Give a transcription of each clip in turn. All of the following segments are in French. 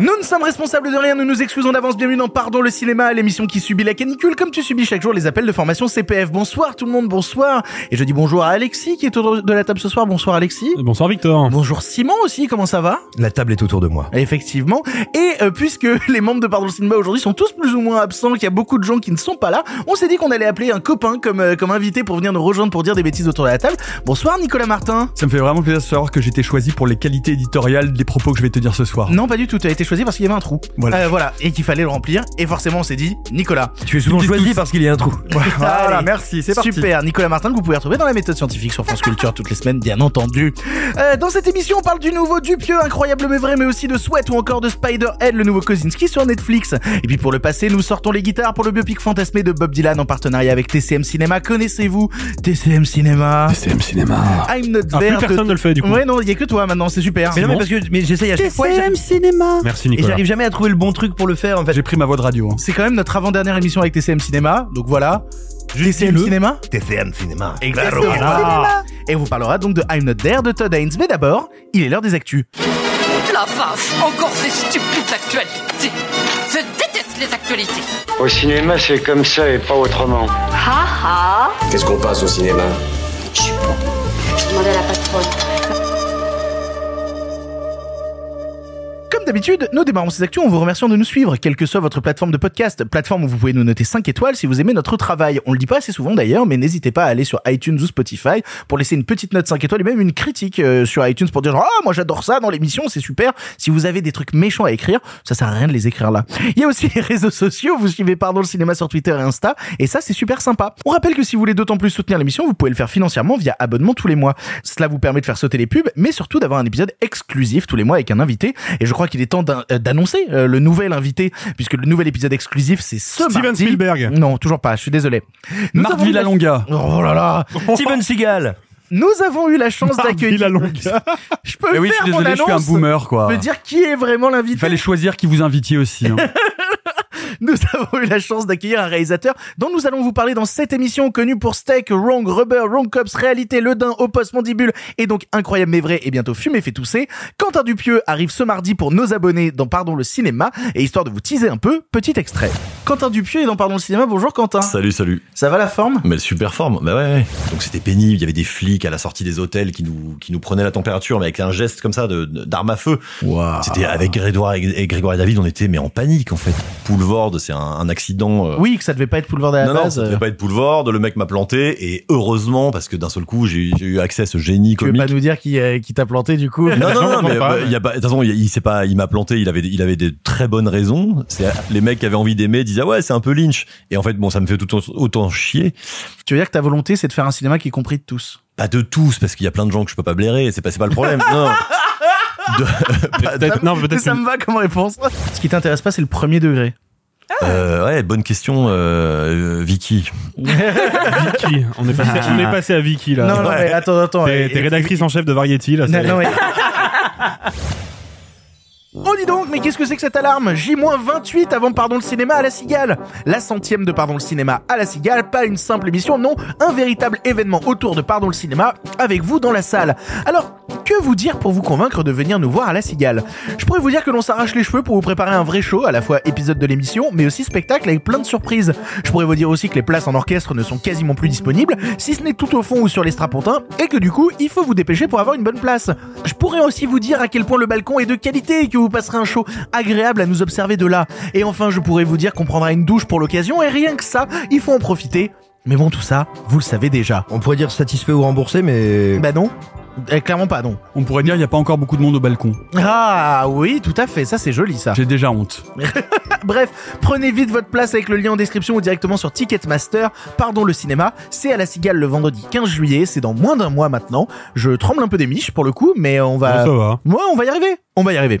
Nous ne sommes responsables de rien, nous nous excusons d'avance. Bienvenue dans Pardon le cinéma, l'émission qui subit la canicule comme tu subis chaque jour les appels de formation CPF. Bonsoir tout le monde, bonsoir. Et je dis bonjour à Alexis qui est autour de la table ce soir. Bonsoir Alexis. Bonsoir Victor. Bonjour Simon aussi, comment ça va? La table est autour de moi. Effectivement. Et euh, puisque les membres de Pardon le cinéma aujourd'hui sont tous plus ou moins absents, qu'il y a beaucoup de gens qui ne sont pas là, on s'est dit qu'on allait appeler un copain comme, euh, comme invité pour venir nous rejoindre pour dire des bêtises autour de la table. Bonsoir Nicolas Martin. Ça me fait vraiment plaisir de savoir que j'ai été choisi pour les qualités éditoriales des propos que je vais te dire ce soir. Non, pas du tout, tu as été choisi parce qu'il y avait un trou. Voilà. Euh, voilà. Et qu'il fallait le remplir. Et forcément, on s'est dit, Nicolas. Tu es souvent choisi tous. parce qu'il y a un trou. Voilà, Allez. merci, c'est parti. Super, Nicolas Martin que vous pouvez retrouver dans la méthode scientifique sur France Culture toutes les semaines, bien entendu. Euh, dans cette émission, on parle du nouveau Dupieux, incroyable mais vrai, mais aussi de Sweat ou encore de Spider-Head, le nouveau Kozinski sur Netflix. Et puis pour le passé, nous sortons les guitares pour le biopic fantasmé de Bob Dylan en partenariat avec TCM Cinéma. Connaissez-vous TCM Cinéma? CM Cinéma. I'm not Ah, there. plus personne de- ne le fait du coup. Ouais, non, il y a que toi maintenant, c'est super. Mais non, mais parce que mais j'essaye à chaque fois. j'arrive- Cinéma. Merci Et Nicolas. j'arrive jamais à trouver le bon truc pour le faire en fait. J'ai pris ma voix de radio. hein. C'est quand même notre avant-dernière émission avec TCM Cinéma, donc voilà. TCM. Cinéma TCM Cinéma. Exactement. Voilà. Et on vous parlera donc de I'm Not There de Todd Haynes. Mais d'abord, il est l'heure des actus. La vache, encore ces stupides actualités. Je déteste les actualités. Au cinéma, c'est comme ça et pas autrement. Ha ha Qu'est-ce qu'on passe au cinéma? Je suis bon. Je vais demander à la patronne. D'habitude, nous démarrons ces actus en vous remerciant de nous suivre, quelle que soit votre plateforme de podcast, plateforme où vous pouvez nous noter 5 étoiles si vous aimez notre travail. On le dit pas assez souvent d'ailleurs, mais n'hésitez pas à aller sur iTunes ou Spotify pour laisser une petite note 5 étoiles et même une critique euh, sur iTunes pour dire genre, ah moi j'adore ça dans l'émission, c'est super. Si vous avez des trucs méchants à écrire, ça sert à rien de les écrire là. Il y a aussi les réseaux sociaux, vous suivez Pardon le cinéma sur Twitter et Insta, et ça c'est super sympa. On rappelle que si vous voulez d'autant plus soutenir l'émission, vous pouvez le faire financièrement via abonnement tous les mois. Cela vous permet de faire sauter les pubs, mais surtout d'avoir un épisode exclusif tous les mois avec un invité. Et je crois qu'il est temps euh, d'annoncer euh, le nouvel invité, puisque le nouvel épisode exclusif c'est ce Steven mardi. Spielberg. Non, toujours pas. Je suis désolé. Nous Marc la- Villalonga. Oh là là. Steven Seagal. Nous avons eu la chance d'accueillir. Villalonga. Je peux Mais oui, je faire mon désolé, je suis un annonce boomer quoi. Me dire qui est vraiment l'invité. Il fallait choisir qui vous invitiez aussi. hein. Nous avons eu la chance d'accueillir un réalisateur dont nous allons vous parler dans cette émission connue pour Steak, Wrong, Rubber, Wrong Cops, Réalité, Le Dain, Opus, Mandibule et donc Incroyable mais vrai et bientôt Fumé fait tousser. Quentin Dupieux arrive ce mardi pour nos abonnés dans Pardon le cinéma et histoire de vous teaser un peu, petit extrait. Quentin Dupieux est dans Pardon le cinéma. Bonjour Quentin. Salut, salut. Ça va la forme? Mais super forme. Bah ouais, ouais. Donc c'était pénible. Il y avait des flics à la sortie des hôtels qui nous, qui nous prenaient la température, mais avec un geste comme ça d'arme à feu. C'était avec Grégoire et, Grégoire et David, on était mais en panique en fait. Poulvord, c'est un, un accident. euh, Oui, que ça devait pas être Boulevard à la non, non, base. ça devait euh, pas être Poulvord. Le mec m'a planté et heureusement parce que d'un seul coup j'ai, eu accès à ce génie tu veux comique. pas nous dire qui, euh, qui t'a planté du coup? Non, non, non, mais pas, bah, mais- il y a pas, de toute façon, il, il s'est pas, il m'a planté, il avait, il avait des très bonnes raisons. C'est, les mecs qui avaient envie d'aimer disaient, ah ouais, c'est un peu Lynch. Et en fait, bon, ça me fait tout autant, autant chier. Tu veux dire que ta volonté c'est de faire un cinéma qui est compris de tous? Pas de tous, parce qu'il y a plein de gens que je peux pas blairer, c'est pas, c'est pas le problème. non. De- Peut-être- non, peut-être Ça me va comme réponse. Ce qui t'intéresse pas, c'est le premier degré. Euh, ouais, bonne question, euh, Vicky. Vicky. On est passé, on est passé à Vicky là. Non, non, mais attends, attends. T'es rédactrice en chef de Variety là. Non, c'est- non, mais- Oh dis donc, mais qu'est-ce que c'est que cette alarme J-28 avant Pardon le cinéma à la Cigale La centième de Pardon le cinéma à la Cigale, pas une simple émission, non, un véritable événement autour de Pardon le cinéma avec vous dans la salle. Alors, que vous dire pour vous convaincre de venir nous voir à la Cigale? Je pourrais vous dire que l'on s'arrache les cheveux pour vous préparer un vrai show, à la fois épisode de l'émission, mais aussi spectacle avec plein de surprises. Je pourrais vous dire aussi que les places en orchestre ne sont quasiment plus disponibles, si ce n'est tout au fond ou sur les strapontins, et que du coup, il faut vous dépêcher pour avoir une bonne place. Je pourrais aussi vous dire à quel point le balcon est de qualité vous passerez un show agréable à nous observer de là. Et enfin, je pourrais vous dire qu'on prendra une douche pour l'occasion, et rien que ça, il faut en profiter. Mais bon, tout ça, vous le savez déjà. On pourrait dire satisfait ou remboursé, mais. Bah non. Eh, clairement pas, non. On pourrait dire il y a pas encore beaucoup de monde au balcon. Ah oui, tout à fait, ça c'est joli ça. J'ai déjà honte. Bref, prenez vite votre place avec le lien en description ou directement sur Ticketmaster. Pardon le cinéma, c'est à la Cigale le vendredi 15 juillet, c'est dans moins d'un mois maintenant. Je tremble un peu des miches pour le coup, mais on va... Ça va. Ouais, on va y arriver. On va y arriver.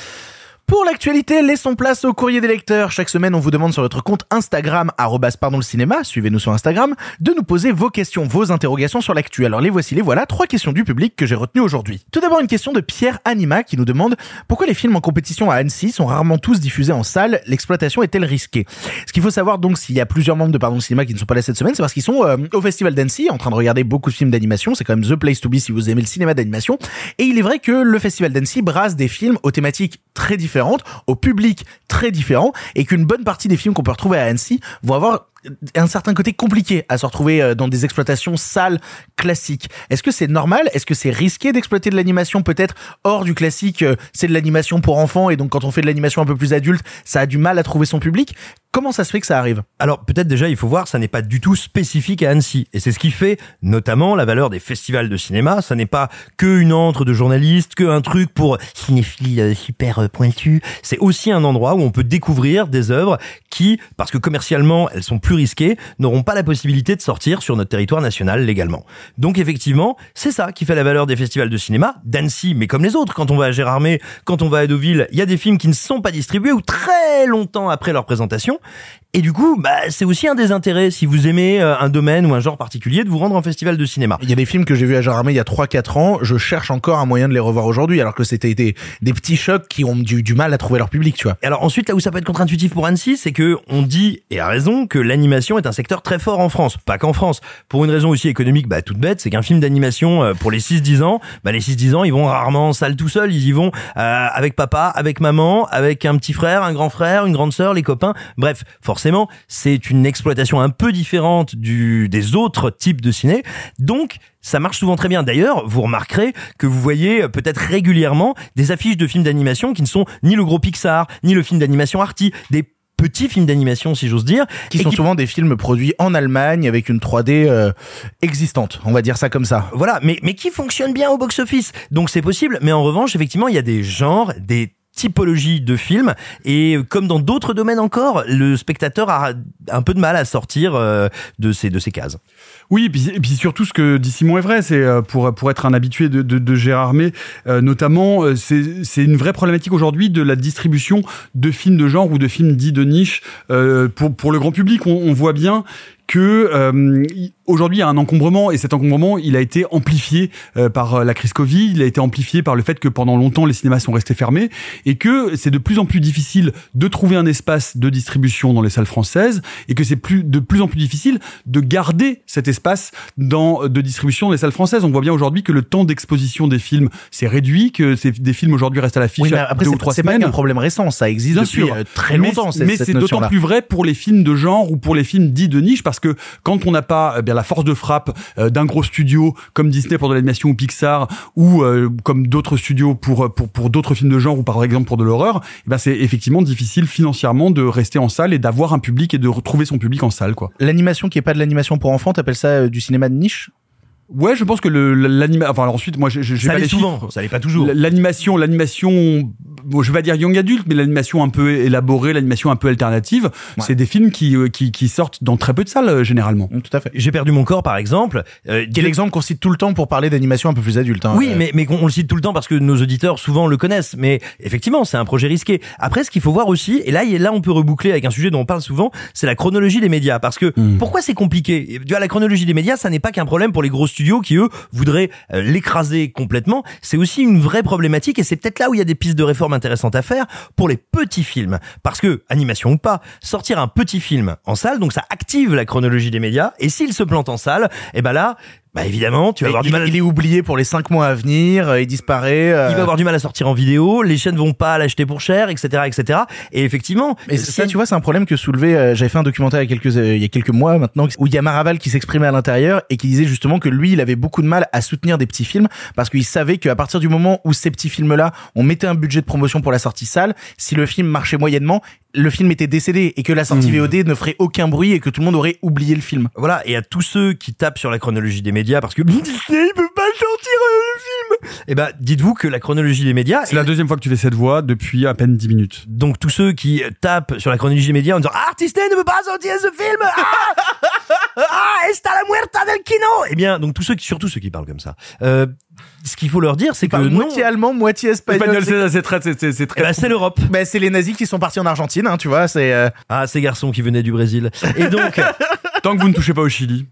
Pour l'actualité, laissons place au courrier des lecteurs. Chaque semaine, on vous demande sur votre compte Instagram, pardon le cinéma, suivez-nous sur Instagram, de nous poser vos questions, vos interrogations sur l'actu. Alors les voici, les voilà, trois questions du public que j'ai retenues aujourd'hui. Tout d'abord, une question de Pierre Anima qui nous demande pourquoi les films en compétition à Annecy sont rarement tous diffusés en salle, l'exploitation est-elle risquée? Ce qu'il faut savoir donc, s'il y a plusieurs membres de Pardon le cinéma qui ne sont pas là cette semaine, c'est parce qu'ils sont euh, au festival d'Annecy en train de regarder beaucoup de films d'animation, c'est quand même the place to be si vous aimez le cinéma d'animation. Et il est vrai que le festival d'Annecy brasse des films aux thématiques très différentes, au public très différent, et qu'une bonne partie des films qu'on peut retrouver à Annecy vont avoir un certain côté compliqué à se retrouver euh, dans des exploitations sales classiques. Est-ce que c'est normal? Est-ce que c'est risqué d'exploiter de l'animation? Peut-être hors du classique euh, C'est de l'animation pour enfants et donc quand on fait de l'animation un peu plus adulte, ça a du mal à trouver son public. Comment ça se fait que ça arrive? Alors peut-être déjà il faut voir, ça n'est pas du tout spécifique à Annecy. Et c'est ce qui fait notamment la valeur des festivals de cinéma. Ça n'est pas que une entre de journalistes, que un truc pour cinéphiles euh, super pointus. C'est aussi un endroit où on peut découvrir des œuvres qui, parce que commercialement elles sont plus risquées, n'auront pas la possibilité de sortir sur notre territoire national légalement. Donc effectivement, c'est ça qui fait la valeur des festivals de cinéma d'Annecy, mais comme les autres. Quand on va à Gérardmer, quand on va à Deauville, il y a des films qui ne sont pas distribués ou très longtemps après leur présentation. Et du coup, bah, c'est aussi un des intérêts, si vous aimez euh, un domaine ou un genre particulier, de vous rendre en festival de cinéma. Il y a des films que j'ai vus à Jarramé il y a 3-4 ans, je cherche encore un moyen de les revoir aujourd'hui, alors que c'était des, des petits chocs qui ont du, du mal à trouver leur public, tu vois. Et alors ensuite, là où ça peut être contre-intuitif pour Annecy, c'est que on dit, et à raison, que l'animation est un secteur très fort en France. Pas qu'en France. Pour une raison aussi économique, bah, toute bête, c'est qu'un film d'animation, euh, pour les 6-10 ans, bah, les 6-10 ans, ils vont rarement en salle tout seuls, ils y vont euh, avec papa, avec maman, avec un petit frère, un grand frère, une grande sœur, les copains. Bref, forcément, c'est une exploitation un peu différente du, des autres types de ciné. Donc, ça marche souvent très bien. D'ailleurs, vous remarquerez que vous voyez euh, peut-être régulièrement des affiches de films d'animation qui ne sont ni le gros Pixar, ni le film d'animation Arty, des petits films d'animation si j'ose dire qui sont souvent des films produits en Allemagne avec une 3D euh, existante. On va dire ça comme ça. Voilà mais mais qui fonctionnent bien au box office donc c'est possible mais en revanche effectivement il y a des genres des typologie de films et comme dans d'autres domaines encore le spectateur a un peu de mal à sortir euh, de ces de ces cases oui, et puis, surtout ce que dit Simon est vrai, c'est euh, pour pour être un habitué de, de, Gérard May, euh, notamment, c'est c'est une vraie problématique aujourd'hui de la distribution de films de genre ou de films dits de niche pour pour le grand public. On voit bien que euh, aujourd'hui il y a un encombrement et cet encombrement il a été amplifié euh, par la crise Covid, il a été amplifié par le fait que pendant longtemps les cinémas sont restés fermés et que c'est de plus en plus difficile de trouver un espace de distribution dans les salles françaises et que c'est plus de plus en plus difficile de garder cet espace dans de distribution dans les salles françaises. On voit bien aujourd'hui que le temps d'exposition des films s'est réduit, que des films aujourd'hui restent à l'affiche oui, après, deux ou trois C'est semaines. pas un problème récent, ça existe Bien depuis sûr. euh, très longtemps. Mais c'est d'autant plus vrai pour les films de genre ou pour les films dits de niche parce que quand on n'a pas eh la force de frappe euh, d'un gros studio comme Disney pour de l'animation ou Pixar ou euh, comme d'autres studios pour pour d'autres films de genre ou par exemple pour de l'horreur, eh ben c'est effectivement difficile financièrement de rester en salle et d'avoir un public et de retrouver son public en salle. L'animation qui est pas de l'animation pour enfants, t'appelles ça euh, du cinéma de niche? Ouais, je pense que le l'anima enfin alors ensuite moi j'ai pas les souvent chiffres. ça l'est pas toujours L'animation, l'animation, bon, je vais pas dire young adulte, mais l'animation un peu élaborée, l'animation un peu alternative, c'est des films qui, euh, qui qui sortent dans très peu de salles euh, généralement. Mm, Tout à fait. j'ai perdu mon corps par exemple euh, Quel exemple qu'on cite tout le temps pour parler d'animation un peu plus adulte hein, Oui, euh, mais, mais qu'on- on le cite tout le temps parce que nos auditeurs souvent le connaissent. Mais effectivement, c'est un projet risqué. Après, ce qu'il faut voir aussi, et là, là, on peut reboucler avec un sujet dont on parle souvent, c'est la chronologie des médias. Parce que pourquoi c'est compliqué? Tu vois, la chronologie des médias, ça n'est pas qu'un problème pour les gros studios qui eux voudraient euh, l'écraser complètement. C'est aussi une vraie problématique, et c'est peut-être là où il y a des pistes de réforme intéressantes à faire pour les petits films. Parce que animation ou pas, sortir un petit film en salle, donc ça active la chronologie des médias. Et s'il se plante en salle, et ben là. Bah évidemment, tu vas il, avoir du mal. à- il est oublié pour les 5 mois à venir, euh, il disparaît. euh, il va avoir du mal à sortir en vidéo, les chaînes vont pas l'acheter pour cher, etc., etc. Et effectivement, Et si ça, tu vois, c'est un problème que soulevait. euh, J'avais fait un documentaire il y a quelques euh, il y a quelques mois maintenant où il y a Maraval qui s'exprimait à l'intérieur et qui disait justement que lui, il avait beaucoup de mal à soutenir des petits films parce qu'il savait qu'à partir du moment où ces petits films-là, on mettait un budget de promotion pour la sortie salle, si le film marchait moyennement, le film était décédé et que la sortie VOD ne ferait aucun bruit et que tout le monde aurait oublié le film. voilà, et à tous ceux qui tapent sur la chronologie des médias parce que Disney il peut pas sortir euh, le film. Eh ben, dites-vous que la chronologie des médias. C'est la deuxième fois que tu fais cette voix depuis à peine 10 minutes. Donc tous ceux qui tapent sur la chronologie des médias en disant ah Disney ne peut pas sortir ce film. Ah ah, está la muerta del kino? Eh bien, donc tous ceux qui, surtout ceux qui parlent comme ça. Euh, ce qu'il faut leur dire, c'est que non. moitié allemand, moitié espagnol. Espagnol, c'est très, c'est- c'est c'est Eh très. ben, c'est l'Europe. Ben, c'est les nazis qui sont partis en Argentine, hein, tu vois, c'est... euh, Ah, ces garçons qui venaient du Brésil. Et donc, Tant que vous ne touchez pas au Chili.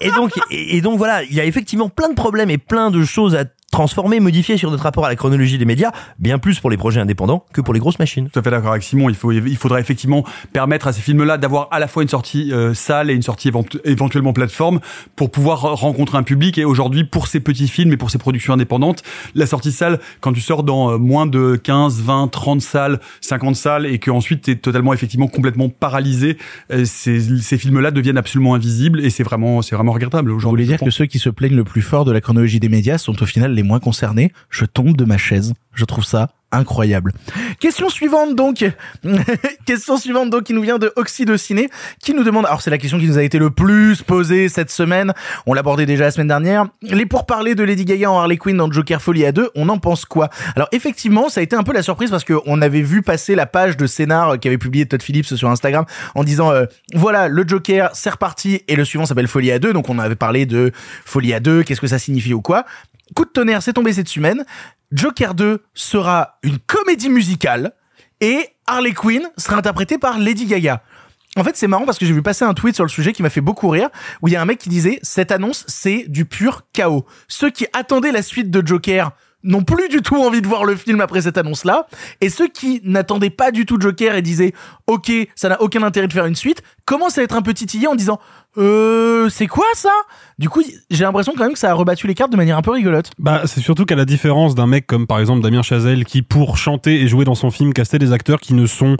Et donc, et, donc voilà, il y a effectivement plein de problèmes et plein de choses à transformer, modifier sur notre rapport à la chronologie des médias, bien plus pour les projets indépendants que pour les grosses machines. Tout à fait d'accord avec Simon. Il faut, il faudra effectivement permettre à ces films-là d'avoir à la fois une sortie euh, salle et une sortie éventu- éventuellement plateforme pour pouvoir rencontrer un public. Et aujourd'hui, pour ces petits films et pour ces productions indépendantes, la sortie salle, quand tu sors dans euh, moins de 15, 20, 30 salles, 50 salles et que ensuite t'es totalement effectivement complètement paralysé, euh, ces, ces films-là deviennent absolument invisibles et c'est vraiment, c'est vraiment regrettable Je aujourd'hui. voulais dire que ceux qui se plaignent le plus fort de la chronologie des médias sont au final les moins concernés. Je tombe de ma chaise. Je trouve ça incroyable. Question suivante donc. question suivante donc qui nous vient de Oxydociné qui nous demande alors c'est la question qui nous a été le plus posée cette semaine. On l'abordait déjà la semaine dernière. Les pourparlers de Lady Gaga en Harley Quinn dans Joker Folie à 2, on en pense quoi? Alors effectivement, ça a été un peu la surprise parce que on avait vu passer la page de scénar qu'avait publié Todd Phillips sur Instagram en disant euh, voilà, le Joker, c'est reparti et le suivant s'appelle Folie à 2. Donc on avait parlé de Folie à 2, qu'est-ce que ça signifie ou quoi Coup de tonnerre, c'est tombé cette semaine. Joker 2 sera une comédie musicale et Harley Quinn sera interprétée par Lady Gaga. En fait, c'est marrant parce que j'ai vu passer un tweet sur le sujet qui m'a fait beaucoup rire, où il y a un mec qui disait cette annonce, c'est du pur chaos. Ceux qui attendaient la suite de Joker n'ont plus du tout envie de voir le film après cette annonce-là, et ceux qui n'attendaient pas du tout Joker et disaient ok, ça n'a aucun intérêt de faire une suite, commencent à être un peu titillés en disant euh, c'est quoi ça? Du coup, j'ai l'impression quand même que ça a rebattu les cartes de manière un peu rigolote. Bah, c'est surtout qu'à la différence d'un mec comme par exemple Damien Chazelle qui pour chanter et jouer dans son film castait des acteurs qui ne sont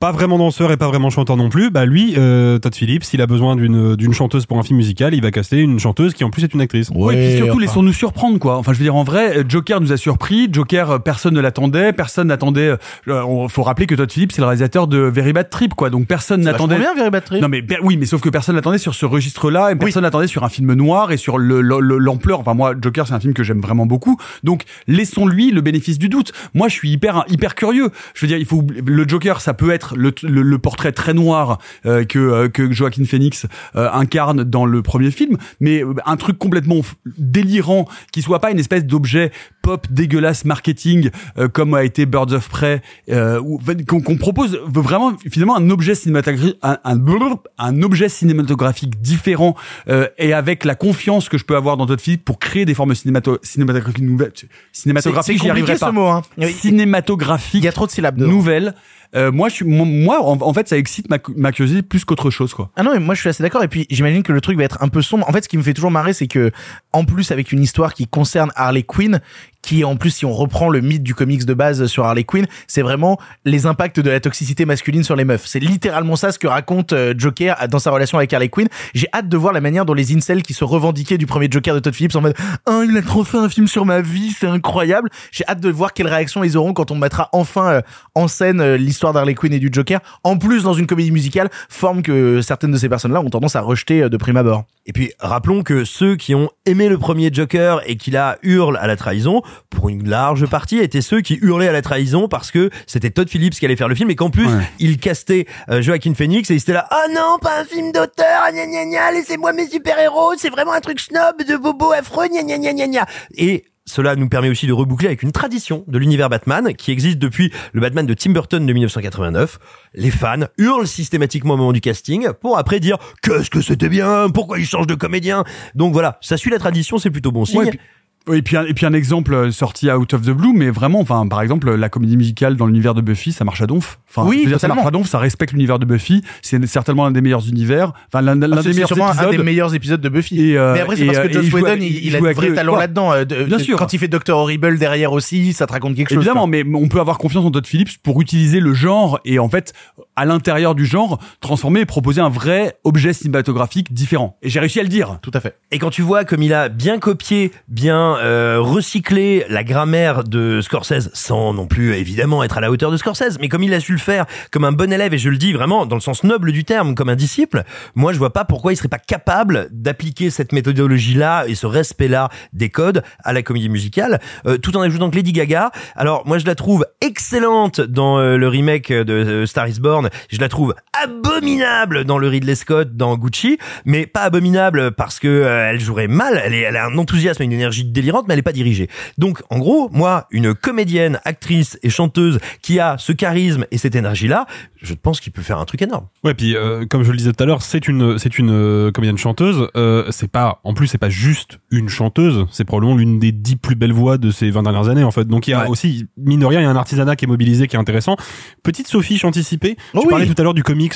pas vraiment danseur et pas vraiment chanteur non plus, bah lui, euh, Todd Phillips, s'il a besoin d'une d'une chanteuse pour un film musical, il va caster une chanteuse qui en plus est une actrice. Ouais, et puis surtout, laissons-nous surprendre, quoi. Enfin, je veux dire, en vrai, Joker nous a surpris. Joker, euh, personne ne l'attendait. Personne n'attendait. Il faut rappeler que Todd Phillips, c'est le réalisateur de Very Bad Trip, quoi. Donc personne n'attendait. bien, Very Bad Trip. Non, mais oui, mais sauf que personne n'attendait sur ce registre-là, et personne n'attendait sur un film noir et sur le- le- le- l'ampleur. Enfin, moi, Joker, c'est un film que j'aime vraiment beaucoup. Donc, laissons-lui le bénéfice du doute. Moi, je suis hyper, hyper curieux. Je veux dire, il faut le Joker, ça peut être le, le, le portrait très noir euh, que euh, que Joaquin Phoenix euh, incarne dans le premier film, mais euh, un truc complètement délirant qui soit pas une espèce d'objet pop dégueulasse marketing euh, comme a été Birds of Prey, euh, ou- qu'on qu'on propose vraiment finalement un objet cinématographique, un, un, un objet cinématographique différent euh, et avec la confiance que je peux avoir dans Todd Phillips pour créer des formes cinémato cinématographiques nouvelles. Cinématographiques, j'y arriverai pas. ce mot, hein. Cinématographique. Il y a trop de syllabes. dedans. Nouvelles. Euh, moi, je suis, moi, en fait, ça excite ma, ma curiosité plus qu'autre chose, quoi. Ah non, mais moi je suis assez d'accord. Et puis j'imagine que le truc va être un peu sombre. En fait, ce qui me fait toujours marrer, c'est que en plus avec une histoire qui concerne Harley Quinn, qui en plus si on reprend le mythe du comics de base sur Harley Quinn, c'est vraiment les impacts de la toxicité masculine sur les meufs. C'est littéralement ça ce que raconte euh, Joker dans sa relation avec Harley Quinn. J'ai hâte de voir la manière dont les incels qui se revendiquaient du premier Joker de Todd Phillips en mode ah il a trop fait un film sur ma vie, c'est incroyable. J'ai hâte de voir quelle réaction ils auront quand on mettra enfin euh, en scène euh, l'histoire d'Harley Quinn et du Joker. En plus dans une comédie musicale, forme que certaines de ces personnes-là ont tendance à rejeter de prime abord. Et puis, rappelons que ceux qui ont aimé le premier Joker et qui la hurlent à la trahison, pour une large partie, étaient ceux qui hurlaient à la trahison parce que c'était Todd Phillips qui allait faire le film et qu'en plus, il castait euh, Joaquin Phoenix et il était là, ah non, pas un film d'auteur, gna gna gna, laissez-moi mes super-héros, c'est vraiment un truc snob de bobo affreux, gna gna gna gna gna. Et cela nous permet aussi de reboucler avec une tradition de l'univers Batman qui existe depuis le Batman de Tim Burton de 1989. Les fans hurlent systématiquement au moment du casting pour après dire qu'est-ce que c'était bien, pourquoi ils changent de comédien? Donc voilà, ça suit la tradition, c'est plutôt bon signe. Ouais, oui, et puis, un, et puis un exemple euh, sorti out of the blue, mais vraiment, enfin, par exemple, la comédie musicale dans l'univers de Buffy, ça marche à donf. Enfin, Oui, dire, ça marche à donf, ça respecte l'univers de Buffy. C'est certainement l'un des meilleurs univers, enfin l'un Ah, des meilleurs épisodes. un des meilleurs épisodes de Buffy. Et, euh, mais après, c'est parce euh, que Joss il joue Whedon, il, il il a de vrais le- talents là-dedans. euh, de- Bien sûr. Quand il fait Dr. Horrible derrière aussi, ça te raconte quelque chose. Évidemment, mais on peut avoir confiance en Todd Phillips pour utiliser le genre et en fait, à l'intérieur du genre, transformer et proposer un vrai objet cinématographique différent. Et j'ai réussi à le dire. Tout à fait. Et quand tu vois comme il a bien copié, bien euh, recyclé la grammaire de Scorsese, sans non plus évidemment être à la hauteur de Scorsese, mais comme il a su le faire comme un bon élève, et je le dis vraiment dans le sens noble du terme, comme un disciple, moi je vois pas pourquoi il serait pas capable d'appliquer cette méthodologie-là et ce respect-là des codes à la comédie musicale, euh, tout en ajoutant que Lady Gaga, alors moi je la trouve excellente dans euh, le remake de euh, Star is Born, je la trouve abominable dans le Ridley Scott dans Gucci, mais pas abominable parce que euh, elle jouerait mal. Elle, est, elle a un enthousiasme et une énergie délirante, mais elle est pas dirigée. Donc, en gros, moi, une comédienne, actrice et chanteuse qui a ce charisme et cette énergie-là, je pense qu'il peut faire un truc énorme. Ouais, puis euh, comme je le disais tout à l'heure, c'est une c'est une euh, comédienne chanteuse. Euh, c'est pas en plus c'est pas juste une chanteuse, c'est probablement l'une des dix plus belles voix de ces 20 dernières années en fait. Donc il y a Ouais. aussi mine de rien, il y a un artisanat qui est mobilisé qui est intéressant. Petite Sophie, je anticipée. Oh tu oui. parlais tout à l'heure du comics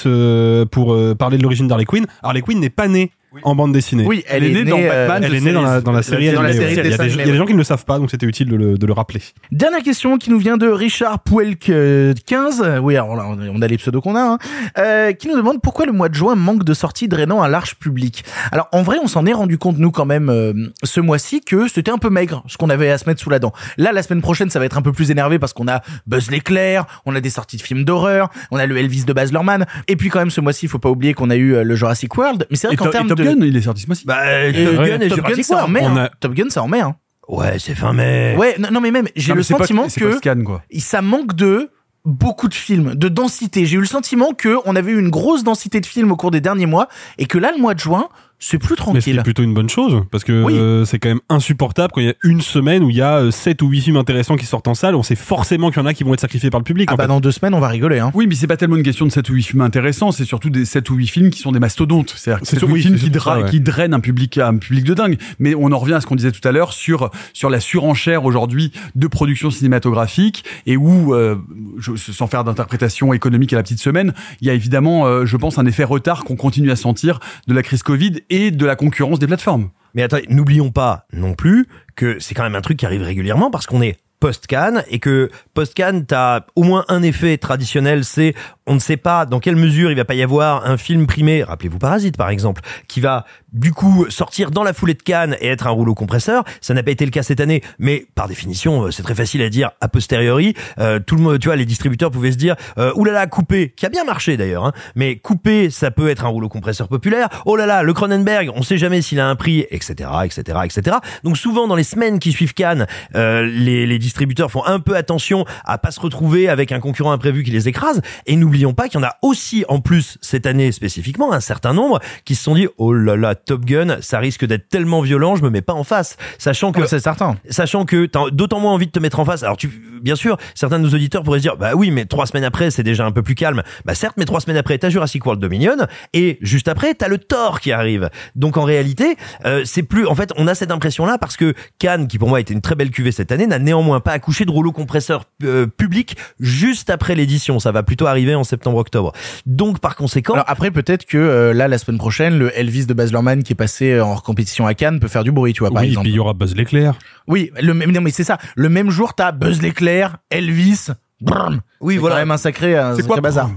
pour parler de l'origine d'Harley Quinn. Harley Quinn n'est pas née en bande dessinée. Oui, elle, est, née dans Batman. Elle est née dans la, série- dans la série dans la animée, série ouais. de Il y, a des, il y a des gens qui ne le savent pas, donc c'était utile de le, de le rappeler. Dernière question qui nous vient de Richard Pouelk euh, 15. Oui, alors là, on a les pseudos qu'on a, hein, euh, qui nous demande pourquoi le mois de juin manque de sorties drainant un large public. Alors en vrai, on s'en est rendu compte nous quand même euh, ce mois-ci que c'était un peu maigre ce qu'on avait à se mettre sous la dent. Là, la semaine prochaine, ça va être un peu plus énervé parce qu'on a Buzz l'éclair, on a des sorties de films d'horreur, on a le Elvis de Baz Luhrmann, et puis quand même ce mois-ci, il faut pas oublier qu'on a eu euh, le Jurassic World. Mais c'est vrai qu'en termes Top Gun, il est sorti ce mois-ci. Bah, Top Gun et Top Gun, Jurassic c'est en mai. Hein. Top Gun, c'est en mai. Hein. Ouais, c'est fin mai. Ouais, non, non, mais même, j'ai Non, le mais c'est pas- sentiment c'est que quoi. ça manque de beaucoup de films, de densité. J'ai eu le sentiment que on avait eu une grosse densité de films au cours des derniers mois et que là, le mois de juin, c'est plus Mais tranquille. c'est plutôt une bonne chose parce que Oui. euh, c'est quand même insupportable quand il y a une semaine où il y a 7 ou 8 films intéressants qui sortent en salle, on sait forcément qu'il y en a qui vont être sacrifiés par le public. Ah en bah fait. dans deux semaines, on va rigoler. Hein. Oui, mais c'est pas tellement une question de 7 ou 8 films intéressants, c'est surtout des 7 ou 8 films qui sont des mastodontes. C'est-à-dire C'est 7 ou sûr- 8 oui, films ça, ouais. qui drainent un public, un public de dingue. Mais on en revient à ce qu'on disait tout à l'heure sur, sur la surenchère aujourd'hui de production cinématographique et où, euh, je, sans faire d'interprétation économique à la petite semaine, il y a évidemment, euh, je pense, un effet retard qu'on continue à sentir de la crise Covid et de la concurrence des plateformes. Mais attends, n'oublions pas non plus que c'est quand même un truc qui arrive régulièrement parce qu'on est post-Cannes et que post-Cannes, t'as au moins un effet traditionnel, c'est on ne sait pas dans quelle mesure il va pas y avoir un film primé, rappelez-vous Parasite par exemple, qui va du coup sortir dans la foulée de Cannes et être un rouleau compresseur. Ça n'a pas été le cas cette année, mais par définition, euh, c'est très facile à dire a posteriori. Euh, tout le monde, tu vois, les distributeurs pouvaient se dire, euh, oulala, coupé, qui a bien marché d'ailleurs, hein, mais coupé, ça peut être un rouleau compresseur populaire. Oh là là, le Cronenberg, on sait jamais s'il a un prix, etc., etc., etc. Donc souvent dans les semaines qui suivent Cannes, euh, les, distributeurs font un peu attention à pas se retrouver avec un concurrent imprévu qui les écrase. Et n'oublions pas qu'il y en a aussi en plus cette année spécifiquement un certain nombre qui se sont dit, oh là là, Top Gun, ça risque d'être tellement violent, je me mets pas en face, sachant que Ouais, c'est certain. sachant que t'as d'autant moins envie de te mettre en face. Alors tu, bien sûr, certains de nos auditeurs pourraient se dire, bah oui, mais trois semaines après, c'est déjà un peu plus calme. Bah certes, mais trois semaines après, t'as Jurassic World Dominion, et juste après, t'as le Thor qui arrive. Donc en réalité, euh, c'est plus, en fait, on a cette impression-là parce que Cannes, qui pour moi était une très belle cuvée cette année, n'a néanmoins pas accouché de rouleau compresseur euh, public juste après l'édition. Ça va plutôt arriver en septembre-octobre. Donc par conséquent, Alors après, peut-être que euh, là, la semaine prochaine, le Elvis de Baz Luhrmann qui est passé euh, en compétition à Cannes peut faire du bruit, tu vois, par oui, exemple. puis il y aura Buzz l'éclair. Oui, le même, non, mais c'est ça. Le même jour, t'as Buzz l'éclair, Elvis. Brrm. Oui, C'est voilà. quand même un sacré, un quoi, bazar.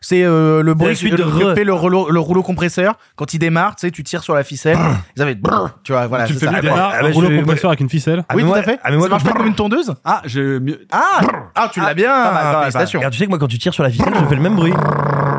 C'est euh, le bruit suite de fait le rouleau, le rouleau compresseur quand il démarre. Tu sais, tu tires sur la ficelle. Fait brrr, tu vois, voilà. tu fais ça. bien, Ah, démarre, ah bah, un rouleau je- compresseur avec une ficelle. Ah, oui, tout à fait. ah, mais moi, ça marche pas comme une tondeuse? Ah, je, mieux- Ah, ah, tu l'as bien. regarde, tu sais que moi quand tu tires sur la ficelle, je fais le même bruit.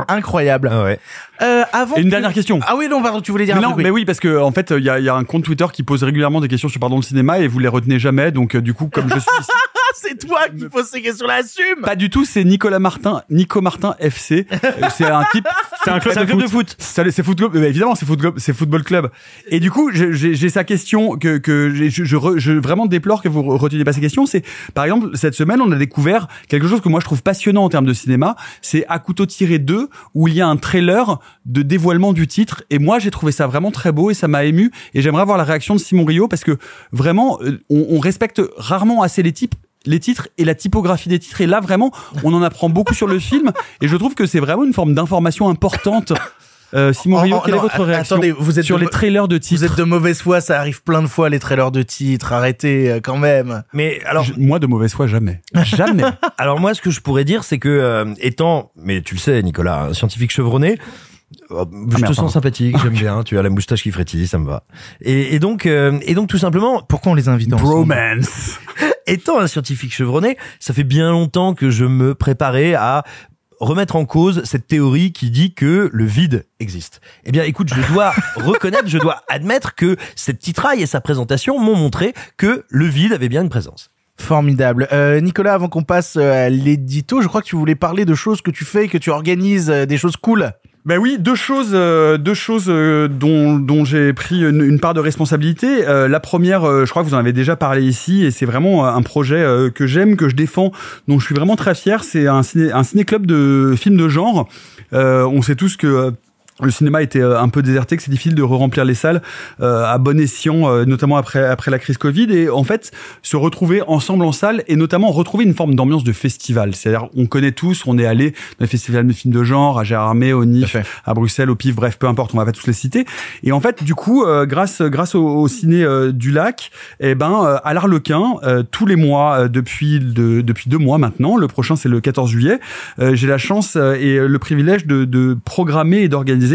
Incroyable. Ah ouais. Euh, avant. Et une dernière question. Ah oui, non, pardon, tu voulais dire Mais un non, truc. mais oui, parce que en fait, il y a, il y a un compte Twitter qui pose régulièrement des questions sur Pardon le cinéma et vous les retenez jamais. Donc, euh, du coup, comme je suis ici, Ah, c'est toi qui poses ces questions-là, assume. pas du tout, c'est Nicolas Martin, Nico Martin FC. Euh, c'est un type, C'est un club club de foot. C'est football, euh, évidemment, c'est football, c'est football club. Et du coup, j'ai j'ai sa question que que je, je, re- je vraiment déplore que vous reteniez pas ces questions. C'est par exemple cette semaine, on a découvert quelque chose que moi je trouve passionnant en termes de cinéma. C'est à couteau tiré 2 où il y a un trailer de dévoilement du titre. Et moi, j'ai trouvé ça vraiment très beau et ça m'a ému. Et j'aimerais avoir la réaction de Simon Rio parce que vraiment, euh, on, on respecte rarement assez les types les titres et la typographie des titres. Et là, vraiment, on en apprend beaucoup sur le film. Et je trouve que c'est vraiment une forme d'information importante. Euh, Simon Oh, Rio, oh, quelle non, est votre réaction attendez, vous êtes sur de- les trailers de titres Vous êtes de mauvaise foi, ça arrive plein de fois les trailers de titres. Arrêtez euh, quand même. Mais alors, Je- Moi, de mauvaise foi, jamais. Jamais. Alors moi, ce que je pourrais dire, c'est que euh, étant, mais tu le sais, Nicolas, un scientifique chevronné, euh, je merde, te pardon. sens sympathique, j'aime bien. Tu as la moustache qui frétille, ça me va. Et, et donc, euh, et donc tout simplement, Pourquoi on les invite Bromance. étant un scientifique chevronné, ça fait bien longtemps que je me préparais à remettre en cause cette théorie qui dit que le vide existe. Eh bien, écoute, je dois reconnaître, je dois admettre que cette titraille et sa présentation m'ont montré que le vide avait bien une présence. Formidable. Euh, Nicolas, avant qu'on passe euh, à l'édito, je crois que tu voulais parler de choses que tu fais et que tu organises, euh, des choses cool. Ben oui, deux choses, euh, deux choses euh, dont, dont j'ai pris une, une part de responsabilité. Euh, la première, euh, je crois que vous en avez déjà parlé ici, et c'est vraiment un projet euh, que j'aime, que je défends, dont je suis vraiment très fier. C'est un ciné, un ciné-club de films de genre. Euh, on sait tous que euh, le cinéma était euh, un peu déserté, que c'est difficile de re-remplir les salles euh, à bon escient, euh, notamment après après la crise Covid. Et en fait, se retrouver ensemble en salle et notamment retrouver une forme d'ambiance de festival. C'est-à-dire, on connaît tous, on est allé dans les festivals de films de genre, à Gérardmer, au NIF, à Bruxelles, au PIF, bref, peu importe, on va pas tous les citer. Et en fait, du coup, euh, grâce grâce au, au ciné euh, du Lac, eh ben, euh, à l'Arlequin, euh, tous les mois euh, depuis de, depuis deux mois maintenant, le prochain c'est le 14 juillet, euh, j'ai la chance euh, et le privilège de, de programmer et d'organiser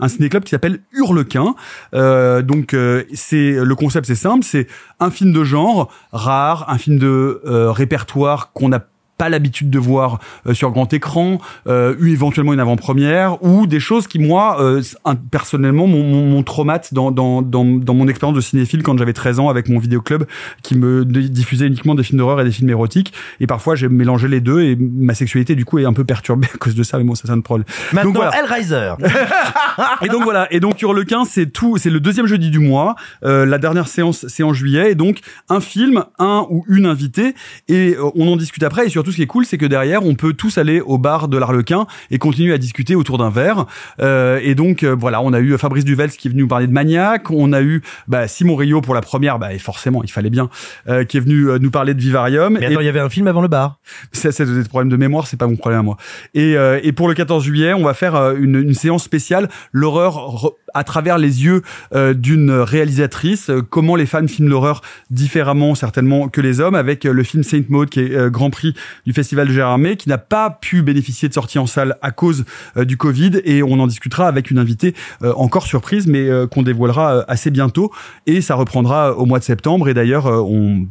un ciné-club qui s'appelle Hurlequin. Euh, donc euh, c'est le concept c'est simple, c'est un film de genre rare, un film de euh, répertoire qu'on a pas l'habitude de voir euh, sur grand écran, euh, éventuellement une avant-première, ou des choses qui moi euh, personnellement mon, mon, mon traumate dans, dans, dans, dans mon expérience de cinéphile quand j'avais 13 ans avec mon vidéoclub qui me diffusait uniquement des films d'horreur et des films érotiques et parfois j'ai mélangé les deux et ma sexualité du coup est un peu perturbée à cause de ça mais bon ça c'est un problème. Maintenant, Donc voilà. Hellraiser. et donc voilà, et donc Hurlequin, c'est tout, c'est le deuxième jeudi du mois. Euh, la dernière séance, c'est en juillet, et donc un film, un ou une invitée, et euh, on en discute après. Et surtout, ce qui est cool, c'est que derrière, on peut tous aller au bar de l'Arlequin et continuer à discuter autour d'un verre. Euh, et donc euh, voilà, on a eu Fabrice Duvels qui est venu nous parler de Maniac, on a eu bah, Simon Rio pour la première, bah et forcément, il fallait bien, euh, qui est venu euh, nous parler de Vivarium. Mais attends, Et- il y avait un film avant le bar. ça, c'est des problèmes de mémoire, c'est pas mon problème à moi. Et, euh, et pour le 14 juillet, on va faire une, une séance spéciale, l'horreur re- à travers les yeux euh, d'une réalisatrice, euh, comment les femmes filment l'horreur différemment certainement que les hommes, avec euh, le film Saint Maud qui est Grand Prix du Festival de Gérardmer, qui n'a pas pu bénéficier de sortie en salle à cause du Covid, et on en discutera avec une invitée encore surprise, mais qu'on dévoilera assez bientôt, et ça reprendra au mois de septembre, et d'ailleurs on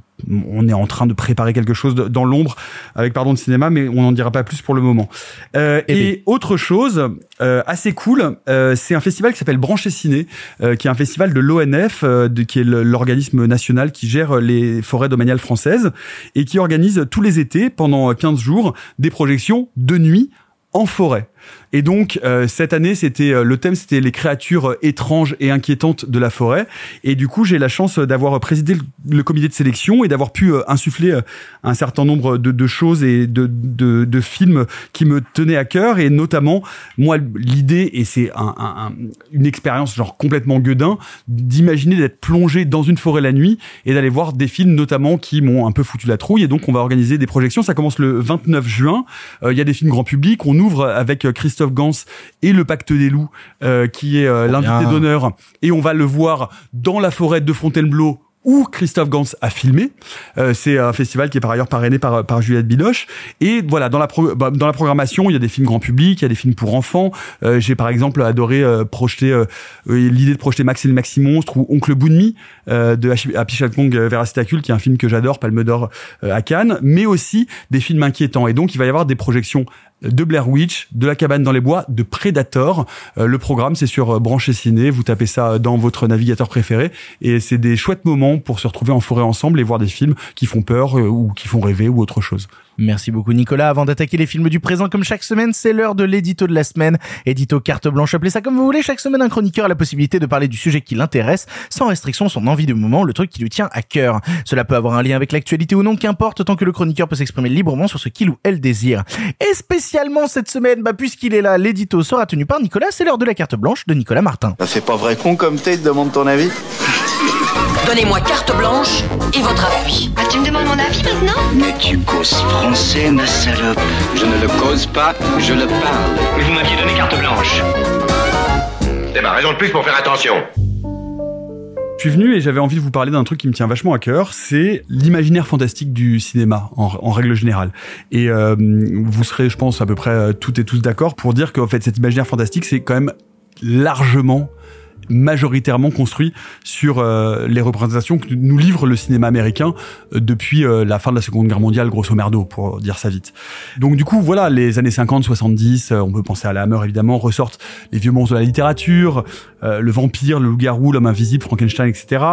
on est en train de préparer quelque chose de- dans l'ombre avec pardon de cinéma, mais on n'en dira pas plus pour le moment. Euh, et autre chose euh, assez cool, euh, c'est un festival qui s'appelle Branché Ciné, euh, qui est un festival de l'ONF, euh, qui est l'organisme national qui gère les forêts domaniales françaises et qui organise tous les étés pendant 15 jours des projections de nuit en forêt. Et donc euh, cette année, c'était euh, le thème, c'était les créatures euh, étranges et inquiétantes de la forêt. Et du coup, j'ai la chance d'avoir présidé le, comité de sélection et d'avoir pu insuffler un certain nombre de, choses et de, films qui me tenaient à cœur. Et notamment, moi, l'idée et c'est un, un- un- une expérience genre complètement gueudin d'imaginer d'être plongé dans une forêt la nuit et d'aller voir des films notamment qui m'ont un peu foutu la trouille. Et donc, on va organiser des projections. Ça commence le 29 juin. Il y a des films grand public. On ouvre avec Christophe Gans et le Pacte des loups, euh, qui est euh, l'invité d'honneur. Et on va le voir dans la forêt de Fontainebleau où Christophe Gans a filmé. Euh, c'est un festival qui est par ailleurs parrainé par, par Juliette Binoche. Et voilà, dans la, pro- bah, dans la programmation, il y a des films grand public, il y a des films pour enfants. Euh, J'ai par exemple adoré euh, projeter euh, l'idée de projeter Max et le Maxi Monstre ou Oncle Boonmi euh, de Happy euh, Veracitacul, qui est un film que j'adore, Palme d'Or euh, à Cannes, mais aussi des films inquiétants. Et donc, il va y avoir des projections de Blair Witch, de La cabane dans les bois, de Predator. Euh, le programme, c'est sur euh, Branché Ciné. Vous tapez ça dans votre navigateur préféré. Et c'est des chouettes moments pour se retrouver en forêt ensemble et voir des films qui font peur euh, ou qui font rêver ou autre chose. Merci beaucoup Nicolas. Avant d'attaquer les films du présent comme chaque semaine, c'est l'heure de l'édito de la semaine. Édito carte blanche, appelez ça comme vous voulez. Chaque semaine, un chroniqueur a la possibilité de parler du sujet qui l'intéresse, sans restriction, son envie du moment, le truc qui lui tient à cœur. Cela peut avoir un lien avec l'actualité ou non, qu'importe, tant que le chroniqueur peut s'exprimer librement sur ce qu'il ou elle désire. Et spécialement cette semaine, bah, puisqu'il est là, l'édito sera tenu par Nicolas, c'est l'heure de la carte blanche de Nicolas Martin. Ça fait pas vrai con comme t'es, demande ton avis. Donnez-moi carte blanche et votre appui. Ah, tu me demandes mon avis maintenant Mais tu causes français, ma salope. Je ne le cause pas, je le parle. Mais vous m'aviez donné carte blanche. C'est ma raison de plus pour faire attention. Je suis venu et j'avais envie de vous parler d'un truc qui me tient vachement à cœur, c'est l'imaginaire fantastique du cinéma en, en règle générale. Et euh, vous serez, je pense, à peu près euh, toutes et tous d'accord pour dire qu'en fait, cet imaginaire fantastique, c'est quand même largement majoritairement construit sur euh, les représentations que nous livre le cinéma américain euh, depuis euh, la fin de la Seconde Guerre mondiale, grosso merdo, pour dire ça vite. Donc du coup, voilà, les années 50, 70, euh, on peut penser à la Hammer évidemment, ressortent les vieux monstres de la littérature, euh, le vampire, le loup-garou, l'homme invisible, Frankenstein, etc.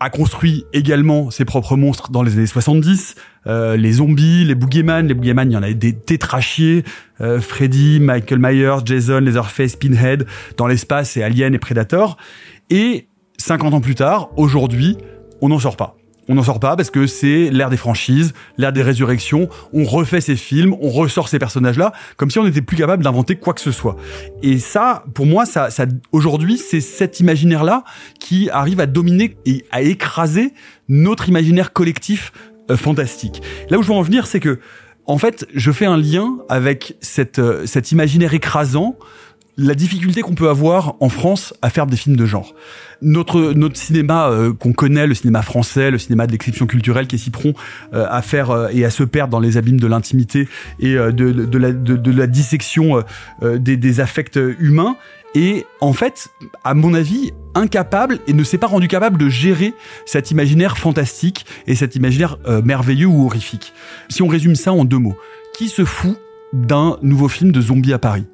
a construit également ses propres monstres dans les années 70. Euh, les zombies, les boogeyman, les boogeyman, il y en a des tétrachiers. Euh, Freddy, Michael Myers, Jason, Leatherface, Pinhead, dans l'espace, et Alien et Predator. Et 50 ans plus tard, aujourd'hui, on n'en sort pas. On n'en sort pas parce que c'est l'ère des franchises, l'ère des résurrections. On refait ces films, on ressort ces personnages-là, comme si on n'était plus capable d'inventer quoi que ce soit. Et ça, pour moi, ça, ça aujourd'hui, c'est cet imaginaire-là qui arrive à dominer et à écraser notre imaginaire collectif euh, fantastique. Là où je veux en venir, c'est que, en fait, je fais un lien avec euh, cet imaginaire écrasant la difficulté qu'on peut avoir en France à faire des films de genre. Notre notre cinéma euh, qu'on connaît, le cinéma français, le cinéma de l'exception culturelle qui est si prompt euh, à faire euh, et à se perdre dans les abîmes de l'intimité et de, de, la, de, la dissection des, des affects humains, et en fait, à mon avis, incapable et ne s'est pas rendu capable de gérer cet imaginaire fantastique et cet imaginaire merveilleux ou horrifique. Si on résume ça en deux mots, qui se fout d'un nouveau film de zombies à Paris?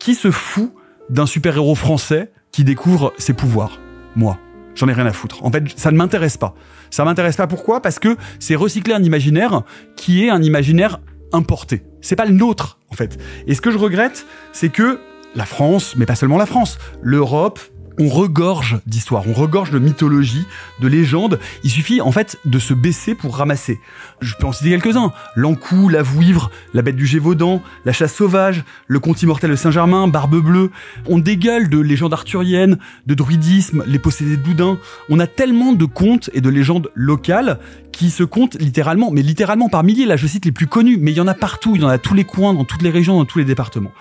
Qui se fout d'un super-héros français qui découvre ses pouvoirs? Moi. J'en ai rien à foutre. En fait, ça ne m'intéresse pas. Ça m'intéresse pas pourquoi? Parce que c'est recycler un imaginaire qui est un imaginaire importé. C'est pas le nôtre, en fait. Et ce que je regrette, c'est que la France, mais pas seulement la France, l'Europe, on regorge d'histoires, on regorge de mythologie, de légendes. Il suffit en fait de se baisser pour ramasser. Je peux en citer quelques-uns. L'Ancou, la Vouivre, la bête du Gévaudan, la chasse sauvage, le conte immortel de Saint-Germain, Barbe Bleue. On dégueule de légendes arthuriennes, de druidisme, les possédés de Doudin. On a tellement de contes et de légendes locales qui se comptent littéralement, mais littéralement par milliers. Là, je cite les plus connus, mais il y en a partout. Il y en a tous les coins, dans toutes les régions, dans tous les départements.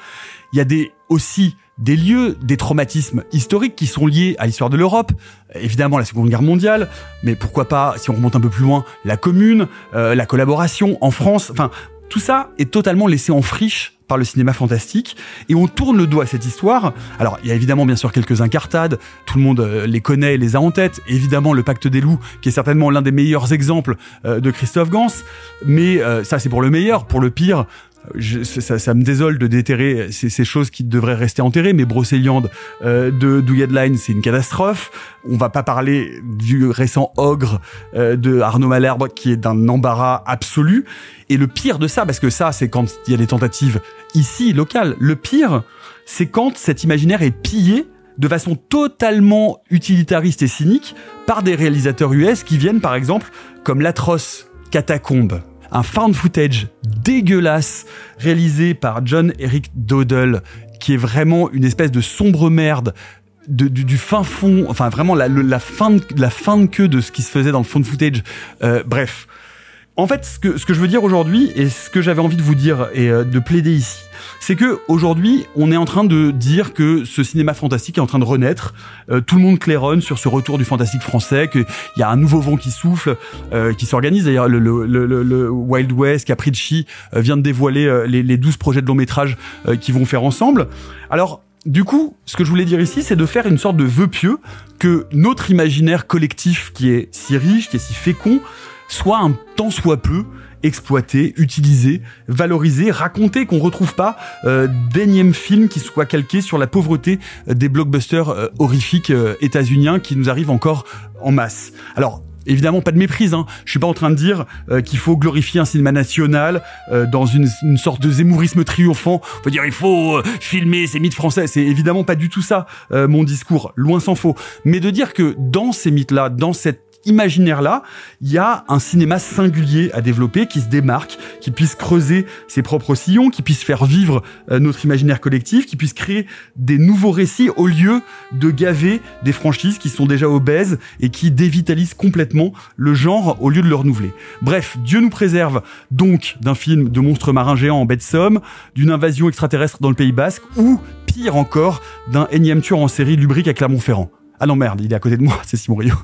Il y a des aussi des lieux, des traumatismes historiques qui sont liés à l'histoire de l'Europe, évidemment la Seconde Guerre mondiale, mais pourquoi pas, si on remonte un peu plus loin, la commune, euh, la collaboration en France, enfin, tout ça est totalement laissé en friche par le cinéma fantastique et on tourne le doigt à cette histoire. Alors il y a évidemment bien sûr quelques incartades, tout le monde euh, les connaît, les a en tête. Évidemment le Pacte des loups qui est certainement l'un des meilleurs exemples euh, de Christophe Gans, mais ça c'est pour le meilleur, pour le pire, je, ça, ça, me désole de déterrer ces, ces, choses qui devraient rester enterrées, mais Brocéliande euh, de Douillet c'est une catastrophe. On va pas parler du récent Ogre euh, de Arnaud Malherbe, qui est d'un embarras absolu. Et le pire de ça, parce que ça, c'est quand il y a des tentatives ici, locales. Le pire, c'est quand cet imaginaire est pillé de façon totalement utilitariste et cynique par des réalisateurs US qui viennent, par exemple, comme l'atroce Catacombe un found footage dégueulasse réalisé par John Eric Dodell qui est vraiment une espèce de sombre merde de, du, fin fond, enfin vraiment la, la, fin de, la fin de queue de ce qui se faisait dans le found footage. Euh, bref, en fait, ce que, ce que je veux dire aujourd'hui et ce que j'avais envie de vous dire et euh, de plaider ici, c'est que aujourd'hui, on est en train de dire que ce cinéma fantastique est en train de renaître. Euh, tout le monde claironne sur ce retour du fantastique français, qu'il y a un nouveau vent qui souffle, euh, qui s'organise. D'ailleurs, le, le, le, le, Wild West, Capricci euh, vient de dévoiler euh, les, les 12 projets de long métrage qu'ils vont faire ensemble. Alors, du coup, ce que je voulais dire ici, c'est de faire une sorte de vœu pieux que notre imaginaire collectif, qui est si riche, qui est si fécond, soit un tant soit peu exploiter, utiliser, valoriser, raconter qu'on retrouve pas euh, d'énième film qui soit calqué sur la pauvreté euh, des blockbusters euh, horrifiques euh, états-uniens qui nous arrivent encore en masse. Alors évidemment pas de méprise. Hein. Je suis pas en train de dire qu'il faut glorifier un cinéma national dans une, une, sorte de zémourisme triomphant. Faut dire il faut filmer ces mythes français. C'est évidemment pas du tout ça mon discours, loin s'en faut. Mais de dire que dans ces mythes-là, dans cette imaginaire-là, il y a un cinéma singulier à développer qui se démarque, qui puisse creuser ses propres sillons, qui puisse faire vivre euh, notre imaginaire collectif, qui puisse créer des nouveaux récits au lieu de gaver des franchises qui sont déjà obèses et qui dévitalisent complètement le genre au lieu de le renouveler. Bref, Dieu nous préserve donc d'un film de monstres marins géants en baie de Somme, d'une invasion extraterrestre dans le Pays Basque ou, pire encore, d'un énième tueur en série lubrique à Clermont-Ferrand. Ah non merde, il est à côté de moi, c'est Simon Rio.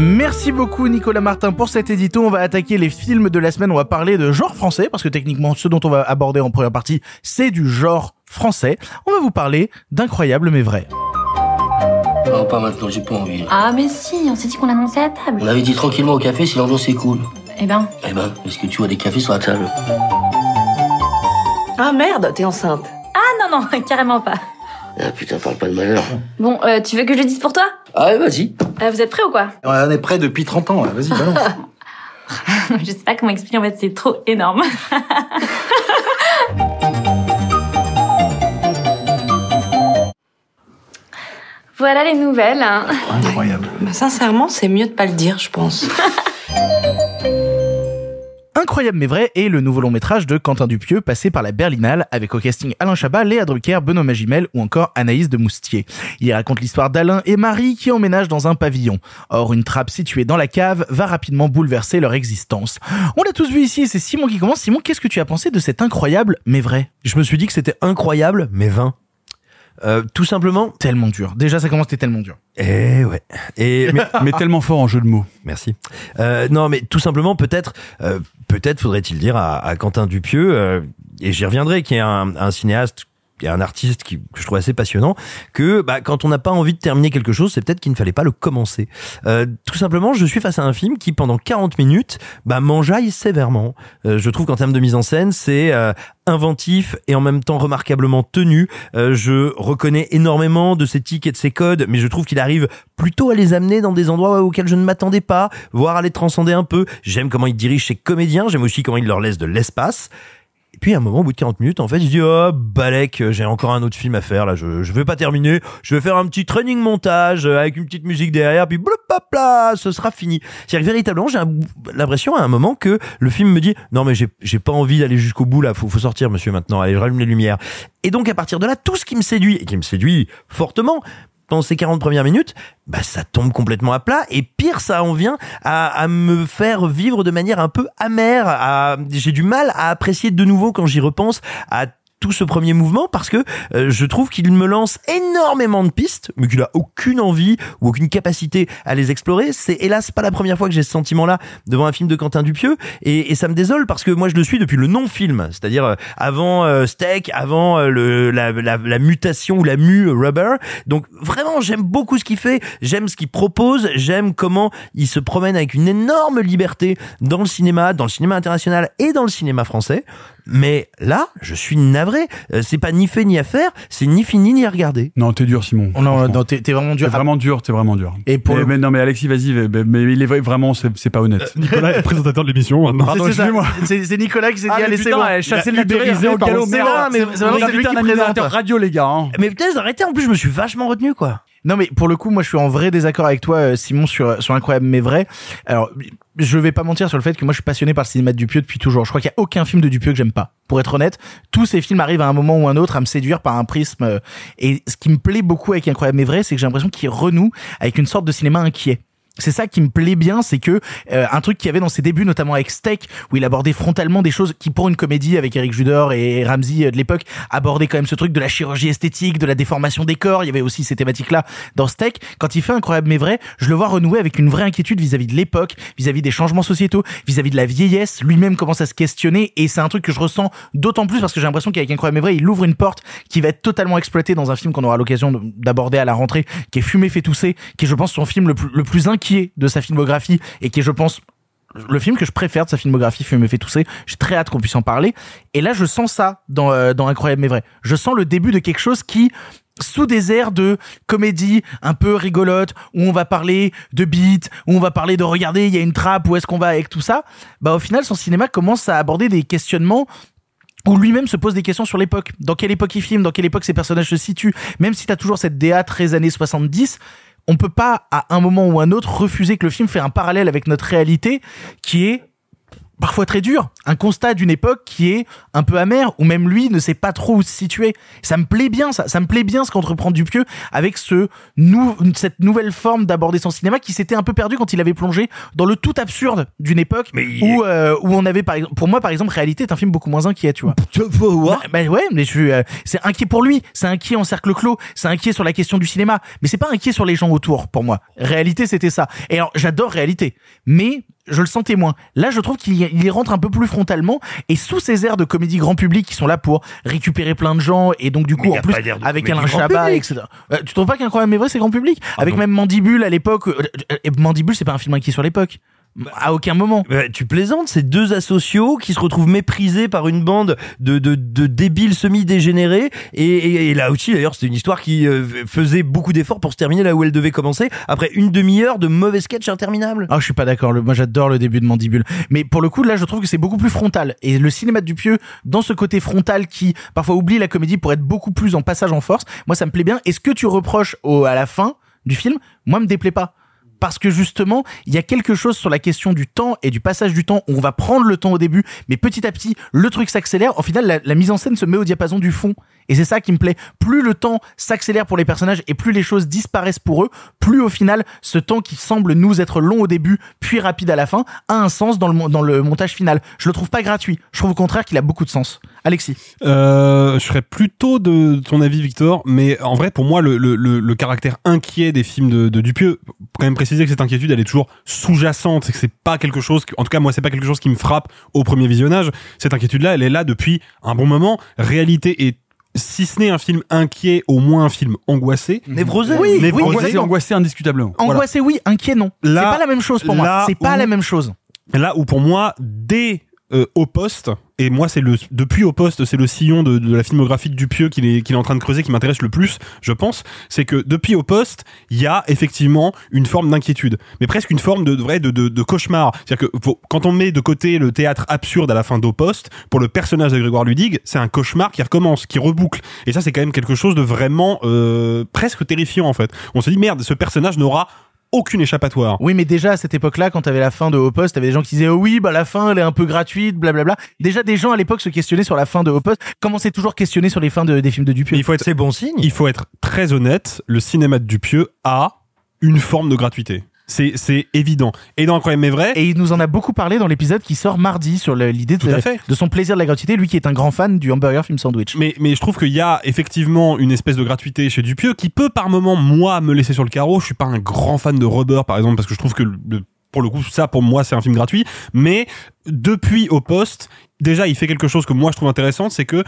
Merci beaucoup Nicolas Martin pour cet édito. On va attaquer les films de la semaine. On va parler de genre français parce que techniquement ce dont on va aborder en première partie c'est du genre français. On va vous parler d'incroyable mais vrai. Non, pas maintenant, j'ai pas envie. Ah, mais si, on s'est dit qu'on annonçait à table. On avait dit tranquillement au café si l'ambiance est cool. Eh ben. Eh ben, est-ce que tu vois des cafés sur la table? Ah merde, t'es enceinte. Ah non, non, carrément pas. Ah putain, parle pas de malheur. Bon, euh, tu veux que je le dise pour toi? Ah ouais, vas-y. Euh, Vous êtes prêts ou quoi? On est prêt depuis 30 ans, vas-y, balance. Je sais pas comment expliquer, en fait, c'est trop énorme. voilà les nouvelles. hein. Incroyable. Bah, sincèrement, c'est mieux de pas le dire, je pense. Incroyable mais vrai est le nouveau long métrage de Quentin Dupieux passé par la Berlinale avec au casting Alain Chabat, Léa Drucker, Benoît Magimel ou encore Anaïs de Moustier. Il raconte l'histoire d'Alain et Marie qui emménagent dans un pavillon. Or, une trappe située dans la cave va rapidement bouleverser leur existence. On l'a tous vu ici c'est Simon qui commence. Simon, qu'est-ce que tu as pensé de cet incroyable mais vrai? Je me suis dit que c'était incroyable, mais vain. Euh, tout simplement. Tellement dur. Déjà, ça commence, c'était tellement dur. Eh ouais. Et mais, mais tellement fort en jeu de mots. Merci. Euh, non, mais tout simplement, peut-être, euh, peut-être faudrait-il dire à, à Quentin Dupieux, euh, et j'y reviendrai, qui est un, un cinéaste et un artiste qui, que je trouve assez passionnant, que bah, quand on n'a pas envie de terminer quelque chose, c'est peut-être qu'il ne fallait pas le commencer. Euh, tout simplement, je suis face à un film qui, pendant 40 minutes, bah, m'enjaille sévèrement. Euh, je trouve qu'en termes de mise en scène, c'est euh, inventif et en même temps remarquablement tenu. Euh, je reconnais énormément de ses tics et de ses codes, mais je trouve qu'il arrive plutôt à les amener dans des endroits auxquels je ne m'attendais pas, voire à les transcender un peu. J'aime comment il dirige ses comédiens, j'aime aussi comment il leur laisse de l'espace. Et puis à un moment, au bout de 40 minutes, en fait, je dis oh balek, j'ai encore un autre film à faire là. Je je vais pas terminer. Je vais faire un petit training montage euh, avec une petite musique derrière, puis blop là, ce sera fini. C'est-à-dire que véritablement, j'ai l'impression à un moment que le film me dit non mais j'ai j'ai pas envie d'aller jusqu'au bout là. Faut faut sortir monsieur maintenant. Allez, je rallume les lumières. Et donc à partir de là, tout ce qui me séduit et qui me séduit fortement dans ces 40 premières minutes, bah ça tombe complètement à plat et pire ça en vient à, à me faire vivre de manière un peu amère. J'ai du mal à apprécier de nouveau quand j'y repense à tout ce premier mouvement parce que euh, je trouve qu'il me lance énormément de pistes mais qu'il a aucune envie ou aucune capacité à les explorer. C'est hélas pas la première fois que j'ai ce sentiment-là devant un film de Quentin Dupieux et, et ça me désole parce que moi je le suis depuis le non-film, c'est-à-dire euh, avant euh, Steak, avant euh, le, la, la, la mutation ou la mue Rubber. Donc vraiment j'aime beaucoup ce qu'il fait, j'aime ce qu'il propose, j'aime comment il se promène avec une énorme liberté dans le cinéma, dans le cinéma international et dans le cinéma français. Mais là, je suis navré. Euh, C'est pas ni fait ni à faire, c'est ni fini ni à regarder. Non, t'es dur, Simon. Non, non, t'es t'es vraiment dur. T'es vraiment dur, t'es vraiment dur. Et pour mais, le- mais non, mais Alexis, vas-y, mais, mais il est vrai- vraiment, c'est c'est pas honnête. Nicolas est présentateur de l'émission maintenant. Pardon, C'est ça. excusez-moi. C'est c'est Nicolas qui s'est dit Ah, allez c'est bon. Il le dérivé, au galop, C'est vrai, mais c'est vraiment c'est lui qui un présente. radio, les gars. hein. Mais putain, arrêtez, en plus je me suis vachement retenu quoi. Non mais pour le coup, moi je suis en vrai désaccord avec toi, euh, Simon, sur sur incroyable mais vrai. Alors, je vais pas mentir sur le fait que moi je suis passionné par le cinéma de Dupieux depuis toujours. Je crois qu'il y a aucun film de Dupieux que j'aime pas. Pour être honnête, tous ces films arrivent à un moment ou un autre à me séduire par un prisme. euh, Et ce qui me plaît beaucoup avec incroyable mais vrai, c'est que j'ai l'impression qu'il renoue avec une sorte de cinéma inquiet. C'est ça qui me plaît bien, c'est que euh, un truc qu'il y avait dans ses débuts, notamment avec Steak, où il abordait frontalement des choses qui, pour une comédie avec Eric Judor et Ramsey euh, de l'époque, abordaient quand même ce truc de la chirurgie esthétique, de la déformation des corps. Il y avait aussi ces thématiques-là dans Steak. Quand il fait Incroyable mais vrai, je le vois renouer avec une vraie inquiétude vis-à-vis de l'époque, vis-à-vis des changements sociétaux, vis-à-vis de la vieillesse. Lui-même commence à se questionner et c'est un truc que je ressens d'autant plus parce que j'ai l'impression qu'avec Incroyable mais vrai, il ouvre une porte qui va être totalement exploitée dans un film qu'on aura l'occasion de- d'aborder à la rentrée, qui est Fumé fait tousser, qui est je pense son film le plus, le plus de sa filmographie et qui est je pense le film que je préfère de sa filmographie, Fumé fait tousser. J'ai très hâte qu'on puisse en parler. Et là, je sens ça dans, euh, dans Incroyable mais vrai. Je sens le début de quelque chose qui, sous des airs de comédie un peu rigolote, où on va parler de beat, où on va parler de regarder, il y a une trappe, où est-ce qu'on va avec tout ça, bah au final, son cinéma commence à aborder des questionnements où lui-même se pose des questions sur l'époque. Dans quelle époque il filme, dans quelle époque ses personnages se situent. Même si t'as toujours cette DA très années 70, on peut pas, à un moment ou un autre, refuser que le film fait un parallèle avec notre réalité, qui est parfois très dur. Un constat d'une époque qui est un peu amère, où même lui ne sait pas trop où se situer. Ça me plaît bien, ça. Ça me plaît bien ce qu'entreprend Dupieux avec ce nou cette nouvelle forme d'aborder son cinéma qui s'était un peu perdu quand il avait plongé dans le tout absurde d'une époque où, euh, où on avait, par exemple, pour moi, par exemple, Réalité est un film beaucoup moins inquiet, tu vois. Bah, bah ouais, mais euh, c'est inquiet pour lui, c'est inquiet en cercle clos, c'est inquiet sur la question du cinéma, mais c'est pas inquiet sur les gens autour, pour moi. Réalité, c'était ça. Et alors, j'adore Réalité, mais je le sentais moins. Là, je trouve qu'il y, il y rentre un peu plus frontalement et sous ces airs de comédie grand public qui sont là pour récupérer plein de gens et donc du coup en plus avec Alain Chabat, etc. Euh, tu trouves pas qu'Incroyable mais vrai c'est grand public? Avec même Mandibule à l'époque. euh, euh, et Mandibule c'est pas un film inquiet sur l'époque. À aucun moment. Bah, tu plaisantes, c'est deux asociaux qui se retrouvent méprisés par une bande de, de, de débiles semi-dégénérés. Et, et, et là aussi, d'ailleurs, c'était une histoire qui euh, faisait beaucoup d'efforts pour se terminer là où elle devait commencer, après une demi-heure de mauvais sketch interminables. Ah, je suis pas d'accord. Le- Moi, j'adore le début de Mandibule. Mais pour le coup, là, je trouve que c'est beaucoup plus frontal. Et le cinéma de Dupieux, dans ce côté frontal qui parfois oublie la comédie pour être beaucoup plus en passage en force, moi, ça me plaît bien. Et ce que tu reproches au, à la fin du film, moi, me déplaît pas. Parce que justement, il y a quelque chose sur la question du temps et du passage du temps où on va prendre le temps au début, mais petit à petit, le truc s'accélère. Au final, la, la mise en scène se met au diapason du fond. Et c'est ça qui me plaît. Plus le temps s'accélère pour les personnages et plus les choses disparaissent pour eux, plus au final, ce temps qui semble nous être long au début, puis rapide à la fin, a un sens dans le, dans le montage final. Je le trouve pas gratuit. Je trouve au contraire qu'il a beaucoup de sens. Alexis. Euh, je serais plutôt de ton avis, Victor, mais en vrai, pour moi, le, le, le, caractère inquiet des films de, de Dupieux, quand même préciser que cette inquiétude, elle est toujours sous-jacente, c'est que c'est pas quelque chose, en tout cas, moi, c'est pas quelque chose qui me frappe au premier visionnage. Cette inquiétude-là, elle est là depuis un bon moment. Réalité est si ce n'est un film inquiet, au moins un film angoissé. Névrosé. Oui, Névrosé. oui, Angoissé, angoissé indiscutablement. Angoissé, oui, inquiet, non. C'est Là- pas la même chose pour moi. là C'est pas où- la même chose. Là où pour moi, dès euh, au poste, et moi c'est le depuis au poste, c'est le sillon de, de la filmographie de Dupieux qu'il est, qu'il est en train de creuser qui m'intéresse le plus, je pense, c'est que depuis au poste, il y a effectivement une forme d'inquiétude, mais presque une forme de vrai de, de, de cauchemar. C'est-à-dire que quand on met de côté le théâtre absurde à la fin d'au poste, pour le personnage de Grégoire Ludig, c'est un cauchemar qui recommence, qui reboucle, et ça c'est quand même quelque chose de vraiment euh, presque terrifiant en fait. On se dit merde, ce personnage n'aura aucune échappatoire. Oui, mais déjà à cette époque-là, quand t'avais la fin de Au Poste, t'avais des gens qui disaient oh oui, bah la fin elle est un peu gratuite, blablabla. Déjà des gens à l'époque se questionnaient sur la fin de Au Poste. Comment c'est toujours questionné sur les fins de, des films de Dupieux Mais il faut être C'est bon signe. il faut être très honnête, le cinéma de Dupieux a une forme de gratuité. C'est, c'est évident. Et dans Incroyable mais vrai, Et il nous en a beaucoup parlé dans l'épisode qui sort mardi sur l'idée de, de son plaisir de la gratuité, lui qui est un grand fan du hamburger film sandwich. mais, mais je trouve qu'il y a effectivement une espèce de gratuité chez Dupieux qui peut par moment, moi, me laisser sur le carreau. Je suis pas un grand fan de Rubber, par exemple, parce que je trouve que le- pour le coup, ça, pour moi, c'est un film gratuit. Mais depuis au poste, déjà, il fait quelque chose que moi, je trouve intéressant, c'est que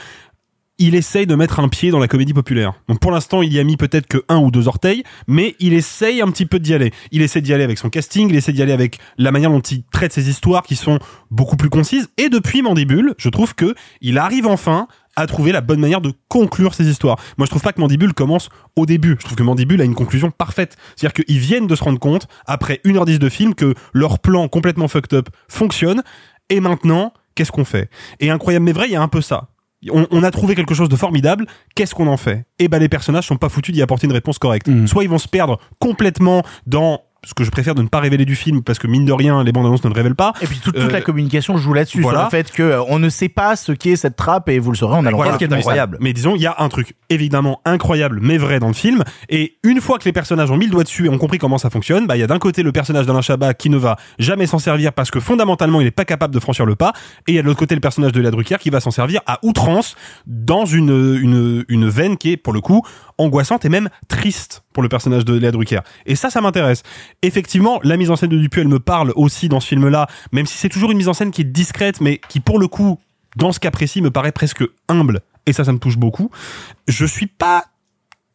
il essaye de mettre un pied dans la comédie populaire. Donc pour l'instant, il y a mis peut-être que un ou deux orteils, mais il essaye un petit peu d'y aller. Il essaie d'y aller avec son casting, il essaie d'y aller avec la manière dont il traite ses histoires qui sont beaucoup plus concises. Et depuis Mandibule, je trouve que il arrive enfin à trouver la bonne manière de conclure ses histoires. Moi, je trouve pas que Mandibule commence au début. Je trouve que Mandibule a une conclusion parfaite. C'est-à-dire qu'ils viennent de se rendre compte, après 1h10 de film, que leur plan complètement fucked up fonctionne. Et maintenant, qu'est-ce qu'on fait? Et incroyable mais vrai, il y a un peu ça. On, on a trouvé quelque chose de formidable. Qu'est-ce qu'on en fait? Eh ben, les personnages sont pas foutus d'y apporter une réponse correcte. Mhm. Soit ils vont se perdre complètement dans ce que je préfère de ne pas révéler du film parce que mine de rien, les bandes annonces ne le révèlent pas. Et puis toute, toute Euh, la communication joue là-dessus, voilà. sur le fait que euh, on ne sait pas ce qu'est cette trappe et vous le saurez en allant Voilà. qui est incroyable. Mais disons, il y a un truc évidemment incroyable, mais vrai dans le film. Et une fois que les personnages ont mis le doigt dessus et ont compris comment ça fonctionne, bah il y a d'un côté le personnage d'Alain Chabat qui ne va jamais s'en servir parce que fondamentalement il n'est pas capable de franchir le pas. Et il y a de l'autre côté le personnage de Léa Drucker qui va s'en servir à outrance dans une, une, une veine qui est pour le coup angoissante et même triste pour le personnage de Léa Drucker. Et ça, ça m'intéresse. Effectivement, la mise en scène de Dupuis, elle me parle aussi dans ce film-là, même si c'est toujours une mise en scène qui est discrète, mais qui pour le coup, dans ce cas précis, me paraît presque humble. Et ça, ça me touche beaucoup. Je suis pas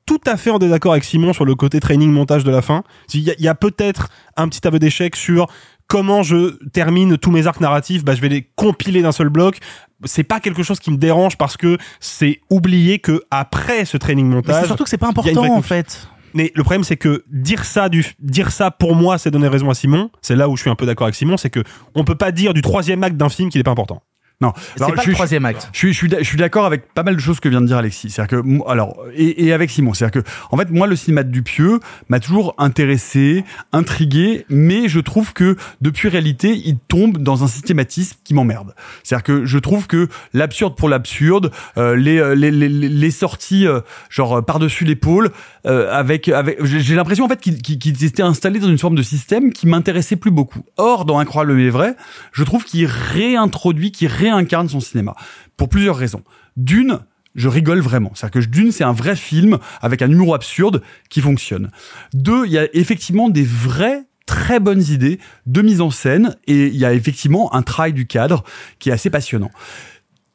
tout à fait en désaccord avec Simon sur le côté training montage de la fin. Il y a, peut-être un petit aveu d'échec sur comment je termine tous mes arcs narratifs. Bah, je vais les compiler d'un seul bloc. C'est pas quelque chose qui me dérange parce que c'est oublié que après ce training montage, c'est surtout que c'est pas important en fait. Mais le problème, c'est que dire ça, dire ça pour moi, c'est donner raison à Simon. C'est là où je suis un peu d'accord avec Simon, c'est que on peut pas dire du troisième acte d'un film qu'il est pas important. Non, C'est pas je le troisième acte. Je suis, je suis, je suis d'accord avec pas mal de choses que vient de dire Alexis. C'est-à-dire que, alors, et, et avec Simon, c'est-à-dire que, en fait, moi, le cinéma de Dupieux m'a toujours intéressé, intrigué, mais je trouve que, depuis réalité, il tombe dans un systématisme qui m'emmerde. C'est-à-dire que je trouve que l'absurde pour l'absurde, euh, les, euh, les, les, les sorties, euh, genre, euh, par-dessus l'épaule, euh, avec, avec, j'ai l'impression, en fait, qu'ils qu'ils étaient installés dans une forme de système qui m'intéressait plus beaucoup. Or, dans Incroyable mais vrai, je trouve qu'il réintroduit, qu'il réincarne son cinéma. Pour plusieurs raisons. D'une, je rigole vraiment. C'est-à-dire que Dune, c'est un vrai film avec un humour absurde qui fonctionne. Deux, il y a effectivement des vraies très bonnes idées de mise en scène et il y a effectivement un travail du cadre qui est assez passionnant.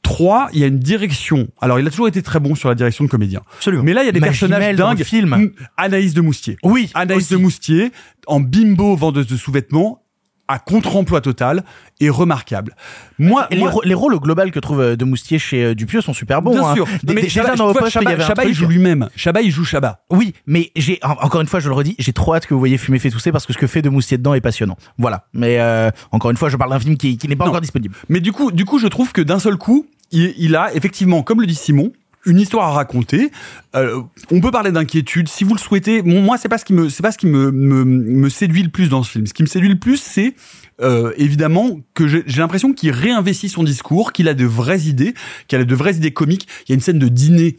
Trois, il y a une direction. Alors, il a toujours été très bon sur la direction de comédien. Absolument. Mais là, il y a des personnages dans le dingues. film. Anaïs de Moustier. Oui, Anaïs aussi. de Moustier, en bimbo vendeuse de sous-vêtements, à contre-emploi total est remarquable. Moi, Et les, moi- rô- les rôles global que trouve euh, de Moustier chez euh, Dupieux sont super bons. bien hein. sûr. Mais déjà dans vois, il y un joue lui-même. Chabat, il joue Chabat. Oui, mais j'ai en- encore une fois, je le redis, j'ai trop hâte que vous voyez Fumer fait tousser parce que ce que fait de Moustier dedans est passionnant. Voilà. Mais euh, encore une fois, je parle d'un film qui, qui n'est pas Non. encore disponible. Mais du coup, du coup, je trouve que d'un seul coup, il, il a effectivement, comme le dit Simon, une histoire à raconter. Euh, on peut parler d'inquiétude si vous le souhaitez. Bon, moi, c'est pas ce qui me, c'est pas ce qui me, me, me séduit le plus dans ce film. Ce qui me séduit le plus, c'est euh, évidemment que j'ai l'impression qu'il réinvestit son discours, qu'il a de vraies idées, qu'il a de vraies idées comiques. Il y a une scène de dîner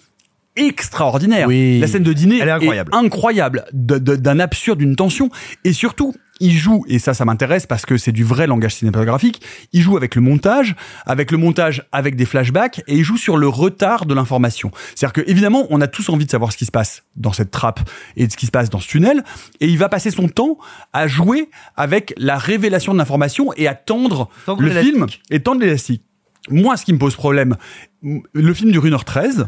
extraordinaire. Oui. La scène de dîner Elle est incroyable. incroyable, d'un absurde, d'une tension, et surtout, il joue, et ça, ça m'intéresse parce que c'est du vrai langage cinématographique, il joue avec le montage, avec le montage avec des flashbacks, et il joue sur le retard de l'information. C'est-à-dire que, évidemment, on a tous envie de savoir ce qui se passe dans cette trappe et de ce qui se passe dans ce tunnel, et il va passer son temps à jouer avec la révélation de l'information et à tendre Tendre le film et tendre l'élastique. Moi, ce qui me pose problème, le film dure 1h13.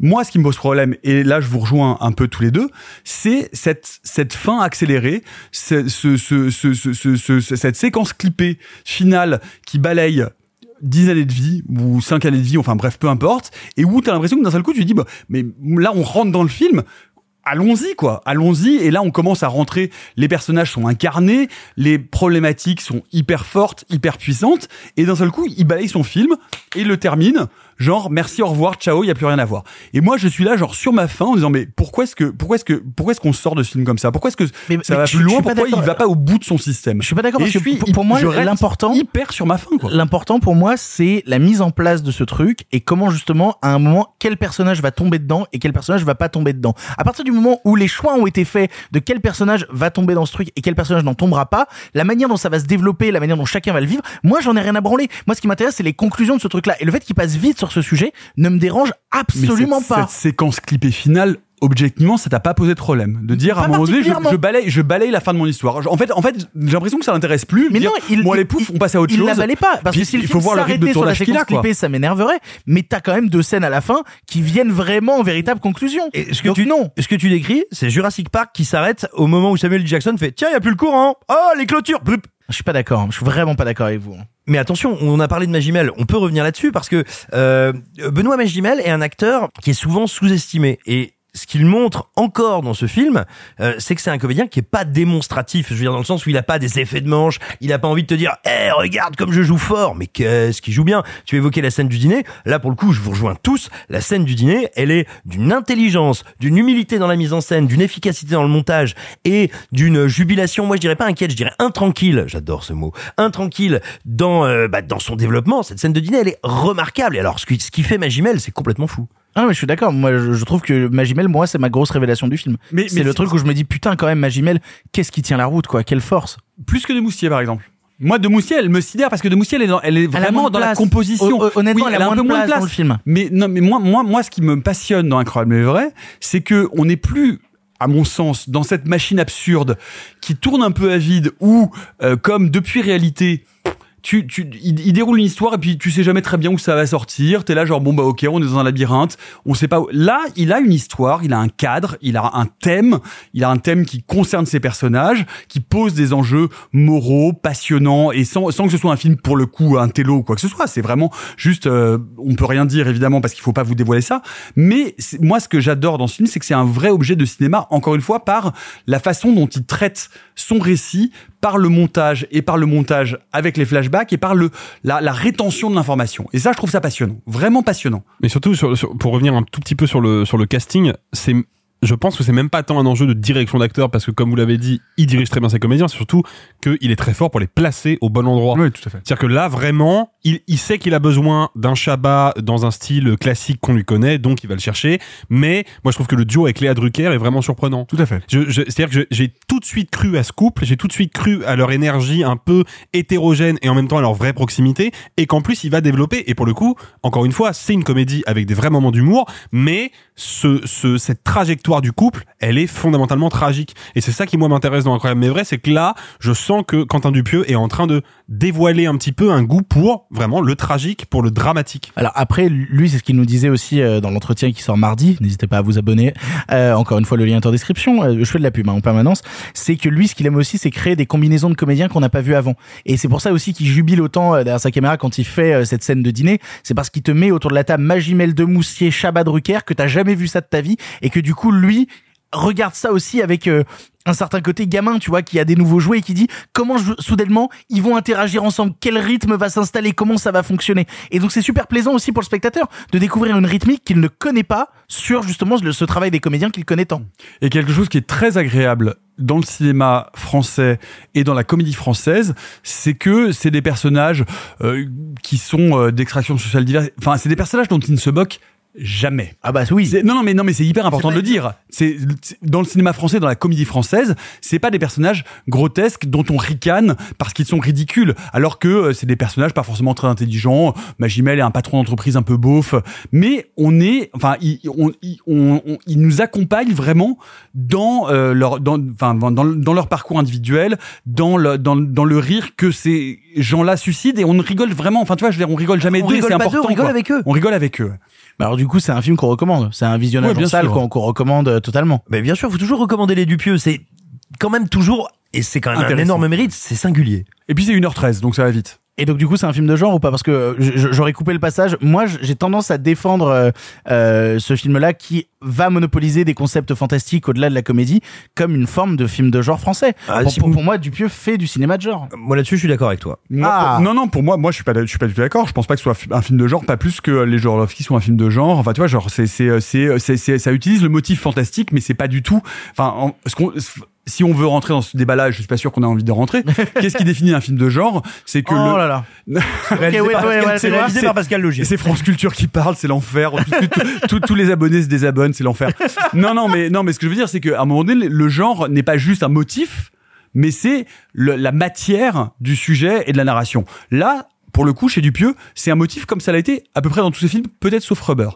Moi, ce qui me pose problème, et là, je vous rejoins un peu tous les deux, c'est cette, cette fin accélérée, ce, ce, ce, ce, ce- ce- ce- cette séquence clippée finale qui balaye 10 années de vie ou 5 années de vie, enfin bref, peu importe, et où t'as l'impression que d'un seul coup, tu dis, bah, mais là, on rentre dans le film, allons-y quoi, allons-y et là on commence à rentrer, les personnages sont incarnés, les problématiques sont hyper fortes, hyper puissantes et d'un seul coup il balaye son film et il le termine genre merci au revoir ciao il y a plus rien à voir. Et moi je suis là genre sur ma fin en disant mais pourquoi est-ce que pourquoi est-ce que pourquoi est-ce qu'on sort de ce film comme ça? Pourquoi est-ce que Mais- ça mais va je- plus loin? Pourquoi il va pas au bout de son système? Je suis pas d'accord parce je que suis- pour- pour moi l'important hyper sur ma fin quoi. L'important pour moi, c'est la mise en place de ce truc et comment justement, à un moment, quel personnage va tomber dedans et quel personnage va pas tomber dedans. À partir du moment où les choix ont été faits de quel personnage va tomber dans ce truc et quel personnage n'en tombera pas, la manière dont ça va se développer, la manière dont chacun va le vivre, moi j'en ai rien à branler. Moi ce qui m'intéresse, c'est les conclusions de ce truc-là. Et le fait qu'il passe vite sur ce sujet ne me dérange Mais absolument cette, pas. Cette séquence clippée finale, objectivement, ça t'a pas posé de problème de dire à Pas un moment donné, je, balaye, je balaye la fin de mon histoire. En fait, en fait, j'ai l'impression que ça l'intéresse plus. Mais Dire, non, il, moi les il- poufs, on passe à autre il chose. la valait pas parce Puis, que si il faut voir le rythme de s'arrêtait sur la tournage qu'il séquence a, quoi. clippée, ça m'énerverait. Mais t'as quand même deux scènes à la fin qui viennent vraiment en véritable conclusion. Et ce que Donc tu non. ce que tu décris, c'est Jurassic Park qui s'arrête au moment où Samuel. Jackson fait tiens, il y a plus le courant. Oh, les clôtures. Blup. Je suis pas d'accord. Je suis vraiment pas d'accord avec vous. Mais attention, on a parlé de Magimel, on peut revenir là-dessus parce que euh, Benoît Magimel est un acteur qui est souvent sous-estimé et ce qu'il montre encore dans ce film, euh, c'est que c'est un comédien qui est pas démonstratif. Je veux dire dans le sens où il a pas des effets de manche, il a pas envie de te dire, eh regarde comme je joue fort. Mais qu'est-ce qu'il joue bien? Tu évoquais la scène du dîner. Là pour le coup, je vous rejoins tous. La scène du dîner, elle est d'une intelligence, d'une humilité dans la mise en scène, d'une efficacité dans le montage et d'une jubilation. Moi, je dirais pas inquiète, je dirais intranquille. J'adore ce mot. Intranquille dans euh, bah, dans son développement. Cette scène de dîner, elle est remarquable. Et alors, ce qui, ce qui fait Magimel, c'est complètement fou. Ah mais je suis d'accord. Moi, je, je trouve que Magimel, moi, c'est ma grosse révélation du film. Mais- c'est le truc où je me dis putain quand même Magimel, qu'est-ce qui tient la route quoi? Quelle force Plus que de Moustier, par exemple. Moi, de Moustier, elle me sidère parce que de Moustier, elle est, dans- elle est Elle a vraiment dans la composition. Hon- hon- honnêtement, Oui, elle a un peu de moins de place place dans le film. Mais non, mais moi, moi, moi, ce qui me passionne dans Incroyable mais vrai, c'est que on n'est plus à mon sens, dans cette machine absurde qui tourne un peu à vide, où, euh, comme depuis réalité, tu, tu, il, il déroule une histoire et puis tu sais jamais très bien où ça va sortir. T'es là genre bon bah ok, on est dans un labyrinthe, on sait pas. Où. Là, il a une histoire, il a un cadre, il a un thème, il a un thème qui concerne ses personnages, qui pose des enjeux moraux, passionnants et sans, sans que ce soit un film pour le coup un télo ou quoi que ce soit. C'est vraiment juste, euh, on peut rien dire évidemment parce qu'il faut pas vous dévoiler ça. Mais moi, ce que j'adore dans ce film, c'est que c'est un vrai objet de cinéma. Encore une fois, par la façon dont il traite son récit, par le montage et par le montage avec les flashbacks et par le la, la rétention de l'information. Et ça, je trouve ça passionnant, vraiment passionnant. Mais surtout, sur, sur- pour revenir un tout petit peu sur le, sur le casting, c'est, je pense que c'est même pas tant un enjeu de direction d'acteur, parce que comme vous l'avez dit, il dirige très bien ses comédiens, c'est surtout qu'il est très fort pour les placer au bon endroit. Oui, tout à fait. C'est-à-dire que là, vraiment, il, il sait qu'il a besoin d'un Chabat dans un style classique qu'on lui connaît, donc il va le chercher. Mais moi, je trouve que le duo avec Léa Drucker est vraiment surprenant. Tout à fait. Je, je- C'est-à-dire que j'ai tout de suite cru à ce couple, j'ai tout de suite cru à leur énergie un peu hétérogène et en même temps à leur vraie proximité, et qu'en plus il va développer. Et pour le coup, encore une fois, c'est une comédie avec des vrais moments d'humour, mais ce, ce, cette trajectoire l'histoire du couple, elle est fondamentalement tragique. Et c'est ça qui moi m'intéresse dans Incroyable mais vrai, c'est que là, je sens que Quentin Dupieux est en train de dévoiler un petit peu un goût pour vraiment le tragique, pour le dramatique. Alors après, lui, c'est ce qu'il nous disait aussi euh, dans l'entretien qui sort mardi. N'hésitez pas à vous abonner. Euh, encore une fois, le lien est en description. Euh, je fais de la pub hein, en permanence. C'est que lui, ce qu'il aime aussi, c'est créer des combinaisons de comédiens qu'on n'a pas vu avant. Et c'est pour ça aussi qu'il jubile autant euh, derrière sa caméra quand il fait cette scène de dîner. C'est parce qu'il te met autour de la table Magimel de Moussier, Chabat Drucker, que t'as jamais vu ça de ta vie, et que du coup, lui regarde ça aussi avec euh, un certain côté gamin, tu vois, qui a des nouveaux jouets et qui dit comment soudainement ils vont interagir ensemble, quel rythme va s'installer, comment ça va fonctionner? Et donc c'est super plaisant aussi pour le spectateur de découvrir une rythmique qu'il ne connaît pas sur justement ce travail des comédiens qu'il connaît tant. Et quelque chose qui est très agréable dans le cinéma français et dans la comédie française, c'est que c'est des personnages euh, qui sont euh, d'extraction sociale diverse. Enfin, c'est des personnages dont ils ne se moquent jamais. Ah bah oui. Non non mais non mais c'est hyper important de le dire. C'est dans le cinéma français, dans la comédie française, c'est pas des personnages grotesques dont on ricane parce qu'ils sont ridicules, alors que euh, c'est des personnages pas forcément très intelligents. Magimel est un patron d'entreprise un peu beauf, mais on est, enfin, ils, on, on- nous accompagnent vraiment dans euh, leur, dans, enfin, dans, dans leur parcours individuel, dans le, dans, dans le rire que ces gens-là suscitent et on rigole vraiment. Enfin, tu vois, je veux dire, on rigole jamais d'eux, c'est pas d'eux, important. on rigole quoi. avec eux. On rigole avec eux. Bah alors du coup c'est un film qu'on recommande, c'est un visionnage Ouais, en salle qu'on recommande euh, totalement. Mais bien sûr, faut toujours recommander les Dupieux. C'est quand même toujours, et c'est quand même un énorme mérite, c'est singulier. Et puis c'est 1h13, donc ça va vite. Et donc du coup c'est un film de genre ou pas? Parce que euh, j'aurais coupé le passage. Moi j'ai tendance à défendre euh, euh, ce film-là qui va monopoliser des concepts fantastiques au-delà de la comédie comme une forme de film de genre français. Ah, pour, si pour- vous- pour moi Dupieux fait du cinéma de genre. Moi là-dessus, je suis d'accord avec toi. Moi, Ah. pour- non, non, pour moi, moi, je suis pas, je suis pas du tout d'accord. Je pense pas que ce soit un film de genre, pas plus que les Jorlovski sont un film de genre. Enfin, tu vois, genre, c'est, c'est, c'est, c'est, c'est- ça utilise le motif fantastique, mais c'est pas du tout. Enfin, en- ce qu'on, si on veut rentrer dans ce débat-là, je suis pas sûr qu'on a envie de rentrer. Qu'est-ce qui définit un film de genre? C'est que oh le, là là. Réalisé ouais, ouais, c'est réalisé par Pascal Logier. c'est France Culture qui parle, c'est l'enfer. Tous les abonnés se désabonnent, c'est l'enfer. Non, non, mais non, mais ce que je veux dire, c'est qu'à un moment donné, le genre n'est pas juste un motif, mais c'est la matière du sujet et de la narration. Là. Pour le coup, chez Dupieux, c'est un motif comme ça l'a été à peu près dans tous ses films, peut-être sauf Rubber,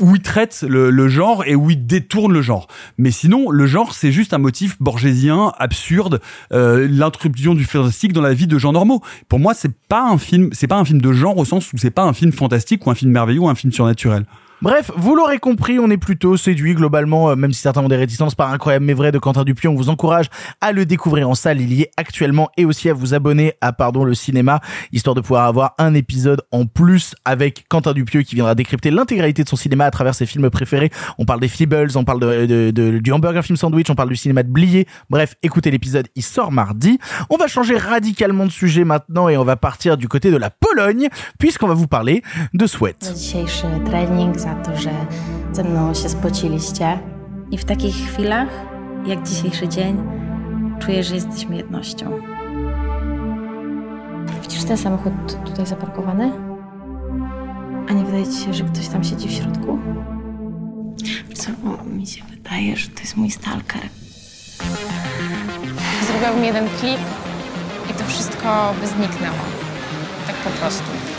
où il traite le, genre et où il détourne le genre. Mais sinon, le genre, c'est juste un motif borgésien, absurde, euh, du fantastique dans la vie de gens normaux. Pour moi, c'est pas un film, c'est pas un film de genre au sens où c'est pas un film fantastique ou un film merveilleux ou un film surnaturel. Bref, vous l'aurez compris, on est plutôt séduit globalement, euh, même si certains ont des réticences par incroyable mais vrai de Quentin Dupieux. On vous encourage à le découvrir en salle, il y est actuellement, et aussi à vous abonner à Pardon le cinéma, histoire de pouvoir avoir un épisode en plus avec Quentin Dupieux qui viendra décrypter l'intégralité de son cinéma à travers ses films préférés. On parle des Feebles, on parle de, du Hamburger Film Sandwich, on parle du cinéma de Blier. Bref, écoutez l'épisode, il sort mardi. On va changer radicalement de sujet maintenant et on va partir du côté de la Pologne, puisqu'on va vous parler de Sweat. Za to, że ze mną się spociliście. I w takich chwilach, jak dzisiejszy dzień, czuję, że jesteśmy jednością. Widzisz ten samochód tutaj zaparkowany? A nie wydaje ci się, że ktoś tam siedzi w środku? Co? O, mi się wydaje, że to jest mój stalker. Zrobiłbym jeden klik i to wszystko by zniknęło. Tak po prostu.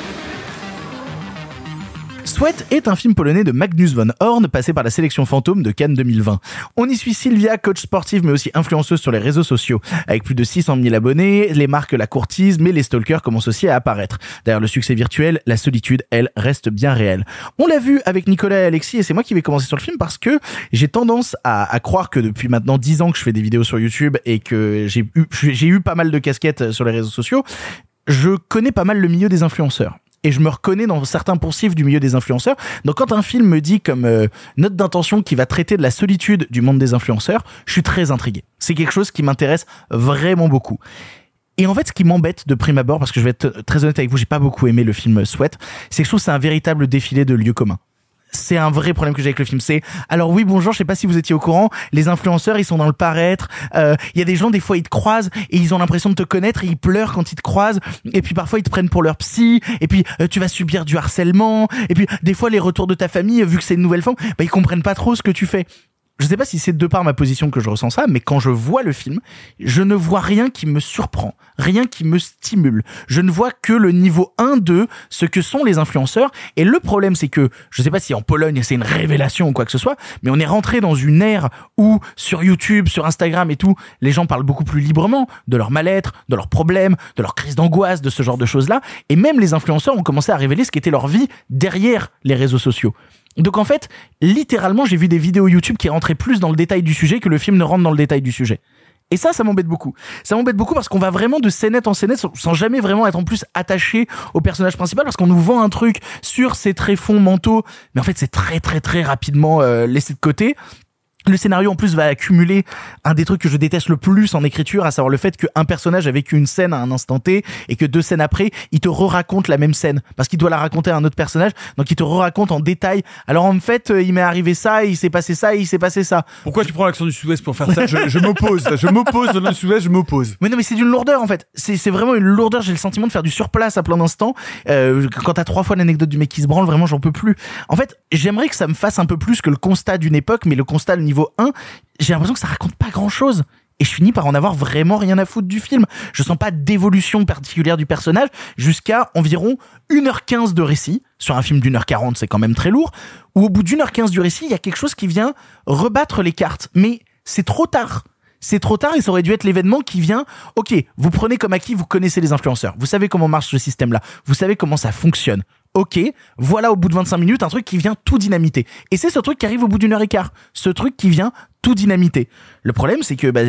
Sweat est un film polonais de Magnus von Horn, passé par la sélection fantôme de Cannes 2020. On y suit Sylvia, coach sportive mais aussi influenceuse sur les réseaux sociaux. Avec plus de 600 000 abonnés, les marques la courtisent, mais les stalkers commencent aussi à apparaître. Derrière le succès virtuel, la solitude, elle, reste bien réelle. On l'a vu avec Nicolas et Alexis, et c'est moi qui vais commencer sur le film parce que j'ai tendance à, croire que depuis maintenant 10 ans que je fais des vidéos sur YouTube et que j'ai eu pas mal de casquettes sur les réseaux sociaux, je connais pas mal le milieu des influenceurs. Et je me reconnais dans certains poncifs du milieu des influenceurs. Donc quand un film me dit comme euh, note d'intention qui va traiter de la solitude du monde des influenceurs, je suis très intrigué. C'est quelque chose qui m'intéresse vraiment beaucoup. Et en fait, ce qui m'embête de prime abord, parce que je vais être très honnête avec vous, j'ai pas beaucoup aimé le film Sweat, c'est que je trouve que c'est un véritable défilé de lieux communs c'est un vrai problème que j'ai avec le film. C'est alors oui bonjour, je sais pas si vous étiez au courant, les influenceurs ils sont dans le paraître. Euh, Il y a des gens des fois ils te croisent et ils ont l'impression de te connaître et ils pleurent quand ils te croisent. Et puis parfois ils te prennent pour leur psy. Et puis euh, tu vas subir du harcèlement. Et puis des fois les retours de ta famille vu que c'est une nouvelle forme, bah ils comprennent pas trop ce que tu fais. Je sais pas si c'est de par ma position que je ressens ça, mais quand je vois le film, je ne vois rien qui me surprend, rien qui me stimule. Je ne vois que le niveau 1 de ce que sont les influenceurs. Et le problème, c'est que, je sais pas si en Pologne c'est une révélation ou quoi que ce soit, mais on est rentré dans une ère où sur YouTube, sur Instagram et tout, les gens parlent beaucoup plus librement de leur mal-être, de leurs problèmes, de leurs crises d'angoisse, de ce genre de choses-là. Et même les influenceurs ont commencé à révéler ce qu'était leur vie derrière les réseaux sociaux. Donc en fait, littéralement, j'ai vu des vidéos YouTube qui rentraient plus dans le détail du sujet que le film ne rentre dans le détail du sujet. Et ça, ça m'embête beaucoup. Ça m'embête beaucoup parce qu'on va vraiment de scénette en scénette sans, jamais vraiment être en plus attaché au personnage principal parce qu'on nous vend un truc sur ses tréfonds mentaux, mais en fait c'est très très très rapidement euh, laissé de côté. Le scénario en plus va accumuler un des trucs que je déteste le plus en écriture, à savoir le fait qu'un personnage a vécu une scène à un instant T et que deux scènes après, il te re-raconte la même scène parce qu'il doit la raconter à un autre personnage, donc il te re-raconte en détail. Alors en fait, euh, il m'est arrivé ça, il s'est passé ça, il s'est passé ça. Pourquoi tu prends l'accent du sud-ouest pour faire ça? Je, je m'oppose, je m'oppose dans le sud-ouest, je m'oppose. Mais non, mais c'est d'une lourdeur en fait. C'est c'est vraiment une lourdeur. J'ai le sentiment de faire du surplace à plein d'instants. Euh, quand t'as trois fois l'anecdote du mec qui se branle, vraiment, j'en peux plus. En fait, j'aimerais que ça me fasse un peu plus que le constat d'une époque, mais le constat le niveau 1, j'ai l'impression que ça raconte pas grand chose. Et je finis par en avoir vraiment rien à foutre du film. Je sens pas d'évolution particulière du personnage jusqu'à environ 1h15 de récit. Sur un film d'une heure 40, c'est quand même très lourd. Où au bout d'une heure 15 du récit, il y a quelque chose qui vient rebattre les cartes. Mais c'est trop tard. C'est trop tard et ça aurait dû être l'événement qui vient. Ok, vous prenez comme acquis, vous connaissez les influenceurs. Vous savez comment marche ce système-là. Vous savez comment ça fonctionne. Ok, voilà au bout de 25 minutes un truc qui vient tout dynamiter. Et c'est ce truc qui arrive au bout d'une heure et quart. Ce truc qui vient tout dynamiter. Le problème, c'est que bah,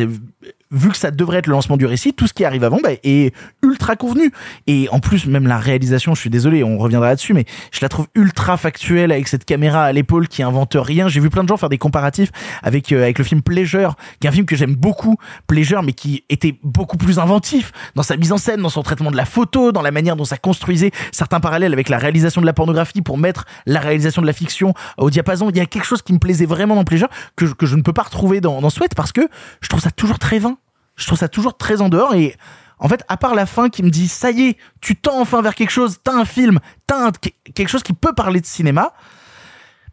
vu que ça devrait être le lancement du récit, tout ce qui arrive avant bah, est ultra convenu. Et en plus, même la réalisation, je suis désolé, on reviendra là-dessus, mais je la trouve ultra factuelle avec cette caméra à l'épaule qui invente rien. J'ai vu plein de gens faire des comparatifs avec euh, avec le film Pleasure, qui est un film que j'aime beaucoup, Pleasure, mais qui était beaucoup plus inventif dans sa mise en scène, dans son traitement de la photo, dans la manière dont ça construisait certains parallèles avec la réalisation de la pornographie pour mettre la réalisation de la fiction au diapason. Il y a quelque chose qui me plaisait vraiment dans Pleasure que, je- que je ne peux pas retrouver dans, dans Sweat parce que je trouve ça toujours très vain. Je trouve ça toujours très en dehors et en fait, à part la fin qui me dit ça y est, tu tends enfin vers quelque chose, t'as un film, t'as un- quelque chose qui peut parler de cinéma,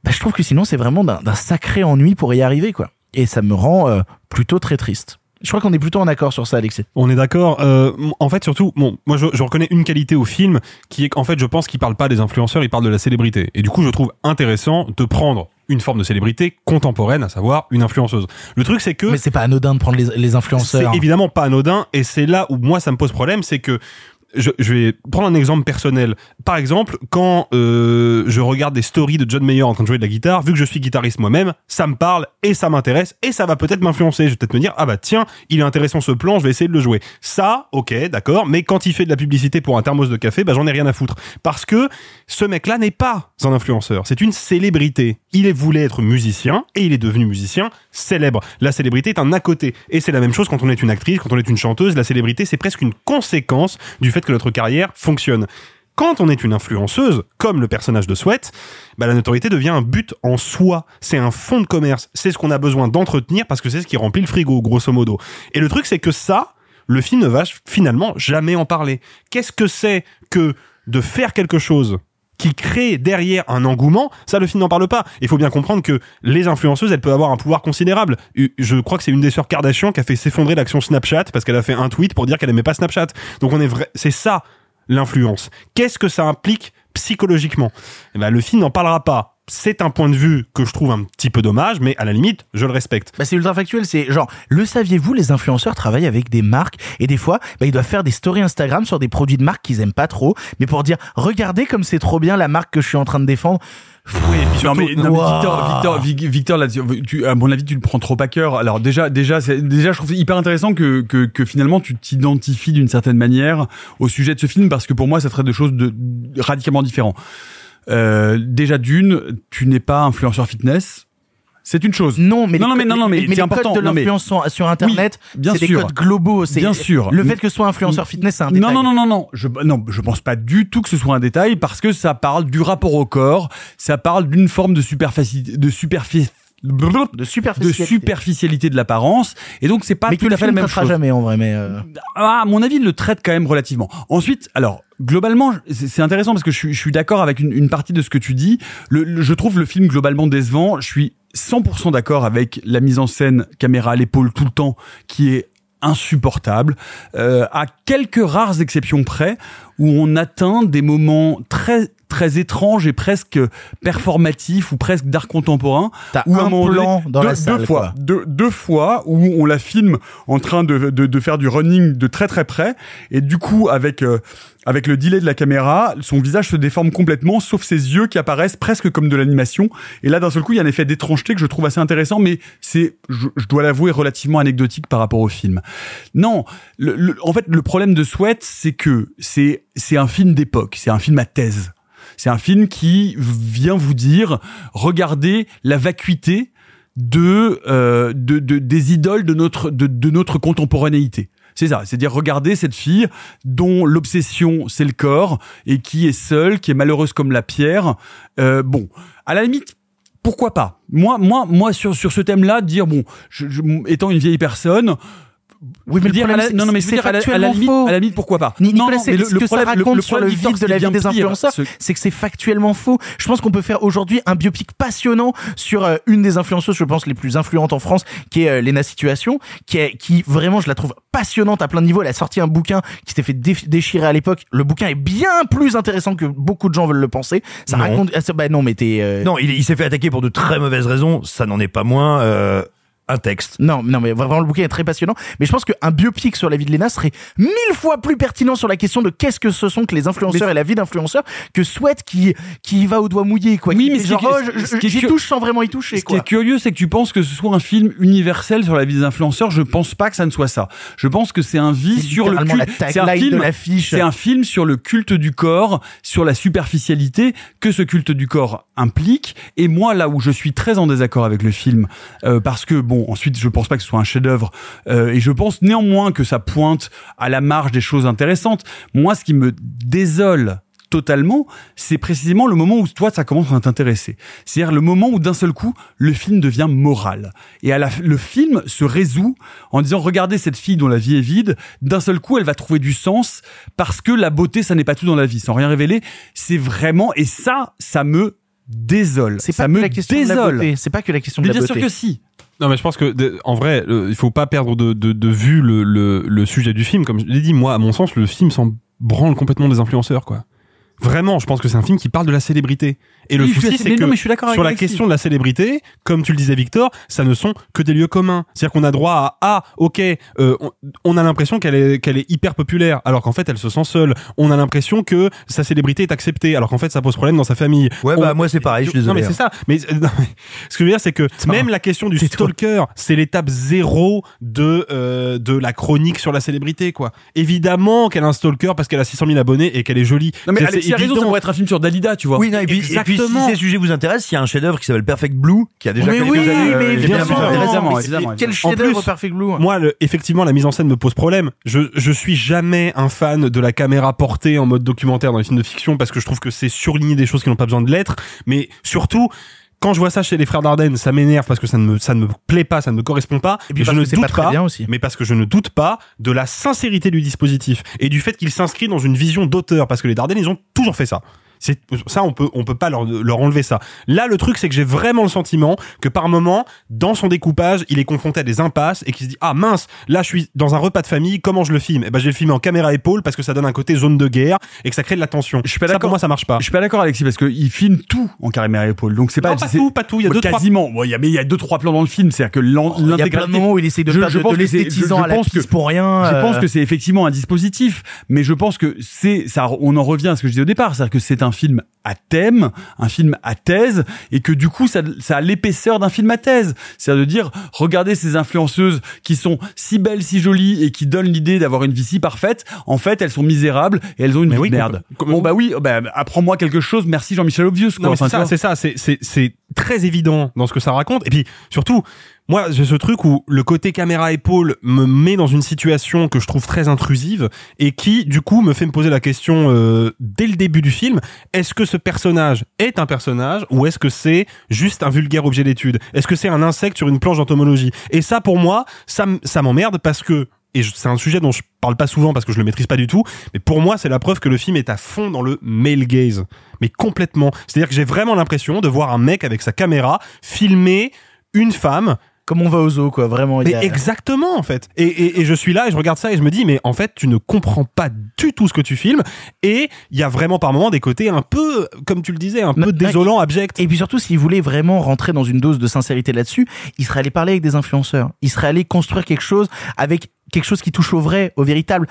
bah, je trouve que sinon c'est vraiment d'un sacré ennui pour y arriver quoi. Et ça me rend euh, plutôt très triste. Je crois qu'on est plutôt en accord sur ça, Alexis. On est d'accord. Euh, en fait, surtout, bon, moi, je, je reconnais une qualité au film qui est qu'en fait, je pense qu'il parle pas des influenceurs, il parle de la célébrité. Et du coup, je trouve intéressant de prendre une forme de célébrité contemporaine, à savoir une influenceuse. Le truc, c'est que Mais c'est pas anodin de prendre les, les influenceurs. c'est évidemment pas anodin, et c'est là où moi ça me pose problème, c'est que je, vais prendre un exemple personnel. Par exemple, quand euh, je regarde des stories de John Mayer en train de jouer de la guitare, vu que je suis guitariste moi-même, ça me parle et ça m'intéresse et ça va peut-être m'influencer. Je vais peut-être me dire ah bah tiens, il est intéressant ce plan, je vais essayer de le jouer. Ça, ok, d'accord. Mais quand il fait de la publicité pour un thermos de café, bah j'en ai rien à foutre parce que ce mec-là n'est pas un influenceur, c'est une célébrité. Il voulu être musicien et il est devenu musicien célèbre. La célébrité est un à côté et c'est la même chose quand on est une actrice, quand on est une chanteuse. La célébrité c'est presque une conséquence du fait que notre carrière fonctionne. Quand on est une influenceuse, comme le personnage de Sweat, bah la notoriété devient un but en soi. C'est un fonds de commerce. C'est ce qu'on a besoin d'entretenir parce que c'est ce qui remplit le frigo, grosso modo. Et le truc, c'est que ça, le film ne va finalement jamais en parler. Qu'est-ce que c'est que de faire quelque chose qui crée derrière un engouement, ça le film n'en parle pas. Il faut bien comprendre que les influenceuses, elles peuvent avoir un pouvoir considérable. Je crois que c'est une des sœurs Kardashian qui a fait s'effondrer l'action Snapchat parce qu'elle a fait un tweet pour dire qu'elle aimait pas Snapchat. Donc on est vrai, c'est ça l'influence. Qu'est-ce que ça implique psychologiquement? Eh ben, le film n'en parlera pas. C'est un point de vue que je trouve un petit peu dommage, mais à la limite, je le respecte. Bah c'est ultra factuel, c'est genre, le saviez-vous, les influenceurs travaillent avec des marques et des fois, bah, ils doivent faire des stories Instagram sur des produits de marques qu'ils aiment pas trop, mais pour dire, regardez comme c'est trop bien la marque que je suis en train de défendre. Oui, et puis surtout, non, mais, non, mais. Victor, Victor, Vic- Victor, là, tu, à mon avis, tu le prends trop à cœur. Alors déjà, déjà, c'est- déjà, je trouve hyper intéressant que, que, que finalement tu t'identifies d'une certaine manière au sujet de ce film parce que pour moi, ça traite de choses de radicalement différents. Euh, déjà d'une, tu n'es pas influenceur fitness. C'est une chose. Non, mais non, les non, non, non, mais, mais c'est important. codes de mais- l'influence sur Internet, Oui, bien c'est des sûr. codes globaux. Bien sûr. Le fait que ce soit influenceur fitness, c'est un détail. Non, non, non, non, non. Je, non, je pense pas du tout que ce soit un détail parce que ça parle du rapport au corps, ça parle d'une forme de superficie, de superficie, de superficialité, de superficialité de l'apparence. Et donc, c'est pas Mais tout à fait la même chose. jamais en vrai, mais euh, Ah, à mon avis, il le traite quand même relativement. Ensuite, alors, globalement, c'est intéressant parce que je suis, d'accord avec une, partie de ce que tu dis. Je trouve le film globalement décevant. Je suis 100% d'accord avec la mise en scène caméra à l'épaule tout le temps qui est insupportable, euh, à quelques rares exceptions près, où on atteint des moments très très étranges et presque performatifs ou presque d'art contemporain. T'as un donné- plan dans deux, la salle, deux fois, quoi. deux, deux fois où on la filme en train de, de, de faire du running de très très près et du coup avec euh, avec le delay de la caméra, son visage se déforme complètement, sauf ses yeux qui apparaissent presque comme de l'animation. Et là, d'un seul coup, il y a un effet d'étrangeté que je trouve assez intéressant, mais c'est, je, je dois l'avouer, relativement anecdotique par rapport au film. Non, le- le- en fait, le problème de Sweat, c'est que c'est c'est un film d'époque, c'est un film à thèse. C'est un film qui vient vous dire, regardez la vacuité de, euh, de, de- des idoles de notre, de, de notre contemporanéité. C'est ça, c'est-à-dire regarder cette fille dont l'obsession c'est le corps et qui est seule, qui est malheureuse comme la pierre. Euh, bon, à la limite, pourquoi pas? Moi, moi, moi sur sur ce thème-là, dire bon, je, je- étant une vieille personne. Oui, mais le dire, problème, la- c'est- non, non, mais c'est à la, à la factuellement limite, faux. à la limite, pourquoi pas? Ni- Nicolas, non, c'est mais le- ce le que problème- ça le- raconte le sur le vide ce de la vie des influenceurs, ce- c'est que c'est factuellement faux. Je pense qu'on peut faire aujourd'hui un biopic passionnant sur euh, une des influenceuses, je pense, les plus influentes en France, qui est euh, Lena Situation, qui est, qui vraiment, je la trouve passionnante à plein de niveaux. Elle a sorti un bouquin qui s'était fait dé- déchirer à l'époque. Le bouquin est bien plus intéressant que beaucoup de gens veulent le penser. Ça Non. raconte, ah, ça- bah non, mais t'es, euh, Non, il, il s'est fait attaquer pour de très mauvaises raisons. Ça n'en est pas moins euh, un texte. Non, non, mais vraiment le bouquin est très passionnant. Mais je pense qu'un biopic sur la vie de Lena serait mille fois plus pertinent sur la question de qu'est-ce que ce sont que les influenceurs Mais- et la vie d'influenceurs que Sweat qui qui y va au doigt mouillé quoi. Oui, mais genre, oh, j'y touche sans vraiment y toucher Ce qui est curieux, c'est que tu penses que ce soit un film universel sur la vie des influenceurs. Je pense pas que ça ne soit ça. Je pense que c'est un vie sur le culte. C'est un film. C'est un film sur le culte du corps, sur la superficialité que ce culte du corps implique. Et moi, là où je suis très en désaccord avec le film, euh, parce que bon, ensuite, je pense pas que ce soit un chef-d'œuvre, euh, et je pense néanmoins que ça pointe à la marge des choses intéressantes. Moi, ce qui me désole totalement, c'est précisément le moment où toi ça commence à t'intéresser. C'est-à-dire le moment où d'un seul coup le film devient moral. Et à la, le film se résout en disant regardez cette fille dont la vie est vide, d'un seul coup elle va trouver du sens parce que la beauté ça n'est pas tout dans la vie, sans rien révéler. C'est vraiment et ça ça me désole. C'est pas me que la question de la beauté. C'est pas que la question de la bien beauté. sûr que si. Non, mais je pense que, en vrai, il faut pas perdre de, de, de vue le, le, le sujet du film. Comme je l'ai dit, moi, à mon sens, le film s'en branle complètement des influenceurs, quoi. Vraiment, je pense que c'est un film qui parle de la célébrité. Et le Oui, souci, c'est que non, mais je suis d'accord avec sur la question de la célébrité, comme tu le disais, Victor, ça ne sont que des lieux communs. C'est-à-dire qu'on a droit à ah, ok, euh, on, on a l'impression qu'elle est qu'elle est hyper populaire, alors qu'en fait, elle se sent seule. On a l'impression que sa célébrité est acceptée, alors qu'en fait, ça pose problème dans sa famille. Ouais, On- bah moi c'est pareil, je suis non désolé. mais c'est ça. Mais, euh, non, mais ce que je veux dire, c'est que même la question du stalker, c'est l'étape zéro de euh, de la chronique sur la célébrité, quoi. Évidemment qu'elle a un stalker parce qu'elle a 600 000 abonnés et qu'elle est jolie. Non mais Alexis a raison, ça pourrait être un film sur Dalida, tu vois. Oui, non, et puis, et puis si ces sujets vous intéressent, il y a un chef-d'œuvre qui s'appelle Perfect Blue, qui a déjà Mais quelques oui, années. mais euh, évidemment, évidemment, mais évidemment, Quel chef-d'œuvre Perfect Blue? hein. Moi, le- effectivement, la mise en scène me pose problème. Je, je suis jamais un fan de la caméra portée en mode documentaire dans les films de fiction parce que je trouve que c'est surligner des choses qui n'ont pas besoin de l'être. Mais surtout, quand je vois ça chez les frères Dardenne, ça m'énerve parce que ça ne me, ça ne me plaît pas, ça ne me correspond pas. Et puis je parce ne doute pas très bien aussi. mais parce que je ne doute pas de la sincérité du dispositif et du fait qu'il s'inscrit dans une vision d'auteur parce que les Dardenne, ils ont toujours fait ça. C'est ça, on peut on peut pas leur, leur enlever ça. Là, le truc, c'est que j'ai vraiment le sentiment que par moment, dans son découpage, il est confronté à des impasses et qu'il se dit ah mince, là je suis dans un repas de famille, comment je le filme? Eh ben je vais le filmer en caméra épaule parce que ça donne un côté zone de guerre et que ça crée de la tension. Je suis pas d'accord. pour moi ça marche pas. Je suis pas d'accord Alexis parce qu'il filme tout en caméra épaule. Donc c'est pas, Non, pas tout, pas tout. Il y a deux, trois- quasiment. Bon, il y a mais il y a deux trois plans dans le film, c'est-à-dire que l'en- Il y a plein de l'intégralité. moments où il essaie de Je- faire je de, pense de que c'est- l'esthétisant je- à la je pense piste que- pour rien. Je euh, pense que c'est effectivement un dispositif, mais je pense que c'est ça. On en revient à ce que je disais au départ, c'est-à-dire que c'est un film à thème, un film à thèse, et que du coup ça, ça a l'épaisseur d'un film à thèse. C'est-à-dire de dire, regardez ces influenceuses qui sont si belles, si jolies et qui donnent l'idée d'avoir une vie si parfaite. En fait, elles sont misérables et elles ont une vie oui, de merde. Bon bah oui, bah, apprends-moi quelque chose. Merci Jean-Michel Obvious. Quoi. Enfin, c'est ça, c'est ça, c'est très évident dans ce que ça raconte. Et puis, surtout, moi, j'ai ce truc où le côté caméra épaule me met dans une situation que je trouve très intrusive et qui, du coup, me fait me poser la question euh, dès le début du film est-ce que ce personnage est un personnage ou est-ce que c'est juste un vulgaire objet d'étude? Est-ce que c'est un insecte sur une planche d'entomologie? Et ça, pour moi, ça, ça m'emmerde parce que et c'est un sujet dont je parle pas souvent parce que je le maîtrise pas du tout, mais pour moi, c'est la preuve que le film est à fond dans le male gaze. Mais complètement. C'est-à-dire que j'ai vraiment l'impression de voir un mec avec sa caméra filmer une femme Comme on va au zoo, quoi, vraiment. mais y a- exactement en fait. Et, et, et je suis là et je regarde ça et je me dis mais en fait tu ne comprends pas du tout ce que tu filmes et il y a vraiment par moments des côtés un peu comme tu le disais un peu désolants, abjects. Et puis surtout, s'il voulait vraiment rentrer dans une dose de sincérité là-dessus, il serait allé parler avec des influenceurs. Il serait allé construire quelque chose avec quelque chose qui touche au vrai, au véritable.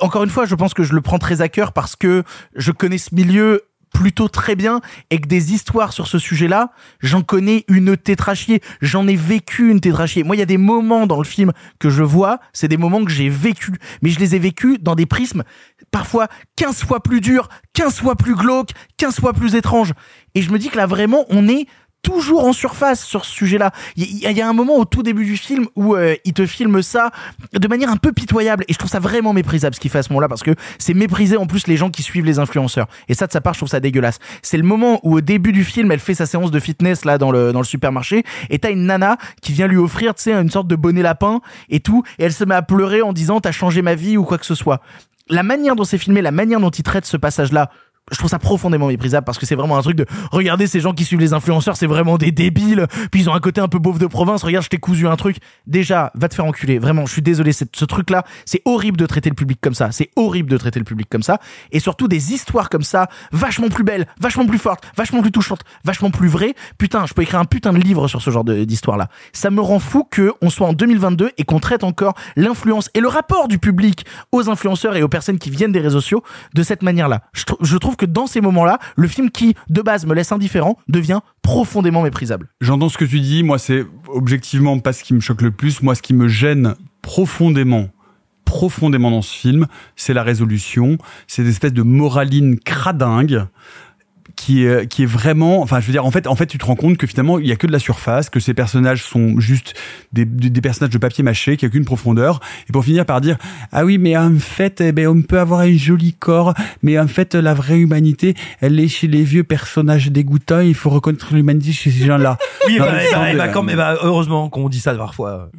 Encore une fois, je pense que je le prends très à cœur parce que je connais ce milieu plutôt très bien et que des histoires sur ce sujet-là, j'en connais une tétrachier. J'en ai vécu une tétrachier. Moi, il y a des moments dans le film que je vois, c'est des moments que j'ai vécu, mais je les ai vécus dans des prismes parfois 15 fois plus durs, 15 fois plus glauques, 15 fois plus étranges. Et je me dis que là, vraiment, on est toujours en surface sur ce sujet-là. Il y, y a un moment au tout début du film où euh, il te filme ça de manière un peu pitoyable et je trouve ça vraiment méprisable ce qu'il fait à ce moment-là parce que c'est mépriser en plus les gens qui suivent les influenceurs. Et ça de sa part, je trouve ça dégueulasse. C'est le moment où au début du film, elle fait sa séance de fitness là dans le dans le supermarché et t'as une nana qui vient lui offrir, tu sais, une sorte de bonnet lapin et tout et elle se met à pleurer en disant t'as changé ma vie ou quoi que ce soit. La manière dont c'est filmé, la manière dont il traite ce passage-là, je trouve ça profondément méprisable parce que c'est vraiment un truc de regardez ces gens qui suivent les influenceurs, c'est vraiment des débiles. Puis ils ont un côté un peu beauf de province. Regarde, je t'ai cousu un truc. Déjà, va te faire enculer. Vraiment, je suis désolé. Ce truc-là, c'est horrible de traiter le public comme ça. C'est horrible de traiter le public comme ça. Et surtout des histoires comme ça, vachement plus belles, vachement plus fortes, vachement plus touchantes, vachement plus vraies. Putain, je peux écrire un putain de livre sur ce genre de- d'histoire-là. Ça me rend fou que on soit en 2022 et qu'on traite encore l'influence et le rapport du public aux influenceurs et aux personnes qui viennent des réseaux sociaux de cette manière-là. Je trouve que dans ces moments-là, le film qui, de base, me laisse indifférent, devient profondément méprisable. J'entends ce que tu dis. Moi, c'est objectivement pas ce qui me choque le plus. Moi, ce qui me gêne profondément, profondément dans ce film, c'est la résolution. C'est des espèces de moraline cradingue qui est, qui est vraiment, enfin, je veux dire, en fait, en fait, tu te rends compte que finalement, il y a que de la surface, que ces personnages sont juste des, des, personnages de papier mâché, qu'il n'y a qu'une profondeur. Et pour finir par dire, ah oui, mais en fait, eh ben, on peut avoir un joli corps, mais en fait, la vraie humanité, elle est chez les vieux personnages dégoûtants. Il faut reconnaître l'humanité chez ces gens-là. Oui, Non, bah, mais eh bah, eh bah, quand bah, heureusement qu'on dit ça parfois.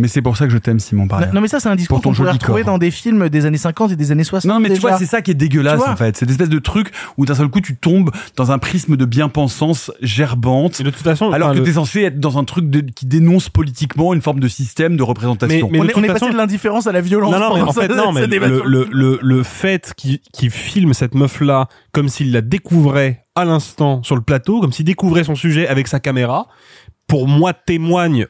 Mais c'est pour ça que je t'aime, Simon, par Non, non, mais ça, c'est un discours qu'on pourrait retrouver corps. dans des films des années 50 et des années 60. Non, mais tu vois, c'est ça qui est dégueulasse, en fait. C'est une espèce de truc où d'un seul coup, tu tombes dans un prisme de bien-pensance gerbante. Et de toute façon, alors enfin, que le- t'es censé être dans un truc de- qui dénonce politiquement une forme de système de représentation. Mais- mais on de est, on est passé façon- de l'indifférence à la violence. Non, non, mais en fait, non, mais le, le, le, le fait qu'il qu'il filme cette meuf-là comme s'il la découvrait à l'instant sur le plateau, comme s'il découvrait son sujet avec sa caméra, pour moi témoigne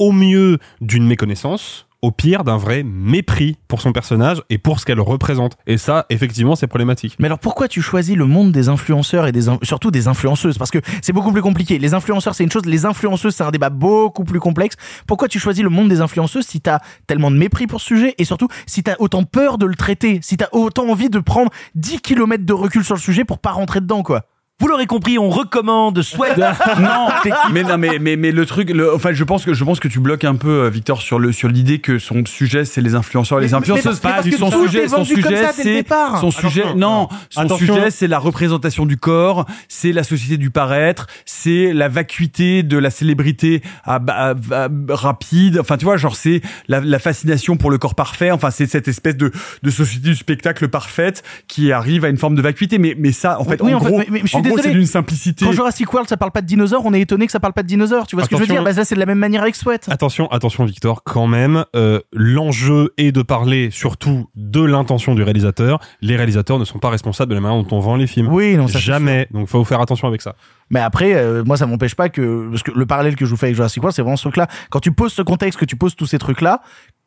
au mieux d'une méconnaissance, au pire d'un vrai mépris pour son personnage et pour ce qu'elle représente. Et ça, effectivement, c'est problématique. Mais alors pourquoi tu choisis le monde des influenceurs et des surtout des influenceuses? Parce que c'est beaucoup plus compliqué. Les influenceurs c'est une chose, les influenceuses c'est un débat beaucoup plus complexe. Pourquoi tu choisis le monde des influenceuses si t'as tellement de mépris pour ce sujet et surtout si t'as autant peur de le traiter, si t'as autant envie de prendre 10 km de recul sur le sujet pour pas rentrer dedans quoi? Vous l'aurez compris, on recommande Sweat. non, mais non, mais, mais, mais le truc, le, enfin, je pense que, je pense que tu bloques un peu, euh, Victor, sur le, sur l'idée que son sujet, c'est les influenceurs et les Mais- mais influenceuses. parce- mais parce que son sujet, son sujet, c'est, départ. son sujet, non, son attention. sujet, c'est la représentation du corps, c'est la société du paraître, c'est la vacuité de la célébrité à, à- à- rapide. Enfin, tu vois, genre, c'est la, la fascination pour le corps parfait. Enfin, c'est cette espèce de, de société du spectacle parfaite qui arrive à une forme de vacuité. Mais, mais ça, en fait, Oui, en, en fait, gros, mais- mais je suis en gros, désolé. c'est d'une simplicité. Quand Jurassic World ça parle pas de dinosaures, on est étonné que ça parle pas de dinosaures. Tu vois ce que je veux dire? Bah là c'est de la même manière avec Sweat. Attention, attention Victor, quand même, euh, l'enjeu est de parler surtout de l'intention du réalisateur. Les réalisateurs ne sont pas responsables de la manière dont on vend les films. Oui, non, ça, Jamais. Donc faut faire attention avec ça. Mais après, euh, moi, ça m'empêche pas que parce que le parallèle que je vous fais avec Jurassic World, c'est vraiment ce truc-là. Quand tu poses ce contexte, que tu poses tous ces trucs-là,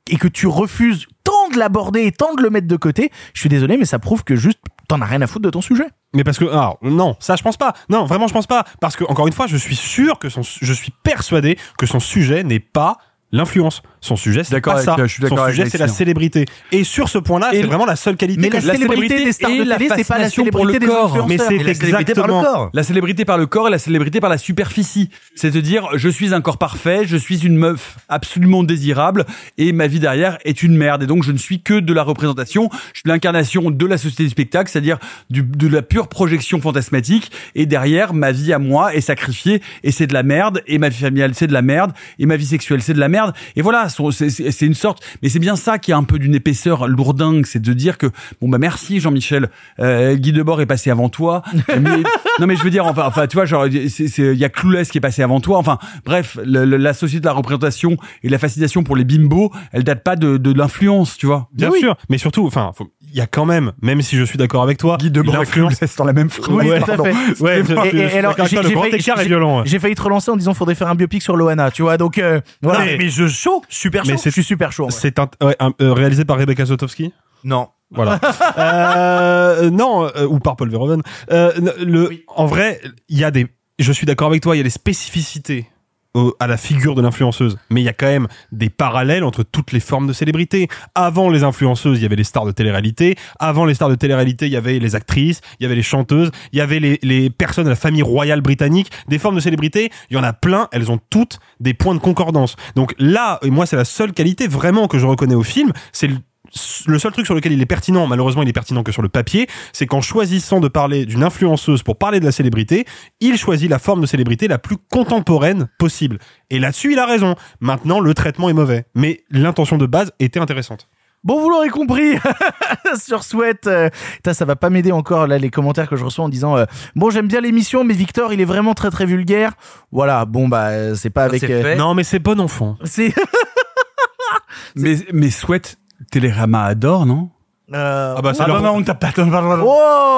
et que tu refuses tant de l'aborder et tant de le mettre de côté, je suis désolé, mais ça prouve que juste t'en as rien à foutre de ton sujet. Mais parce que alors non, ça je pense pas. Non, vraiment je pense pas parce que encore une fois, je suis sûr que son je suis persuadé que son sujet n'est pas l'influence. Son sujet c'est pas ça. je suis son sujet c'est la Alexis. célébrité. Et sur ce point-là, c'est vraiment la seule qualité Mais que la célébrité des stars de la télé, c'est pas la célébrité des corps. Mais c'est la exactement corps. La célébrité par le corps et la célébrité par la superficie. C'est-à-dire, je suis un corps parfait, je suis une meuf absolument désirable et ma vie derrière est une merde. Et donc, je ne suis que de la représentation. Je suis l'incarnation de la société du spectacle, c'est-à-dire de la pure projection fantasmatique. Et derrière, ma vie à moi est sacrifiée et c'est de la merde. Et ma vie familiale, c'est de la merde. Et ma vie sexuelle, c'est de la merde. Et voilà, c'est- c'est c'est une sorte, mais c'est bien ça qui a un peu d'une épaisseur lourdingue, c'est de dire que bon bah merci Jean-Michel, euh, Guy Debord est passé avant toi. mais, non mais je veux dire, enfin, enfin tu vois, genre c'est- c'est- il y a Clouless qui est passé avant toi. Enfin bref, le- le- la société de la représentation et la fascination pour les bimbos, elle date pas de, de l'influence, tu vois. Bien sûr, mais surtout, enfin, y a quand même, même si je suis d'accord avec toi, Guy Debord l'influence. Clouless dans la même phrase. Oui, Ouais, tout à pardon. fait. Ouais, je- Et- alors, j'ai failli, est j'ai- violent. ouais. j'ai failli te relancer en disant faudrait faire un biopic sur Loana, tu vois. Donc euh, voilà. Non, mais, mais je chaud, super chaud. Mais je suis super chaud. ouais. C'est un, euh, réalisé par Rebecca Zotowski. Non. Voilà. euh, non, euh, ou par Paul Verhoeven. Euh, le, En vrai, il y a des. Je suis d'accord avec toi, il y a des spécificités à la figure de l'influenceuse. Mais il y a quand même des parallèles entre toutes les formes de célébrité. Avant les influenceuses, il y avait les stars de télé-réalité. Avant les stars de télé-réalité, il y avait les actrices, il y avait les chanteuses, il y avait les, les personnes de la famille royale britannique. Des formes de célébrité, il y en a plein. Elles ont toutes des points de concordance. Donc là, et moi, c'est la seule qualité vraiment que je reconnais au film. C'est le seul truc sur lequel il est pertinent, malheureusement il est pertinent que sur le papier, c'est qu'en choisissant de parler d'une influenceuse pour parler de la célébrité, il choisit la forme de célébrité la plus contemporaine possible. Et là-dessus il a raison. Maintenant le traitement est mauvais, mais l'intention de base était intéressante. Bon, vous l'aurez compris sur Sweat. euh, ça va pas m'aider encore là les commentaires que je reçois en disant euh, bon j'aime bien l'émission mais Victor il est vraiment très très vulgaire. Voilà, bon bah c'est pas avec. c'est euh. Non mais c'est bon enfant. c'est Mais mais Sweat, Télérama adore, non Euh, Ah bah c'est Ah leur- non, non, on tape pas. Oh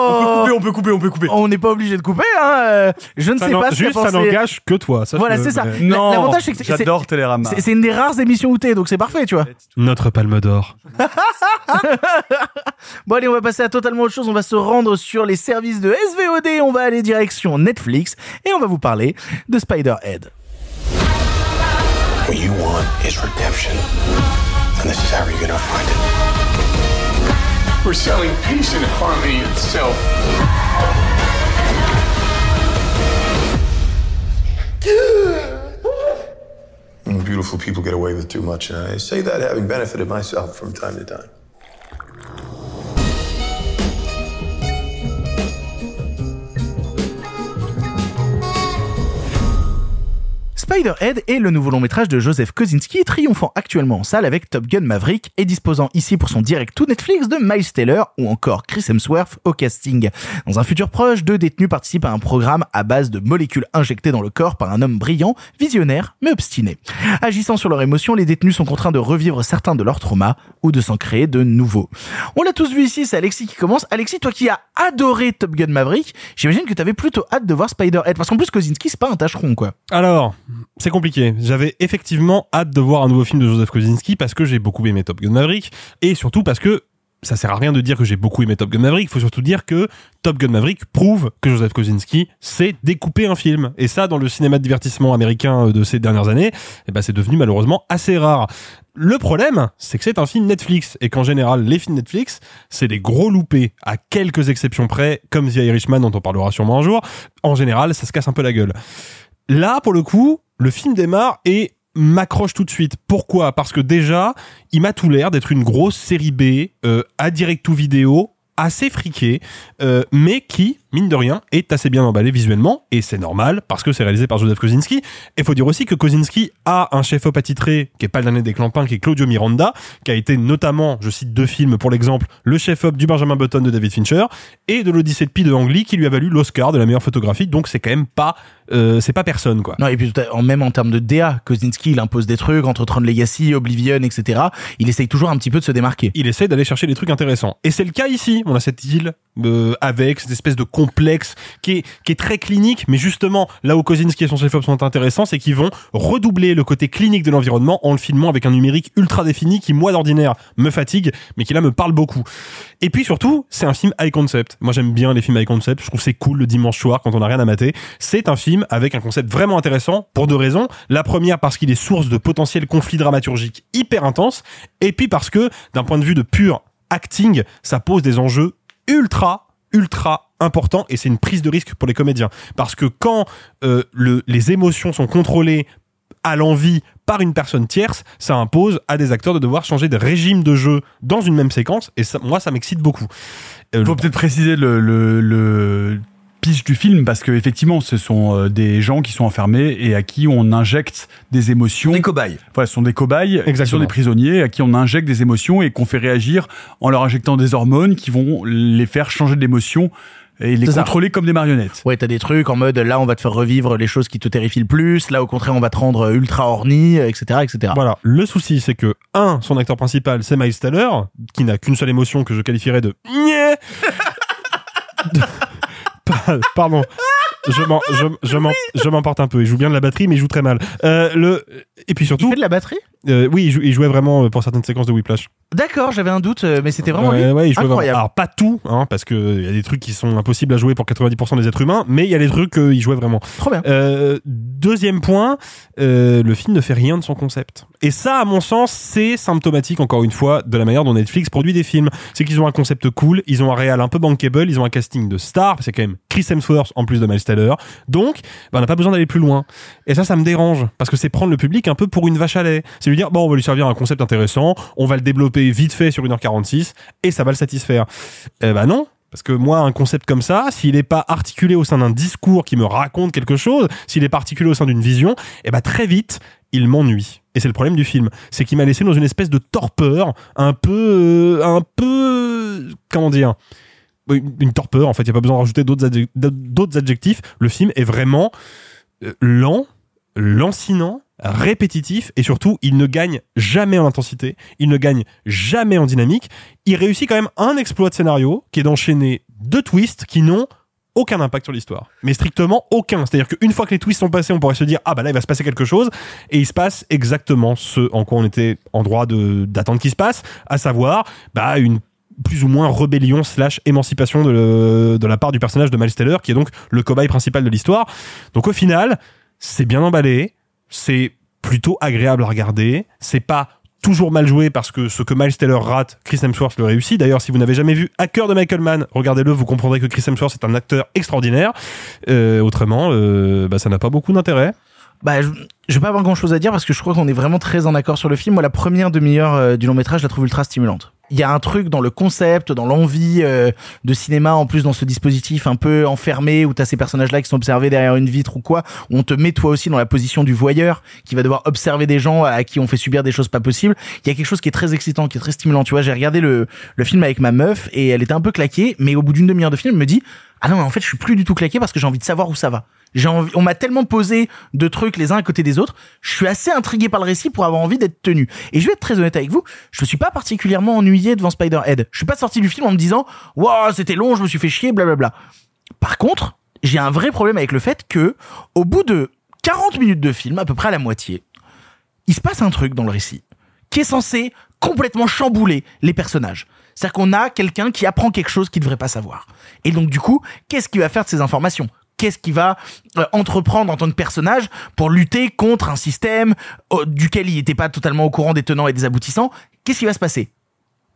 On peut couper, on peut couper, on peut couper. On n'est pas obligé de couper, hein. euh, Je ne ça sais pas juste ça n'engage que toi. Voilà, c'est ça. mais- Non, l'avantage, c'est que j'adore Télérama. C'est c'est une des rares émissions où t'es, donc c'est parfait, tu vois. Notre palme d'or. Bon allez, on va passer à totalement autre chose. On va se rendre sur les services de SVOD. On va aller direction Netflix et on va vous parler de Spider-Head. What you want is redemption. And this is how you're gonna find it. We're selling peace and harmony itself. Beautiful people get away with too much, and I say that having benefited myself from time to time. Spider-Head est le nouveau long métrage de Joseph Kosinski, triomphant actuellement en salle avec Top Gun Maverick et disposant ici pour son direct to Netflix de Miles Taylor ou encore Chris Hemsworth au casting. Dans un futur proche, deux détenus participent à un programme à base de molécules injectées dans le corps par un homme brillant, visionnaire mais obstiné. Agissant sur leurs émotions, les détenus sont contraints de revivre certains de leurs traumas ou de s'en créer de nouveaux. On l'a tous vu ici, c'est Alexis qui commence. Alexis, toi qui as adoré Top Gun Maverick, j'imagine que t'avais plutôt hâte de voir Spider-Head parce qu'en plus Kosinski c'est pas un tâcheron quoi. Alors, c'est compliqué. J'avais effectivement hâte de voir un nouveau film de Joseph Kosinski parce que j'ai beaucoup aimé Top Gun Maverick et surtout parce que ça sert à rien de dire que j'ai beaucoup aimé Top Gun Maverick. Il faut surtout dire que Top Gun Maverick prouve que Joseph Kosinski sait découper un film. Et ça, dans le cinéma de divertissement américain de ces dernières années, eh ben, c'est devenu malheureusement assez rare. Le problème, c'est que c'est un film Netflix et qu'en général, les films Netflix, c'est des gros loupés, à quelques exceptions près, comme The Irishman dont on parlera sûrement un jour. En général, ça se casse un peu la gueule. Là, pour le coup, le film démarre et m'accroche tout de suite. Pourquoi? Parce que déjà, il m'a tout l'air d'être une grosse série B euh, à direct to vidéo assez friquée, euh, mais qui, mine de rien, est assez bien emballé visuellement, et c'est normal, parce que c'est réalisé par Joseph Kosinski. Et faut dire aussi que Kosinski a un chef-op attitré, qui est pas le dernier des clampins, qui est Claudio Miranda, qui a été notamment, je cite deux films pour l'exemple, le chef-op du Benjamin Button de David Fincher, et de l'Odyssée de Pi de Ang Lee, qui lui a valu l'Oscar de la meilleure photographie, donc c'est quand même pas, euh, c'est pas personne, quoi. Non, et puis en- même en termes de DA, Kosinski, il impose des trucs entre Tron Legacy, Oblivion, etc. Il essaye toujours un petit peu de se démarquer. il essaie d'aller chercher des trucs intéressants. Et c'est le cas ici. On a cette île euh, avec cette espèce de qui est, très clinique, mais justement, là où Kosinski et son chef-op sont intéressants, c'est qu'ils vont redoubler le côté clinique de l'environnement en le filmant avec un numérique ultra défini qui, moi, d'ordinaire, me fatigue, mais qui là me parle beaucoup. Et puis surtout, c'est un film high concept. Moi, j'aime bien les films high concept. Je trouve c'est cool le dimanche soir quand on n'a rien à mater. C'est un film avec un concept vraiment intéressant pour deux raisons. La première, parce qu'il est source de potentiels conflits dramaturgiques hyper intenses. Et puis parce que, d'un point de vue de pur acting, ça pose des enjeux ultra, ultra importants et c'est une prise de risque pour les comédiens. Parce que quand euh, le, les émotions sont contrôlées à l'envie par une personne tierce, ça impose à des acteurs de devoir changer de régime de jeu dans une même séquence et ça, moi ça m'excite beaucoup. Euh, Faut peut-être préciser le, le, du film parce que effectivement, ce sont euh, des gens qui sont enfermés et à qui on injecte des émotions. Des cobayes. Voilà, ce sont des cobayes, qui sont Exactement. des prisonniers à qui on injecte des émotions et qu'on fait réagir en leur injectant des hormones qui vont les faire changer d'émotion et les C'est ça. contrôler comme des marionnettes. Ouais, t'as des trucs en mode là on va te faire revivre les choses qui te terrifient le plus, là au contraire on va te rendre ultra horny, etc., etc. Voilà. Le souci, c'est que, un, son acteur principal, c'est Miles Teller, qui n'a qu'une seule émotion que je qualifierais de Pardon. Je m'en, je, je m'en, je m'emporte un peu. Il joue bien de la batterie, mais il joue très mal. Euh, le, et puis surtout. Il fait de la batterie? Euh, Oui, il, jou- il jouait vraiment pour certaines séquences de Whiplash. D'accord, j'avais un doute, euh, mais c'était vraiment Ouais, lui. ouais, il jouait vraiment. Incroyable. Alors pas tout, hein, parce que il y a des trucs qui sont impossibles à jouer pour 90% des êtres humains, mais il y a des trucs qu'il jouait vraiment. Trop bien. Euh, deuxième point, euh, le film ne fait rien de son concept. Et ça, à mon sens, c'est symptomatique encore une fois de la manière dont Netflix produit des films. C'est qu'ils ont un concept cool, ils ont un réal un peu bankable, ils ont un casting de stars, c'est quand même Chris Hemsworth en plus de Miles Teller. Donc, bah, on n'a pas besoin d'aller plus loin. Et ça, ça me dérange parce que c'est prendre le public un peu pour une vache à lait. C'est dire bon, on va lui servir un concept intéressant, on va le développer vite fait sur 1h46 et ça va le satisfaire. Eh bah non, parce que moi, un concept comme ça, s'il n'est pas articulé au sein d'un discours qui me raconte quelque chose, s'il est pas articulé au sein d'une vision, eh ben très vite, il m'ennuie. Et c'est le problème du film, c'est qu'il m'a laissé dans une espèce de torpeur, un peu, euh, un peu, comment dire, une torpeur. En fait, il y a pas besoin de rajouter d'autres adjectifs. Le film est vraiment euh, lent, lancinant, répétitif et surtout il ne gagne jamais en intensité, il ne gagne jamais en dynamique. Il réussit quand même un exploit de scénario qui est d'enchaîner deux twists qui n'ont aucun impact sur l'histoire. Mais strictement aucun. C'est-à-dire qu'une fois que les twists sont passés, on pourrait se dire, ah bah là, il va se passer quelque chose. Et il se passe exactement ce en quoi on était en droit d'attendre qu'il se passe, à savoir, bah, une plus ou moins rébellion slash émancipation de, de la part du personnage de Miles Teller, qui est donc le cobaye principal de l'histoire. Donc au final, c'est bien emballé, c'est plutôt agréable à regarder, c'est pas toujours mal joué parce que ce que Miles Teller rate, Chris Hemsworth le réussit. D'ailleurs, si vous n'avez jamais vu Hacker de Michael Mann, regardez-le, vous comprendrez que Chris Hemsworth est un acteur extraordinaire. Euh, autrement, euh, bah, ça n'a pas beaucoup d'intérêt. Bah, je, vais pas avoir grand chose à dire parce que je crois qu'on est vraiment très en accord sur le film. Moi, la première demi-heure euh, du long métrage, je la trouve ultra stimulante. Il y a un truc dans le concept, dans l'envie euh, de cinéma, en plus dans ce dispositif un peu enfermé où t'as ces personnages-là qui sont observés derrière une vitre ou quoi, où on te met toi aussi dans la position du voyeur qui va devoir observer des gens à qui on fait subir des choses pas possibles. Il y a quelque chose qui est très excitant, qui est très stimulant. Tu vois, j'ai regardé le, le film avec ma meuf et elle était un peu claquée, mais au bout d'une demi-heure de film, elle me dit ah non, mais en fait, je suis plus du tout claqué parce que j'ai envie de savoir où ça va. J'ai envie, on m'a tellement posé de trucs les uns à côté des autres. Je suis assez intrigué par le récit pour avoir envie d'être tenu. Et je vais être très honnête avec vous, je me suis pas particulièrement ennuyé devant Spider-Head. Je suis pas sorti du film en me disant, waouh, c'était long, je me suis fait chier, blablabla. Par contre, j'ai un vrai problème avec le fait que, au bout de 40 minutes de film, à peu près à la moitié, il se passe un truc dans le récit qui est censé complètement chambouler les personnages. C'est-à-dire qu'on a quelqu'un qui apprend quelque chose qu'il ne devrait pas savoir. Et donc du coup, qu'est-ce qu'il va faire de ces informations? Qu'est-ce qu'il va euh, entreprendre en tant que personnage pour lutter contre un système euh, duquel il n'était pas totalement au courant des tenants et des aboutissants? Qu'est-ce qui va se passer?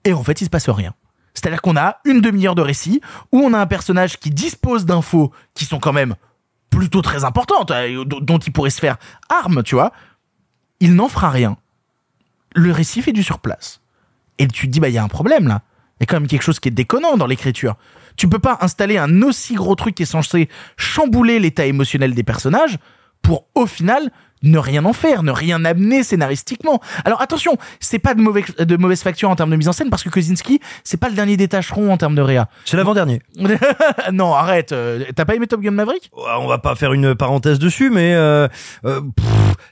Et en fait, il se passe rien. C'est-à-dire qu'on a une demi-heure de récit où on a un personnage qui dispose d'infos qui sont quand même plutôt très importantes, euh, dont il pourrait se faire arme, tu vois. Il n'en fera rien. Le récit fait du surplace. Et tu te dis, bah, il y a un problème là. Il y a quand même quelque chose qui est déconnant dans l'écriture. Tu peux pas installer un aussi gros truc qui est censé chambouler l'état émotionnel des personnages pour, au final, ne rien en faire, ne rien amener scénaristiquement. Alors attention, c'est pas de, mauvais, de mauvaise facture en termes de mise en scène parce que Kozinski, c'est pas le dernier des tâcherons en termes de réa. C'est l'avant-dernier. non, arrête. euh, T'as pas aimé Top Gun Maverick? Ouais, On va pas faire une parenthèse dessus, mais, euh, euh, pff,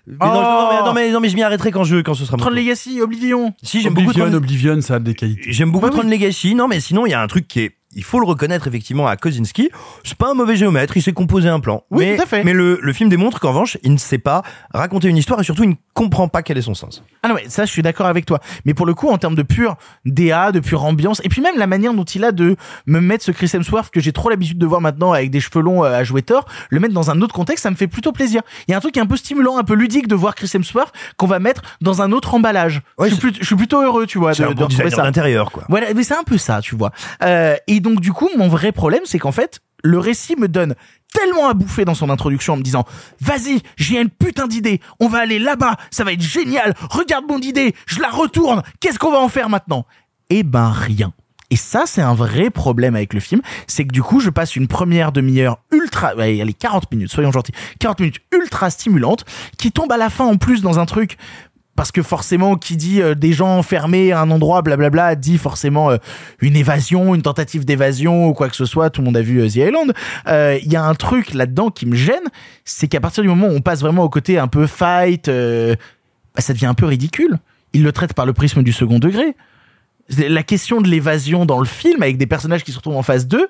mais non, Oh. non, mais, non, mais, non, mais je m'y arrêterai quand je, quand ce sera Tron. Legacy, Oblivion. Si, j'aime beaucoup Oblivion, Tron- Oblivion, ça a des qualités. J'aime beaucoup Ouais, Tron oui. Legacy. Non, mais sinon, il y a un truc qui est, il faut le reconnaître effectivement à Kozinski. C'est pas un mauvais géomètre, il sait composer un plan. Oui, mais, tout à fait. Mais le, le film démontre qu'en revanche, il ne sait pas raconter une histoire et surtout, il ne comprend pas quel est son sens. Ah non, mais ça, je suis d'accord avec toi. Mais pour le coup, en termes de pure DA, de pure ambiance, et puis même la manière dont il a de me mettre ce Chris Hemsworth que j'ai trop l'habitude de voir maintenant avec des cheveux longs euh, à jouer Thor, le mettre dans un autre contexte, ça me fait plutôt plaisir. Il y a un truc qui est un peu stimulant, un peu ludique de voir Chris Hemsworth qu'on va mettre dans un autre emballage. Ouais, je, suis plutôt, je suis plutôt heureux, tu vois, de, de bon ça. d'intérieur, quoi. Voilà, mais c'est un peu ça, tu vois. Euh, et donc du coup, mon vrai problème, c'est qu'en fait, le récit me donne tellement à bouffer dans son introduction en me disant vas-y j'ai une putain d'idée on va aller là-bas ça va être génial regarde mon idée je la retourne qu'est-ce qu'on va en faire maintenant? Eh ben rien Et ça, c'est un vrai problème avec le film. C'est que du coup, je passe une première demi-heure ultra, allez, 40 minutes, soyons gentils, 40 minutes ultra stimulante, qui tombe à la fin en plus dans un truc parce que forcément, qui dit euh, des gens enfermés à un endroit, blablabla, dit forcément euh, une évasion, une tentative d'évasion ou quoi que ce soit. Tout le monde a vu euh, The Island. Euh, Il y a un truc là-dedans qui me gêne, c'est qu'à partir du moment où on passe vraiment au côté un peu fight, bah, ça devient un peu ridicule. Il le traite par le prisme du second degré. La question de l'évasion dans le film, avec des personnages qui se retrouvent en face d'eux,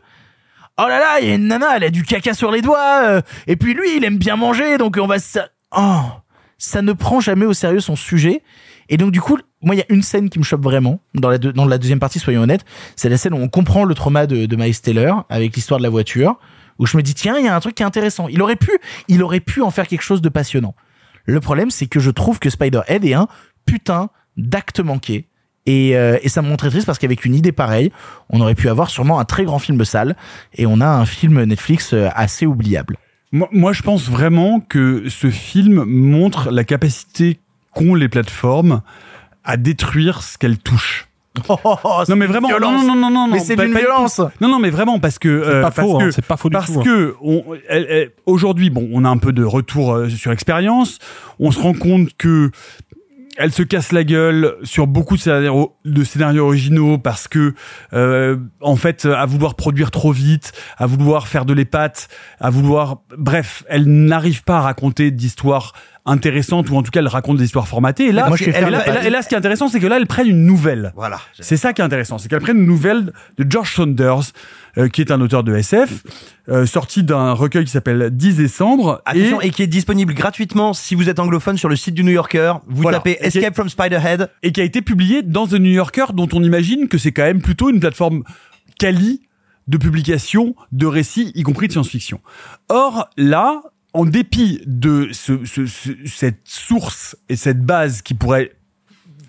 Oh là là, il y a une nana, elle a du caca sur les doigts. et puis lui, il aime bien manger, donc on va... Ça... Oh, ça ne prend jamais au sérieux son sujet. Et donc du coup, moi, il y a une scène qui me chope vraiment dans la, deuxième partie, soyons honnêtes. C'est la scène où on comprend le trauma de, de Miles Taylor avec l'histoire de la voiture, où je me dis tiens, il y a un truc qui est intéressant. Il aurait pu, il aurait pu en faire quelque chose de passionnant. Le problème, c'est que je trouve que Spider-Head est un putain d'acte manqué. Et, euh, et ça me rend très triste parce qu'avec une idée pareille, on aurait pu avoir sûrement un très grand film sale et on a un film Netflix euh, assez oubliable. Moi, moi, je pense vraiment que ce film montre la capacité qu'ont les plateformes à détruire ce qu'elles touchent. non mais vraiment non non non non non Mais c'est tout. violence. non non mais vraiment parce que euh, pas faux, hein, c'est pas faux du parce tout, hein. que aujourd'hui bon on a un peu de retour euh, sur expérience on se rend compte que elle se casse la gueule sur beaucoup de scénarios, de scénarios originaux parce que euh, en fait à vouloir produire trop vite, à vouloir faire de l'épatte, à vouloir bref, elle n'arrive pas à raconter d'histoires intéressantes ou en tout cas elle raconte des histoires formatées et là, Moi, je et là, ce qui est intéressant c'est que là elle prenne une nouvelle. Voilà. C'est ça qui est intéressant, c'est qu'elle prenne une nouvelle de George Saunders euh, qui est un auteur de SF euh, sorti d'un recueil qui s'appelle 10 décembre Attention, et... qui est disponible gratuitement si vous êtes anglophone sur le site du New Yorker. Vous Voilà. tapez est- Escape from Spiderhead. et qui a été publié dans The New Yorker, dont on imagine que c'est quand même plutôt une plateforme quali de publication de récits, y compris de science-fiction. Or, là, en dépit de ce, ce- ce- cette source et cette base qui pourrait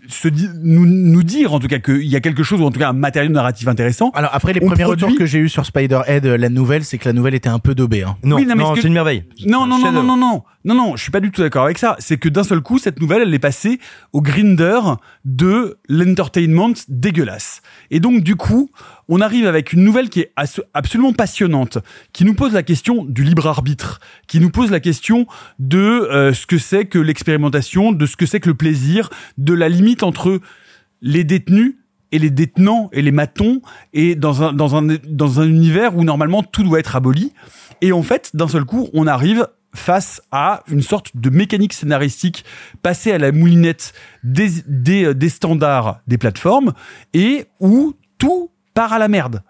se di- nous, nous dire en tout cas qu'il y a quelque chose ou en tout cas un matériau narratif intéressant. Alors après les On premiers produit- retours que j'ai eu sur Spider-Head, euh, la nouvelle, c'est que la nouvelle était un peu daubée. Hein. Non, Oui, non, que- c'est une merveille. Non, non, non, non, non, non, non, non, je suis pas du tout d'accord avec ça. C'est que d'un seul coup, cette nouvelle, elle est passée au grinder de l'entertainment dégueulasse. Et donc, du coup, on arrive avec une nouvelle qui est absolument passionnante, qui nous pose la question du libre arbitre, qui nous pose la question de euh, ce que c'est que l'expérimentation, de ce que c'est que le plaisir, de la limite entre les détenus et les détenants et les matons et dans un univers où normalement tout doit être aboli. Et en fait d'un seul coup on arrive face à une sorte de mécanique scénaristique passée à la moulinette des euh, des standards des plateformes et où tout part à la merde.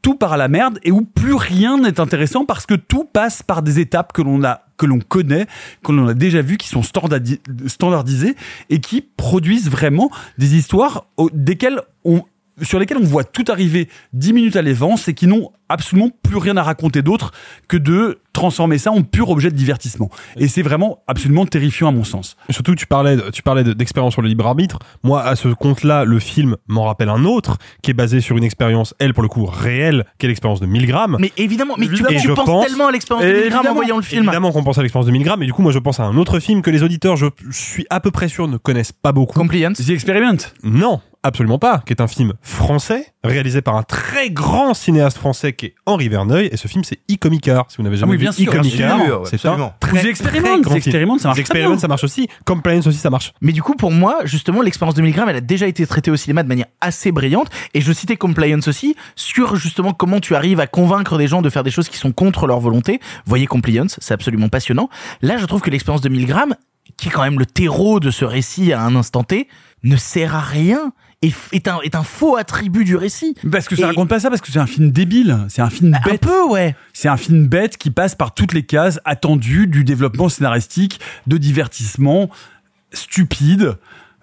Tout part à la merde et où plus rien n'est intéressant parce que tout passe par des étapes que l'on a que l'on connaît, que l'on a déjà vues, qui sont standardi- standardisées et qui produisent vraiment des histoires desquelles on sur lesquelles on voit tout arriver dix minutes à l'avance et qui n'ont absolument plus rien à raconter d'autre que de transformer ça en pur objet de divertissement. Et c'est vraiment absolument terrifiant à mon sens. Et Surtout, tu parlais, tu parlais de- d'expérience sur le libre arbitre. Moi, à ce compte-là, le film m'en rappelle un autre qui est basé sur une expérience, elle, pour le coup, réelle, qui est l'expérience de Milgram. Mais évidemment, mais tu, penses pense- tellement à l'expérience de Milgram en voyant le film. Évidemment qu'on pense à l'expérience de Milgram, et du coup, moi, je pense à un autre film que les auditeurs, je suis à peu près sûr, ne connaissent pas beaucoup. Compliance. The Experiment. Non, absolument pas. Qui est un film français, réalisé par un très grand cinéaste français qui est Henri Verneuil, et ce film, c'est E-Comicar. Si vous n'avez jamais Ah oui, vu bien sûr, E-Comicar, absolument, c'est un très, Vous expérimentez, ça marche bien. ça marche aussi. Compliance aussi, ça marche. Mais du coup, pour moi, justement, l'expérience de Milgram, elle a déjà été traitée au cinéma de manière assez brillante. Et je citais Compliance aussi, sur justement comment tu arrives à convaincre des gens de faire des choses qui sont contre leur volonté. Voyez Compliance, c'est absolument passionnant. Là, je trouve que l'expérience de Milgram, qui est quand même le terreau de ce récit à un instant T, ne sert à rien. Est un, est un faux attribut du récit. Parce que ça Et- raconte pas ça, parce que c'est un film débile. C'est un film Un bête. peu, ouais. C'est un film bête qui passe par toutes les cases attendues du développement scénaristique, de divertissement, stupide,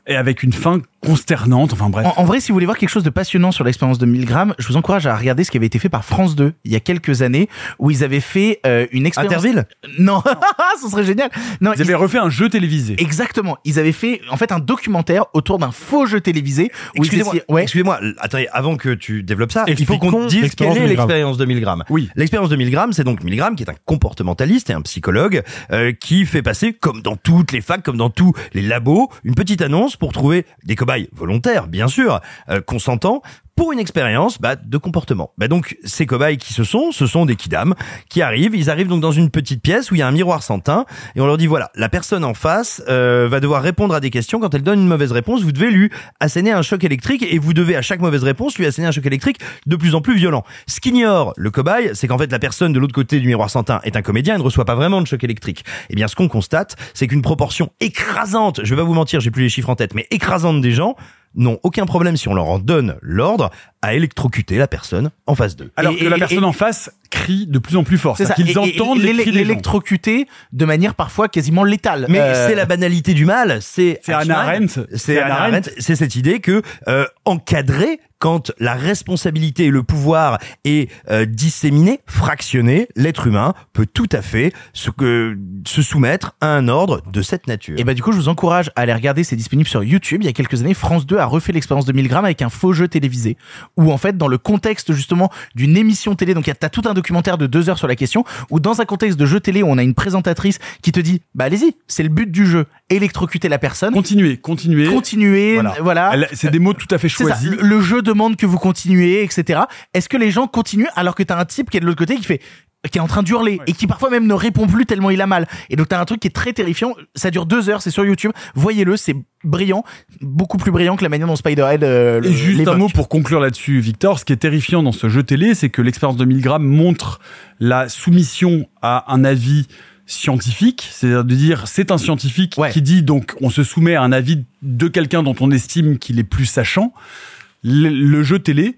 et avec une fin consternante. Enfin bref. En, en vrai, si vous voulez voir quelque chose de passionnant sur l'expérience de Milgram, je vous encourage à regarder ce qui avait été fait par France 2 il y a quelques années, où ils avaient fait euh, une expérience. Interville Non, ce serait génial. Non, Ils avaient refait un jeu télévisé. Exactement. Ils avaient fait en fait un documentaire autour d'un faux jeu télévisé. Ils Excusez-moi, ouais. excusez-moi, attendez, avant que tu développes ça, il faut qu'on dise quelle est Milgram. l'expérience de Milgram. Oui. L'expérience de Milgram, c'est donc Milgram qui est un comportementaliste et un psychologue euh, qui fait passer, comme dans toutes les facs, comme dans tous les labos, une petite annonce pour trouver des cobayes volontaires, bien sûr, euh, consentants, pour une expérience bah, de comportement. Bah, donc ces cobayes qui se sont, ce sont des kidam qui arrivent. Ils arrivent donc dans une petite pièce où il y a un miroir sans et on leur dit voilà, la personne en face euh, va devoir répondre à des questions. Quand elle donne une mauvaise réponse, vous devez lui asséner un choc électrique et vous devez à chaque mauvaise réponse lui asséner un choc électrique de plus en plus violent. Ce qu'ignore le cobaye, c'est qu'en fait la personne de l'autre côté du miroir sans est un comédien et ne reçoit pas vraiment de choc électrique. Eh bien ce qu'on constate, c'est qu'une proportion écrasante, je vais pas vous mentir, j'ai plus les chiffres en tête, mais écrasante des gens n'ont aucun problème si on leur en donne l'ordre à électrocuter la personne en face d'eux. Alors Et- que la personne et- en face crie de plus en plus fort. C'est ça. C'est-à-dire qu'ils Et- et entendent l'électrocuter de manière parfois quasiment létale. Mais Euh, c'est la banalité du mal, c'est C'est Hannah Arendt. C'est Hannah Arendt, c'est cette idée que euh, encadrer quand la responsabilité et le pouvoir est euh, disséminé, fractionné, l'être humain peut tout à fait se, soumettre à un ordre de cette nature. Et bah du coup, je vous encourage à aller regarder, c'est disponible sur YouTube. Il y a quelques années, France 2 a refait l'expérience de 1000 grammes avec un faux jeu télévisé, où en fait, dans le contexte justement d'une émission télé, donc t'as tout un documentaire de deux heures sur la question, où dans un contexte de jeu télé où on a une présentatrice qui te dit, bah allez-y, c'est le but du jeu, électrocuter la personne, Continuez, continuez. continuer, Voilà. voilà. C'est des mots tout à fait ça. choisis. Le, jeu demande que vous continuez, etc. Est-ce que les gens continuent alors que t'as un type qui est de l'autre côté qui fait qui est en train d'hurler et qui parfois même ne répond plus tellement il a mal? Et donc t'as un truc qui est très terrifiant. Ça dure deux heures, c'est sur YouTube. Voyez-le, c'est brillant, beaucoup plus brillant que la manière dont Spider-Head. euh, Et juste un mot pour conclure là-dessus, Victor. Ce qui est terrifiant dans ce jeu télé, c'est que l'expérience de 1000 grammes montre la soumission à un avis scientifique, c'est-à-dire de dire c'est un scientifique qui dit donc on se soumet à un avis de quelqu'un dont on estime qu'il est plus sachant. Le, le jeu télé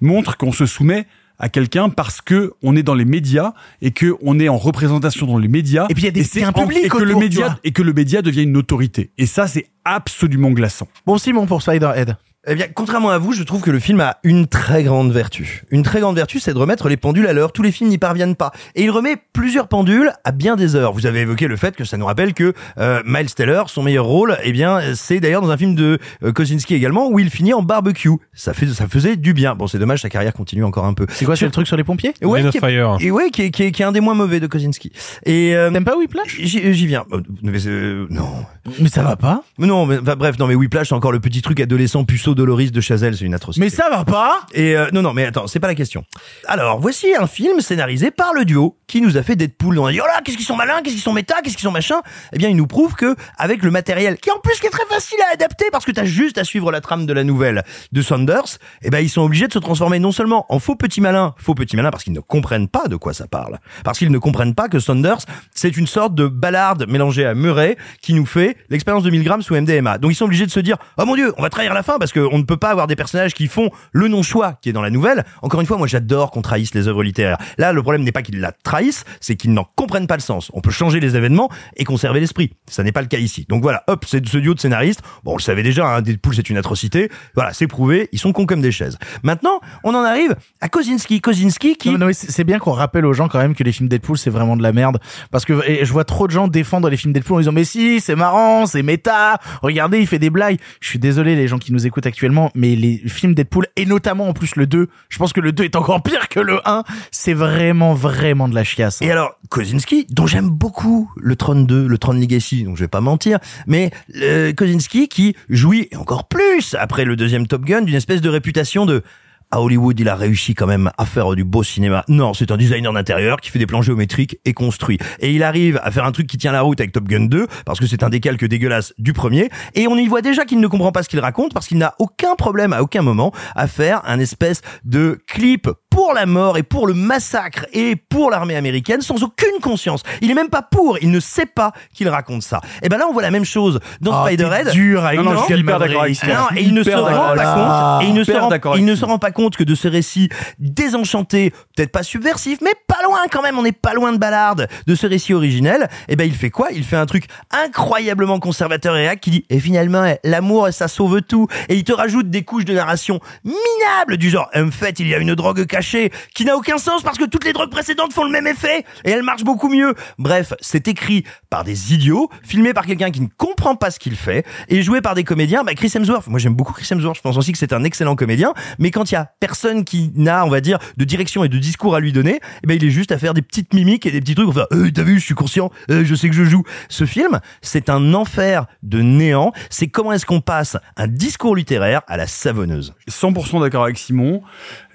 montre qu'on se soumet à quelqu'un parce que on est dans les médias et que on est en représentation dans les médias Et puis il y a des- y a un public et que le autour, média et que le média devient une autorité et ça c'est absolument glaçant. Bon Simon pour Spider-Head. Eh bien, contrairement à vous, je trouve que le film a une très grande vertu. Une très grande vertu, c'est de remettre les pendules à l'heure. Tous les films n'y parviennent pas. Et il remet plusieurs pendules à bien des heures. Vous avez évoqué le fait que ça nous rappelle que euh, Miles Teller, son meilleur rôle, eh bien, c'est d'ailleurs dans un film de euh, Kosinski également, où il finit en barbecue. Ça fait, ça faisait du bien. Bon, c'est dommage, sa carrière continue encore un peu. C'est quoi, c'est le truc sur les pompiers Ouais, qui est, Fire. et ouais, qui est, qui est, qui est un des moins mauvais de Kosinski. Et euh, T'aimes pas Whiplash? J'y j'y viens. Euh, mais, euh, non. Mais ça va pas. Mais non, mais enfin, bref, non, mais Whiplash, c'est encore le petit truc adolescent puceau Doloris de Chazelle, c'est une atrocité. Mais ça va pas. Et euh, non, non, mais attends, c'est pas la question. Alors, voici un film scénarisé par le duo qui nous a fait Deadpool. On a dit, oh là, qu'est-ce qu'ils sont malins, qu'est-ce qu'ils sont méta, qu'est-ce qu'ils sont machin. Eh bien, il nous prouve que avec le matériel, qui en plus qui est très facile à adapter parce que t'as juste à suivre la trame de la nouvelle de Saunders, eh ben, ils sont obligés de se transformer non seulement en faux petits malins, faux petits malins parce qu'ils ne comprennent pas de quoi ça parle, parce qu'ils ne comprennent pas que Saunders, c'est une sorte de ballarde mélangée à Murray qui nous fait l'expérience de 1000 grammes sous MDMA. Donc, ils sont obligés de se dire, oh mon dieu, on va trahir la fin parce qu'on ne peut pas avoir des personnages qui font le non-choix qui est dans la nouvelle. Encore une fois, moi j'adore qu'on trahisse les œuvres littéraires. Là, le problème n'est pas qu'ils la trahissent, c'est qu'ils n'en comprennent pas le sens. On peut changer les événements et conserver l'esprit. Ça n'est pas le cas ici. Donc voilà, hop, c'est ce duo de scénaristes. Bon, on le savait déjà, hein, Deadpool c'est une atrocité. Voilà, c'est prouvé, ils sont cons comme des chaises. Maintenant, on en arrive à Kozinski. Kozinski qui... Non, non, c'est bien qu'on rappelle aux gens quand même que les films Deadpool c'est vraiment de la merde parce que je vois trop de gens défendre les films Deadpool en disant mais si c'est marrant c'est méta regardez il fait des blagues je suis désolé les gens qui nous écoutent actuellement mais les films Deadpool et notamment en plus le 2 je pense que le 2 est encore pire que le 1 c'est vraiment vraiment de la chiasse. Et alors, Kozinski, dont j'aime beaucoup le Tron 2, le Tron Legacy, donc je vais pas mentir, mais euh, Kozinski qui jouit, encore plus, après le deuxième Top Gun, d'une espèce de réputation de Hollywood, il a réussi quand même à faire du beau cinéma. Non, c'est un designer d'intérieur qui fait des plans géométriques et construit. Et il arrive à faire un truc qui tient la route avec Top Gun 2, parce que c'est un décalque dégueulasse du premier. Et on y voit déjà qu'il ne comprend pas ce qu'il raconte, parce qu'il n'a aucun problème à aucun moment à faire un espèce de clip pour la mort et pour le massacre et pour l'armée américaine sans aucune conscience. Il est même pas pour, il ne sait pas qu'il raconte ça. Et ben là, on voit la même chose dans Ah, Spider-Head. dur avec Non, non, je suis hyper d'accord avec non, Je et il ne se rend pas compte, et il ne se rend, d'accord il avec ne toi. se rend pas compte que de ce récit désenchanté, peut-être pas subversif, mais pas loin quand même, on n'est pas loin de Ballard, de ce récit originel, et ben il fait quoi? Il fait un truc incroyablement conservateur et hack qui dit, et finalement, eh, l'amour, ça sauve tout, et il te rajoute des couches de narration minables du genre, en fait, il y a une drogue cachée qui n'a aucun sens parce que toutes les drogues précédentes font le même effet et elles marchent beaucoup mieux. Bref, c'est écrit par des idiots, filmé par quelqu'un qui ne comprend pas ce qu'il fait et joué par des comédiens. Bah, Chris Hemsworth, moi j'aime beaucoup Chris Hemsworth, je pense aussi que c'est un excellent comédien, mais quand il y a personne qui n'a, on va dire, de direction et de discours à lui donner, eh ben il est juste à faire des petites mimiques et des petits trucs. Enfin, euh, t'as vu, je suis conscient, euh, je sais que je joue. Ce film, c'est un enfer de néant. C'est comment est-ce qu'on passe un discours littéraire à la savonneuse? 100% d'accord avec Simon.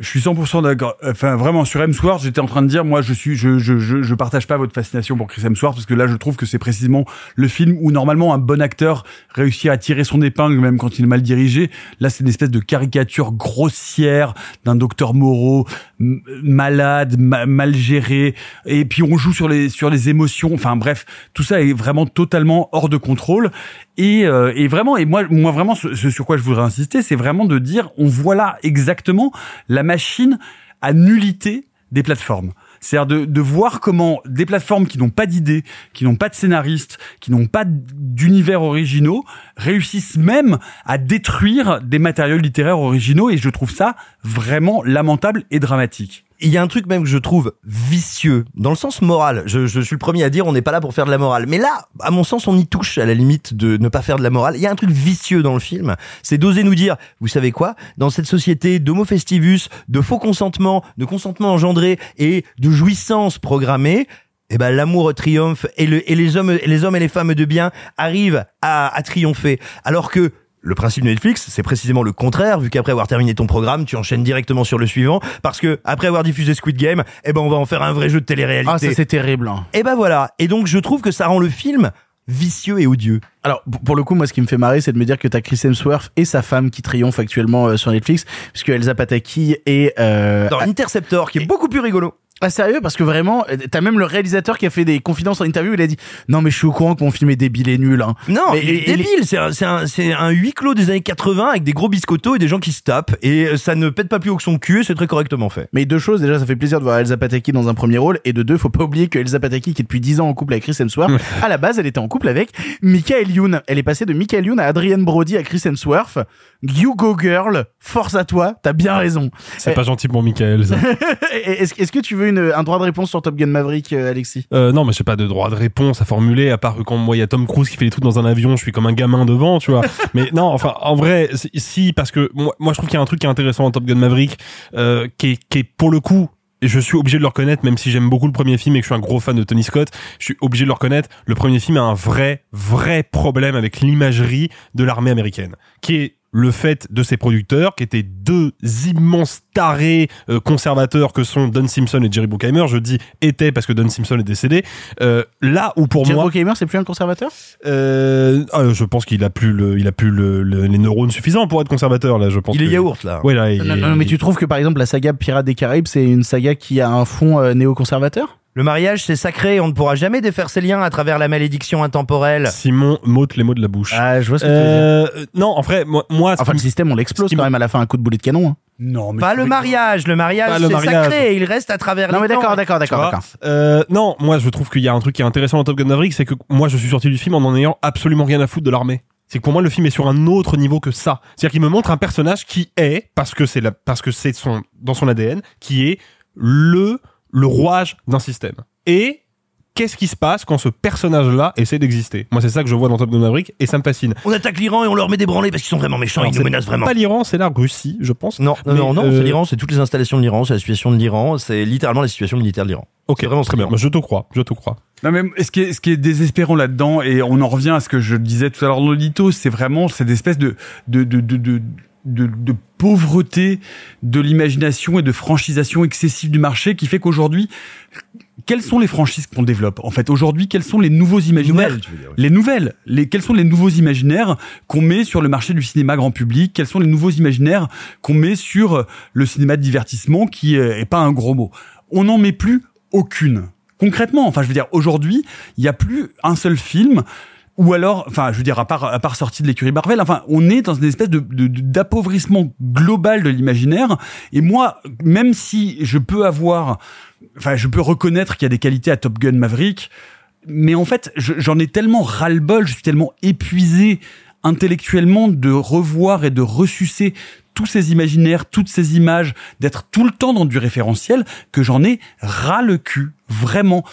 Je suis 100% d'accord. Enfin, vraiment, sur Hemsworth, j'étais en train de dire, moi, je suis, je, je, je, je partage pas votre fascination pour Chris Hemsworth parce que là, je trouve que c'est précisément le film où normalement un bon acteur réussit à tirer son épingle même quand il est mal dirigé. Là, c'est une espèce de caricature grossière d'un docteur Moreau m- malade, ma- mal géré. Et puis on joue sur les sur les émotions. Enfin bref, tout ça est vraiment totalement hors de contrôle. Et, euh, et vraiment, et moi, moi vraiment, ce, ce sur quoi je voudrais insister, c'est vraiment de dire, on voit là exactement la machine à nullité des plateformes. C'est-à-dire de, de voir comment des plateformes qui n'ont pas d'idées, qui n'ont pas de scénaristes, qui n'ont pas d'univers originaux, réussissent même à détruire des matériaux littéraires originaux et je trouve ça vraiment lamentable et dramatique. Il y a un truc même que je trouve vicieux, dans le sens moral. Je, je suis le premier à dire on n'est pas là pour faire de la morale. Mais là, à mon sens, on y touche à la limite de ne pas faire de la morale. Il y a un truc vicieux dans le film. C'est d'oser nous dire, vous savez quoi, dans cette société d'homo festivus, de faux consentement, de consentement engendré et de jouissance programmée, eh ben l'amour triomphe et, le, et les hommes et les hommes et les femmes de bien arrivent à, à triompher. Alors que le principe de Netflix, c'est précisément le contraire, vu qu'après avoir terminé ton programme, tu enchaînes directement sur le suivant, parce que après avoir diffusé Squid Game, eh ben on va en faire un vrai jeu de télé-réalité. Ah, ça c'est terrible. hein. Et ben voilà. Et donc je trouve que ça rend le film vicieux et odieux. Alors pour- le coup, moi ce qui me fait marrer, c'est de me dire que t'as Chris Hemsworth et sa femme qui triomphent actuellement euh, sur Netflix, puisque Elsa Pataki et euh, Dans Interceptor, qui est beaucoup plus rigolo. Ah sérieux parce que vraiment t'as même le réalisateur qui a fait des confidences en interview il a dit non mais je suis au courant que mon film est débile et nul hein. Non, mais il est débile. C'est un, c'est un, c'est un huis clos des années 80 avec des gros biscottos et des gens qui se tapent. Et euh, ça ne pète pas plus haut que son cul et c'est très correctement fait. mais deux choses déjà ça fait plaisir de voir Elsa Pataki dans un premier rôle et de deux faut pas oublier que Elsa Pataki qui est depuis 10 ans en couple avec Chris Hemsworth à la base elle était en couple avec Michael Youn elle est passée de Michael Youn à Adrienne Brody à Chris Hemsworth you go girl force à toi t'as bien raison C'est pas gentil pour Michael, ça. est-ce est-ce que tu veux une, un droit de réponse sur Top Gun Maverick euh, Alexis? Euh, non, mais j'ai pas de droit de réponse à formuler, à part que quand moi il y a Tom Cruise qui fait les trucs dans un avion, je suis comme un gamin devant, tu vois. mais non, enfin, en vrai, si- parce que moi, moi je trouve qu'il y a un truc qui est intéressant dans Top Gun Maverick, euh, qui, est, qui est pour le coup, je suis obligé de le reconnaître, même si j'aime beaucoup le premier film et que je suis un gros fan de Tony Scott, je suis obligé de le reconnaître, le premier film a un vrai, vrai problème avec l'imagerie de l'armée américaine, qui est le fait de ses producteurs, qui étaient deux immenses tarés euh, conservateurs que sont Don Simpson et Jerry Bruckheimer. Je dis étaient parce que Don Simpson est décédé. Euh, là où pour Jerry moi, Bruckheimer c'est plus un conservateur? Euh, ah, je pense qu'il a plus le, il a plus le, le- les neurones suffisants pour être conservateur là. Je pense. Il est que- yaourt là. Ouais là. il non, non, mais tu trouves que par exemple la saga Pirates des Caraïbes c'est une saga qui a un fond euh, néoconservateur? Le mariage, c'est sacré. On ne pourra jamais défaire ses liens à travers la malédiction intemporelle. Simon m'ôte les mots de la bouche. Ah, je vois ce que tu veux dire. Euh, non, en vrai, moi, moi Enfin, le système, on l'explose quand même à la fin, un coup de boulet de canon. hein. Non, mais Pas le mariage. Le mariage, c'est sacré. Il reste à travers Non, mais d'accord, d'accord, d'accord. Euh, non, moi je trouve qu'il y a un truc qui est intéressant dans Top Gun Maverick, c'est que moi je suis sorti du film en en ayant absolument rien à foutre de l'armée. C'est que pour moi le film est sur un autre niveau que ça. C'est-à-dire qu'il me montre un personnage qui est parce que c'est la, parce que c'est son dans son ADN qui est le le rouage d'un système. Et qu'est-ce qui se passe quand ce personnage-là essaie d'exister? Moi c'est ça que je vois dans Top Gun Maverick et ça me fascine. On attaque l'Iran et on leur met des branlés parce qu'ils sont vraiment méchants. Alors, ils nous c'est menacent vraiment. Pas l'Iran, c'est la Russie, je pense. Non, non, Mais, non, non, euh, c'est l'Iran, c'est toutes les installations de l'Iran, c'est la situation de l'Iran, c'est littéralement la situation militaire de l'Iran. Ok, C'est vraiment très bien. Je te crois, je te crois. Non mais ce qui est, ce qui est désespérant là-dedans et on en revient à ce que je disais tout à l'heure dans l'audito, c'est vraiment cette espèce de de de de, de de, de pauvreté de l'imagination et de franchisation excessive du marché qui fait qu'aujourd'hui quelles sont les franchises qu'on développe en fait? Aujourd'hui quels sont les nouveaux imaginaires? Nouvelles, dire, oui. les nouvelles les quels sont les nouveaux imaginaires qu'on met sur le marché du cinéma grand public? Quels sont les nouveaux imaginaires qu'on met sur euh, le cinéma de divertissement qui euh, est pas un gros mot? On n'en met plus aucune. Concrètement enfin je veux dire aujourd'hui il y a plus un seul film ou alors, enfin, je veux dire, à part, à part sortie de l'écurie Marvel, enfin, on est dans une espèce de, d'appauvrissement global de l'imaginaire. Et moi, même si je peux avoir, enfin, je peux reconnaître qu'il y a des qualités à Top Gun Maverick, mais en fait, je- j'en ai tellement ras-le-bol, je suis tellement épuisé intellectuellement de revoir et de ressucer tous ces imaginaires, toutes ces images, d'être tout le temps dans du référentiel, que j'en ai ras le cul, vraiment.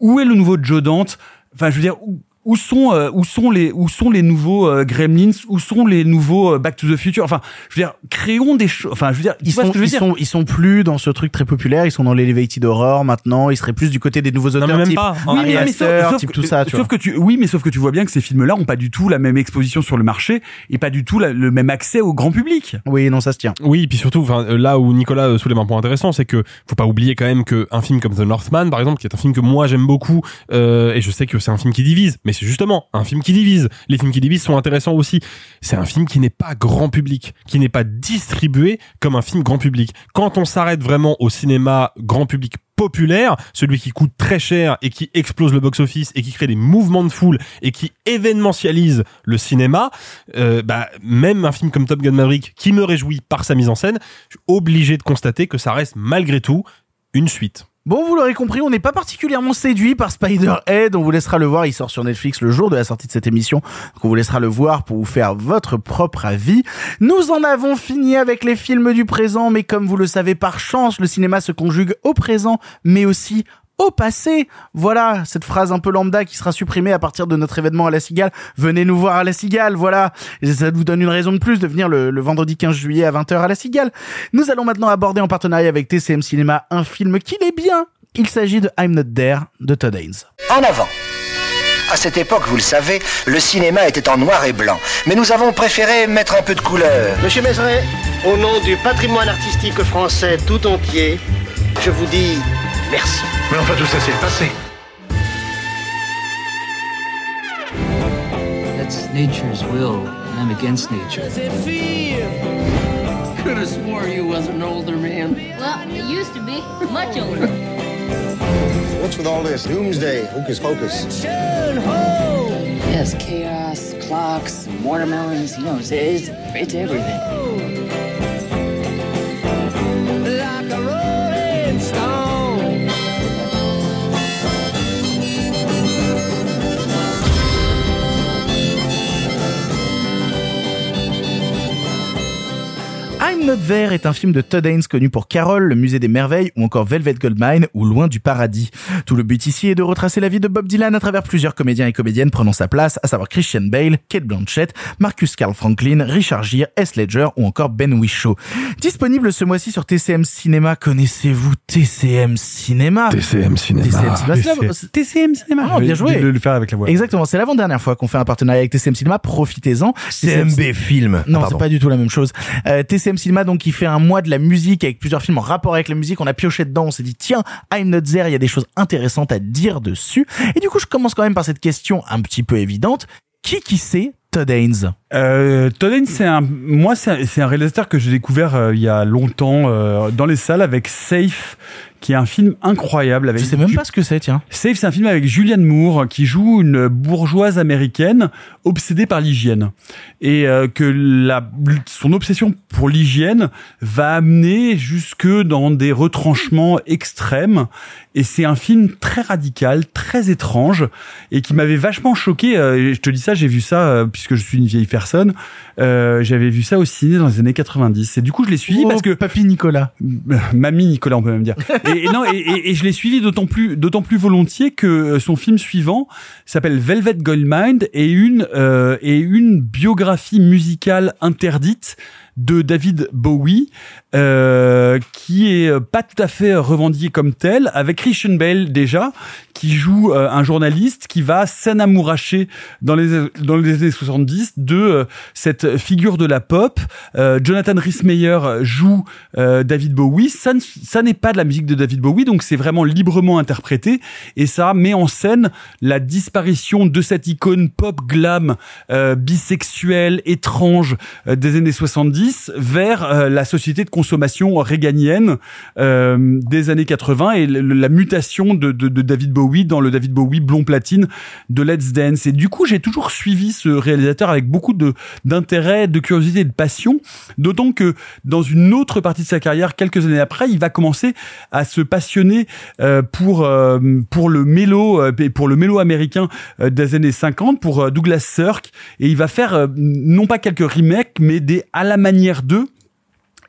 Où est le nouveau Joe Dante? Enfin, je veux dire, où, sont euh, où sont les où sont les nouveaux euh, Gremlins? Où sont les nouveaux euh, Back to the Future? Enfin, je veux dire, créons des choses. Enfin, je veux dire, Ils sont, ce que je veux ils dire? sont, ils sont plus dans ce truc très populaire. Ils sont dans l'elevated horror maintenant. Ils seraient plus du côté des nouveaux auteurs mais même type pas. Ari Oui, mais, mais sauf, Aster, sauf type que, tout ça. Tu sauf vois. que tu, oui, mais sauf que tu vois bien que ces films-là ont pas du tout la même exposition sur le marché et pas du tout la- le même accès au grand public. Oui, non, ça se tient. Oui, et puis surtout, enfin, là où Nicolas euh, soulève un point intéressant, c'est que faut pas oublier quand même que un film comme The Northman, par exemple, qui est un film que moi j'aime beaucoup, euh, et je sais que c'est un film qui divise, mais c'est justement un film qui divise. Les films qui divisent sont intéressants aussi. C'est un film qui n'est pas grand public, qui n'est pas distribué comme un film grand public. Quand on s'arrête vraiment au cinéma grand public populaire, celui qui coûte très cher et qui explose le box-office et qui crée des mouvements de foule et qui événementialise le cinéma, euh, bah, même un film comme Top Gun Maverick, qui me réjouit par sa mise en scène, je suis obligé de constater que ça reste malgré tout une suite. Bon, vous l'aurez compris, on n'est pas particulièrement séduit par Spider-Head. On vous laissera le voir. Il sort sur Netflix le jour de la sortie de cette émission. Donc on vous laissera le voir pour vous faire votre propre avis. Nous en avons fini avec les films du présent, mais comme vous le savez par chance, le cinéma se conjugue au présent, mais aussi au passé. Voilà, cette phrase un peu lambda qui sera supprimée à partir de notre événement à la Cigale. Venez nous voir à la Cigale, voilà. Et ça vous donne une raison de plus de venir le, le vendredi 15 juillet à 20h à la Cigale. Nous allons maintenant aborder en partenariat avec TCM Cinéma un film qu'il est bien. Il s'agit de I'm Not There de Todd Haynes. En avant. À cette époque, vous le savez, le cinéma était en noir et blanc. Mais nous avons préféré mettre un peu de couleur. Monsieur Mézeret, au nom du patrimoine artistique français tout entier, je vous dis merci. Mais enfin, tout ça, c'est le passé. That's nature's will, and I'm against nature. Could have swore you was an older man. Well, it used to be much older. What's with all this doomsday, hocus pocus? Yes, chaos, clocks, watermelons, you know, it's, it's, it's everything. Like I'm Not There est un film de Todd Haynes connu pour Carol, le musée des merveilles ou encore Velvet Goldmine ou Loin du paradis. Tout le but ici est de retracer la vie de Bob Dylan à travers plusieurs comédiens et comédiennes prenant sa place, à savoir Christian Bale, Kate Blanchett, Marcus Carl Franklin, Richard Gere, S. Ledger ou encore Ben Whishaw. Disponible ce mois-ci sur TCM Cinéma. Connaissez-vous TCM Cinéma TCM Cinéma. TCM Cinéma. c'est la- TCM Cinéma. Ah, bien joué. De le faire avec la voix. Exactement, c'est l'avant-dernière fois qu'on fait un partenariat avec TCM Cinéma, profitez-en. CMB Film. Non, Ah, c'est pas du tout la même chose. Euh, TCM Cinéma, donc, qui fait un mois de la musique avec plusieurs films en rapport avec la musique. On a pioché dedans, on s'est dit, tiens, I'm Not There, il y a des choses intéressantes à dire dessus. Et du coup, je commence quand même par cette question un petit peu évidente. Qui qui c'est Todd Haynes? Euh, Todd Haynes, c'est un, moi, c'est un, un réalisateur que j'ai découvert euh, il y a longtemps euh, dans les salles avec Safe, qui est un film incroyable. Avec Je sais même Ju- pas ce que c'est, tiens. Safe, c'est un film avec Julianne Moore qui joue une bourgeoise américaine obsédée par l'hygiène et euh, que la, son obsession pour l'hygiène va amener jusque dans des retranchements extrêmes. Et c'est un film très radical, très étrange et qui m'avait vachement choqué. Euh, je te dis ça, j'ai vu ça euh, puisque je suis une vieille personne. Euh, J'avais vu ça au ciné dans les années 90. Et du coup, je l'ai suivi Oh, parce que Papy Nicolas. Mamie Nicolas, on peut même dire. Et, et non, et, et- et je l'ai suivi d'autant plus, d'autant plus volontiers que euh, son film suivant s'appelle Velvet Goldmine et une euh, et une biographie musicale interdite de David Bowie, euh, qui est pas tout à fait revendiqué comme tel, avec Christian Bale déjà, qui joue euh, un journaliste qui va s'enamouracher dans les dans les années 70 de euh, cette figure de la pop. Jonathan Rhys-Meyer joue David Bowie. Ça, ne- ça n'est pas de la musique de David Bowie, donc c'est vraiment librement interprété et ça met en scène la disparition de cette icône pop glam bisexuelle étrange des années 70 vers la société de consommation réganienne euh, des années 80 et la mutation de, David Bowie dans le David Bowie blond platine de Let's Dance. Et du coup, j'ai toujours suivi ce réalisateur avec beaucoup d'intérêt, de curiosité et de passion, d'autant que dans une autre partie de sa carrière, quelques années après, il va commencer à se passionner euh, pour euh, pour le mélo pour le mélo américain des années 50 pour Douglas Sirk et il va faire non pas quelques remakes mais des à la manière d'eux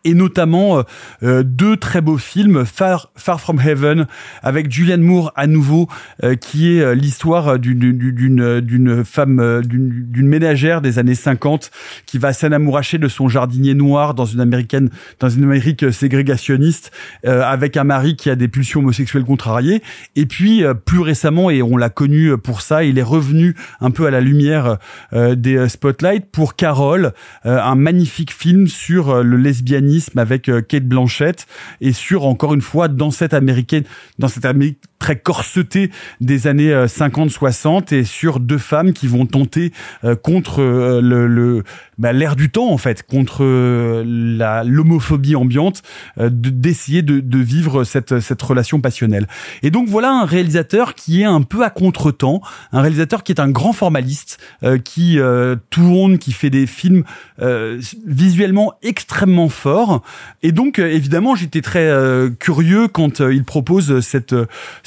et notamment euh, euh, deux très beaux films, Far, Far From Heaven, avec Julianne Moore à nouveau, euh, qui est euh, l'histoire d'une d'une femme, euh, d'une ménagère des années 50 qui va s'enamouracher de son jardinier noir dans une américaine, dans une Amérique ségrégationniste, euh, avec un mari qui a des pulsions homosexuelles contrariées. Et puis euh, plus récemment, et on l'a connu pour ça, il est revenu un peu à la lumière euh, des euh, spotlights pour Carole, euh, un magnifique film sur euh, le lesbianisme avec euh, Kate Blanchett. Et sur encore une fois dans cette américaine, dans cette Amérique très corsetée des années 50-60 et sur deux femmes qui vont tenter euh, contre euh, le, le bah, du temps en fait, contre euh, la l'homophobie ambiante, euh, de- d'essayer de, de vivre cette cette relation passionnelle. Et donc voilà un réalisateur qui est un peu à contre-temps, un réalisateur qui est un grand formaliste, euh, qui euh, tourne, qui fait des films euh, visuellement extrêmement forts. Et donc euh, évidemment j'étais très euh, curieux quand euh, il propose cette euh,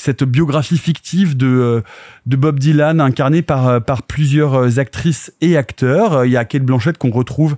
cette biographie fictive de euh, de Bob Dylan incarnée par euh, plusieurs euh, actrices et acteurs. Il y a Kate Blanchett qu'on retrouve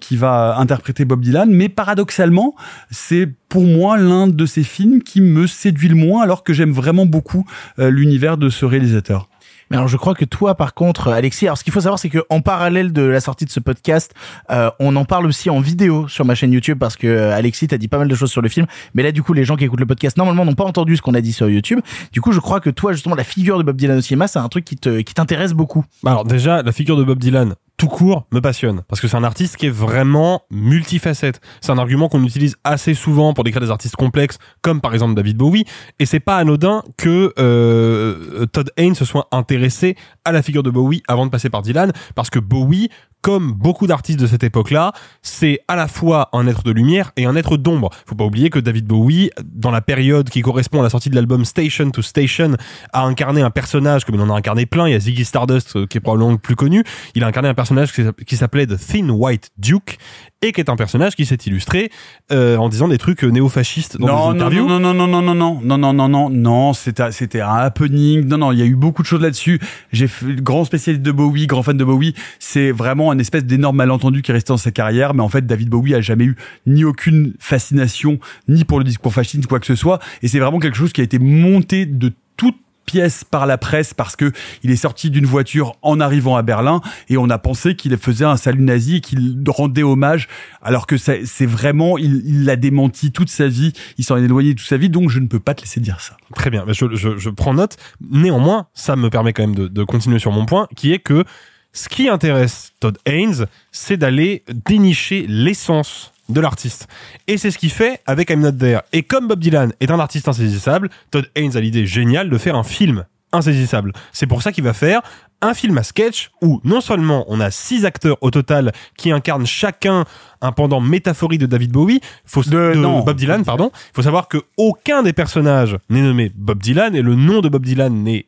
qui va interpréter Bob Dylan, mais paradoxalement, c'est pour moi l'un de ces films qui me séduit le moins alors que j'aime vraiment beaucoup l'univers de ce réalisateur. Mais alors je crois que toi par contre Alexis, alors ce qu'il faut savoir c'est que en parallèle de la sortie de ce podcast, euh, on en parle aussi en vidéo sur ma chaîne YouTube parce que euh, Alexis t'a dit pas mal de choses sur le film, mais là du coup les gens qui écoutent le podcast normalement n'ont pas entendu ce qu'on a dit sur YouTube. Du coup je crois que toi justement la figure de Bob Dylan au cinéma c'est un truc qui te qui t'intéresse beaucoup. Bah Alors déjà, la figure de Bob Dylan, tout court, me passionne. Parce que c'est un artiste qui est vraiment multifacette. C'est un argument qu'on utilise assez souvent pour décrire des artistes complexes, comme par exemple David Bowie. Et c'est pas anodin que euh, Todd Haynes se soit intéressé à la figure de Bowie avant de passer par Dylan. Parce que Bowie, comme beaucoup d'artistes de cette époque-là, c'est à la fois un être de lumière et un être d'ombre. Faut pas oublier que David Bowie, dans la période qui correspond à la sortie de l'album Station to Station, a incarné un personnage, comme il en a incarné plein, il y a Ziggy Stardust, euh, qui est probablement le plus connu, il a incarné un personnage qui s'app- qui s'appelait The Thin White Duke, et qui est un personnage qui s'est illustré euh, en disant des trucs euh, néo-fascistes dans non, des non, interviews. non, non, non, non, non, non, non, non, non, non, non, c'était, c'était un happening. Non, non, il y a eu beaucoup de choses là-dessus. J'ai grand spécialiste de Bowie, grand fan de Bowie. C'est vraiment un espèce d'énorme malentendu qui est resté dans sa carrière. Mais en fait, David Bowie a jamais eu ni aucune fascination, ni pour le discours fasciste, quoi que ce soit. Et c'est vraiment quelque chose qui a été monté de toute pièce par la presse parce que il est sorti d'une voiture en arrivant à Berlin et on a pensé qu'il faisait un salut nazi et qu'il rendait hommage alors que c'est vraiment il l'a démenti toute sa vie il s'en est éloigné toute sa vie donc je ne peux pas te laisser dire ça Très bien, je, je, prends note. Néanmoins, ça me permet quand même de continuer sur mon point, qui est que ce qui intéresse Todd Haynes, c'est d'aller dénicher l'essence de l'artiste. Et c'est ce qu'il fait avec I'm Not There. Et comme Bob Dylan est un artiste insaisissable, Todd Haynes a l'idée géniale de faire un film insaisissable. C'est pour ça qu'il va faire un film à sketch où non seulement on a six acteurs au total qui incarnent chacun un pendant métaphorique de David Bowie, faut, de, non. Bob Dylan, pardon. Il faut savoir que aucun des personnages n'est nommé Bob Dylan et le nom de Bob Dylan n'est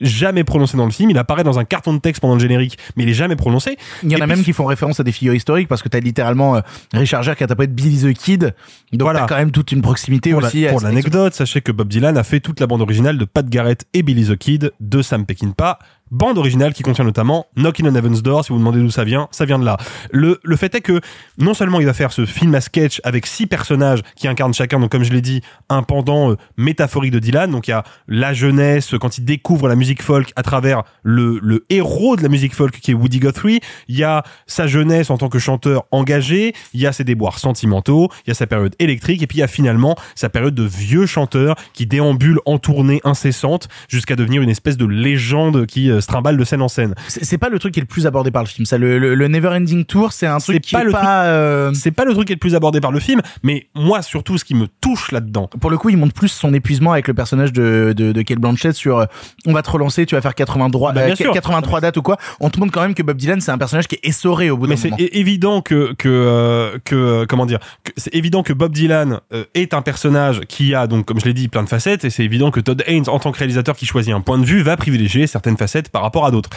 jamais prononcé dans le film. Il apparaît dans un carton de texte pendant le générique, mais il est jamais prononcé. Il y en a puis- même qui font référence à des figures historiques parce que t'as littéralement euh, Richard Gere qui a tapé Billy the Kid. Donc t'as quand même toute une proximité Pour la- aussi. pour l'anecdote, sachez que Bob Dylan a fait toute la bande originale de Pat Garrett et Billy the Kid de Sam Peckinpah. Bande originale qui contient notamment Knockin' on Heaven's Door. Si vous vous demandez d'où ça vient, ça vient de là. Le, le fait est que non seulement il va faire ce film à sketch avec six personnages qui incarnent chacun, donc comme je l'ai dit, un pendant euh, métaphorique de Dylan. Donc il y a la jeunesse quand il découvre la musique folk à travers le, le héros de la musique folk qui est Woody Guthrie. Il y a sa jeunesse en tant que chanteur engagé. Il y a ses déboires sentimentaux. Il y a sa période électrique. Et puis il y a finalement sa période de vieux chanteur qui déambule en tournée incessante jusqu'à devenir une espèce de légende qui euh, se trimballe de scène en scène. C'est pas le truc qui est le plus abordé par le film. Ça, le, le, le Never Ending Tour, c'est un truc qui est le pas. euh, C'est pas le truc qui est le plus abordé par le film, mais moi surtout ce qui me touche là-dedans. Pour le coup, il montre plus son épuisement avec le personnage de, de, de Kate Blanchett sur euh, on va te relancer, tu vas faire 83, Bah, bien euh. 83 dates ou quoi. On te montre quand même que Bob Dylan, c'est un personnage qui est essoré au bout d'un Mais c'est moment. évident que que euh, que comment dire c'est évident que Bob Dylan est un personnage qui a donc comme je l'ai dit plein de facettes et c'est évident que Todd Haynes en tant que réalisateur qui choisit un point de vue va privilégier certaines facettes par rapport à d'autres.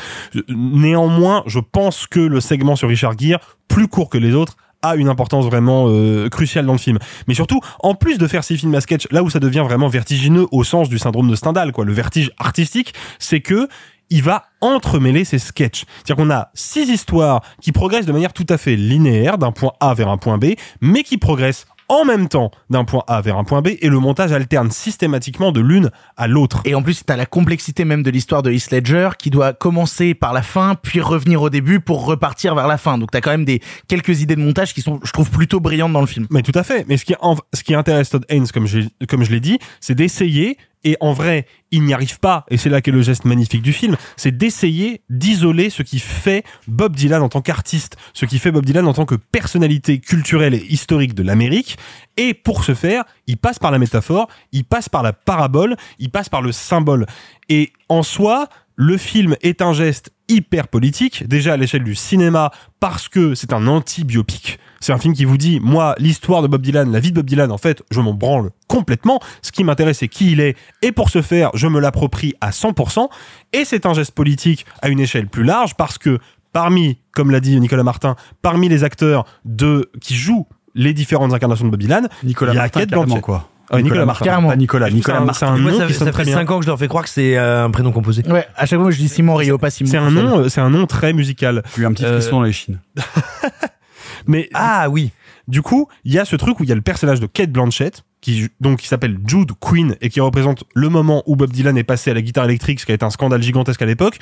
Néanmoins, je pense que le segment sur Richard Gere plus court que les autres a une importance vraiment euh, cruciale dans le film. Mais surtout, en plus de faire ces films à sketch, là où ça devient vraiment vertigineux au sens du syndrome de Stendhal, quoi, le vertige artistique, c'est que il va entremêler ses sketchs. C'est-à-dire qu'on a six histoires qui progressent de manière tout à fait linéaire d'un point A vers un point B, mais qui progressent en même temps d'un point A vers un point B et le montage alterne systématiquement de l'une à l'autre. Et en plus, t'as la complexité même de l'histoire de Heath Ledger qui doit commencer par la fin puis revenir au début pour repartir vers la fin. Donc t'as quand même des quelques idées de montage qui sont, je trouve, plutôt brillantes dans le film. Mais tout à fait. Mais ce qui, en- ce qui intéresse Todd Haynes, comme je, comme je l'ai dit, c'est d'essayer, et en vrai, il n'y arrive pas, et c'est là qu'est le geste magnifique du film, c'est d'essayer d'isoler ce qui fait Bob Dylan en tant qu'artiste, ce qui fait Bob Dylan en tant que personnalité culturelle et historique de l'Amérique, et pour ce faire, il passe par la métaphore, il passe par la parabole, il passe par le symbole. Et en soi, le film est un geste hyper politique, déjà à l'échelle du cinéma, parce que c'est un anti-biopic. C'est un film qui vous dit, moi, l'histoire de Bob Dylan, la vie de Bob Dylan, en fait, je m'en branle complètement. Ce qui m'intéresse, c'est qui il est. Et pour ce faire, je me l'approprie à 100%. Et c'est un geste politique à une échelle plus large parce que parmi, comme l'a dit Nicolas Martin, parmi les acteurs de, qui jouent les différentes incarnations de Bob Dylan, Nicolas il y a Martin, Kate Blanchett. quoi. Ah, Nicolas, Martin. carrément. Pas Nicolas, Nicolas C'est un- Martin. C'est un Moi, nom ça, qui ça fait très bien. 5 ans que je leur fais croire que c'est euh, un prénom composé. Ouais, à chaque fois, je dis Simon Rio, pas Simon. C'est un nom, c'est un nom très musical. J'ai eu un petit Euh, frisson dans les chines. Mais Ah oui. du coup, il y a ce truc où il y a le personnage de Kate Blanchett qui donc qui s'appelle Jude Quinn et qui représente le moment où Bob Dylan est passé à la guitare électrique, ce qui a été un scandale gigantesque à l'époque.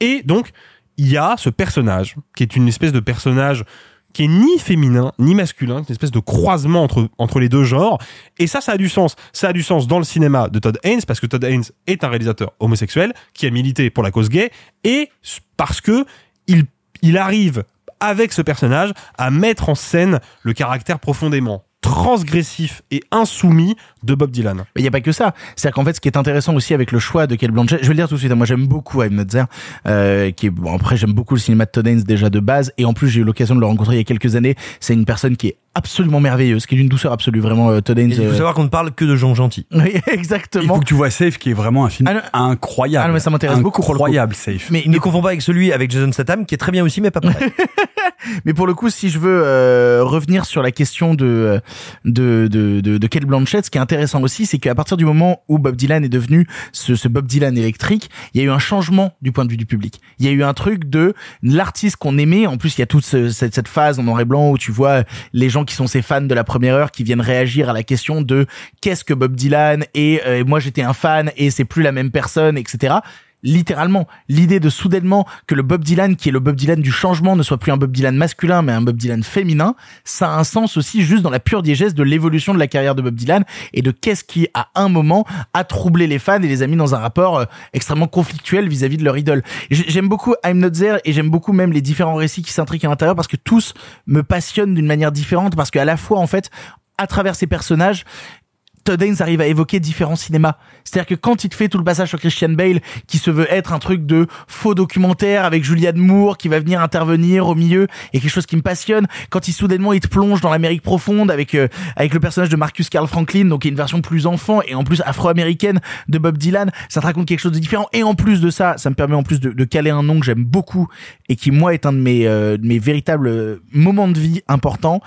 Et donc, il y a ce personnage qui est une espèce de personnage qui est ni féminin ni masculin, une espèce de croisement entre entre les deux genres. Et ça, ça a du sens. Ça a du sens dans le cinéma de Todd Haynes parce que Todd Haynes est un réalisateur homosexuel qui a milité pour la cause gay et parce que il il arrive avec ce personnage à mettre en scène le caractère profondément transgressif et insoumis de Bob Dylan. Mais il n'y a pas que ça. C'est-à-dire qu'en fait, ce qui est intéressant aussi avec le choix de Kate Blanchett, je vais le dire tout de suite, hein, moi j'aime beaucoup Haim Notzer, euh, qui est, bon, après j'aime beaucoup le cinéma de Todd déjà de base, et en plus j'ai eu l'occasion de le rencontrer il y a quelques années. C'est une personne qui est absolument merveilleuse, qui est d'une douceur absolue, vraiment euh, Todd Haynes. Et il faut euh, savoir qu'on ne parle que de gens gentils. Oui, Il exactement. faut que tu vois Safe, qui est vraiment un film Ah non. incroyable. Ah non, mais ça m'intéresse beaucoup pour le coup. Incroyable, Safe. Mais, Ne confond pas avec celui avec Jason Statham, qui est très bien aussi, mais pas pareil. Mais pour le coup, si je veux euh, revenir sur la question de de de de, de Kate Blanchett, ce qui est intéressant aussi, c'est qu'à partir du moment où Bob Dylan est devenu ce, ce Bob Dylan électrique, il y a eu un changement du point de vue du public. Il y a eu un truc de l'artiste qu'on aimait. En plus, il y a toute ce- cette, cette phase en noir et blanc où tu vois les gens qui sont ses fans de la première heure qui viennent réagir à la question de qu'est-ce que Bob Dylan et euh, moi j'étais un fan et c'est plus la même personne, etc littéralement l'idée de soudainement que le Bob Dylan qui est le Bob Dylan du changement ne soit plus un Bob Dylan masculin mais un Bob Dylan féminin ça a un sens aussi juste dans la pure diégèse de l'évolution de la carrière de Bob Dylan et de qu'est-ce qui à un moment a troublé les fans et les a mis dans un rapport euh, extrêmement conflictuel vis-à-vis de leur idole. J'aime beaucoup I'm Not There et j'aime beaucoup même les différents récits qui s'intriquent à l'intérieur parce que tous me passionnent d'une manière différente parce qu'à la fois en fait à travers ces personnages Haynes arrive à évoquer différents cinémas. C'est-à-dire que quand il te fait tout le passage sur Christian Bale, qui se veut être un truc de faux documentaire avec Julianne Moore qui va venir intervenir au milieu et quelque chose qui me passionne, quand il soudainement il te plonge dans l'Amérique profonde avec euh, avec le personnage de Marcus Carl Franklin, donc une version plus enfant et en plus afro-américaine de Bob Dylan, ça te raconte quelque chose de différent. Et en plus de ça, ça me permet en plus de, de caler un nom que j'aime beaucoup et qui moi est un de mes euh, de mes véritables euh, moments de vie importants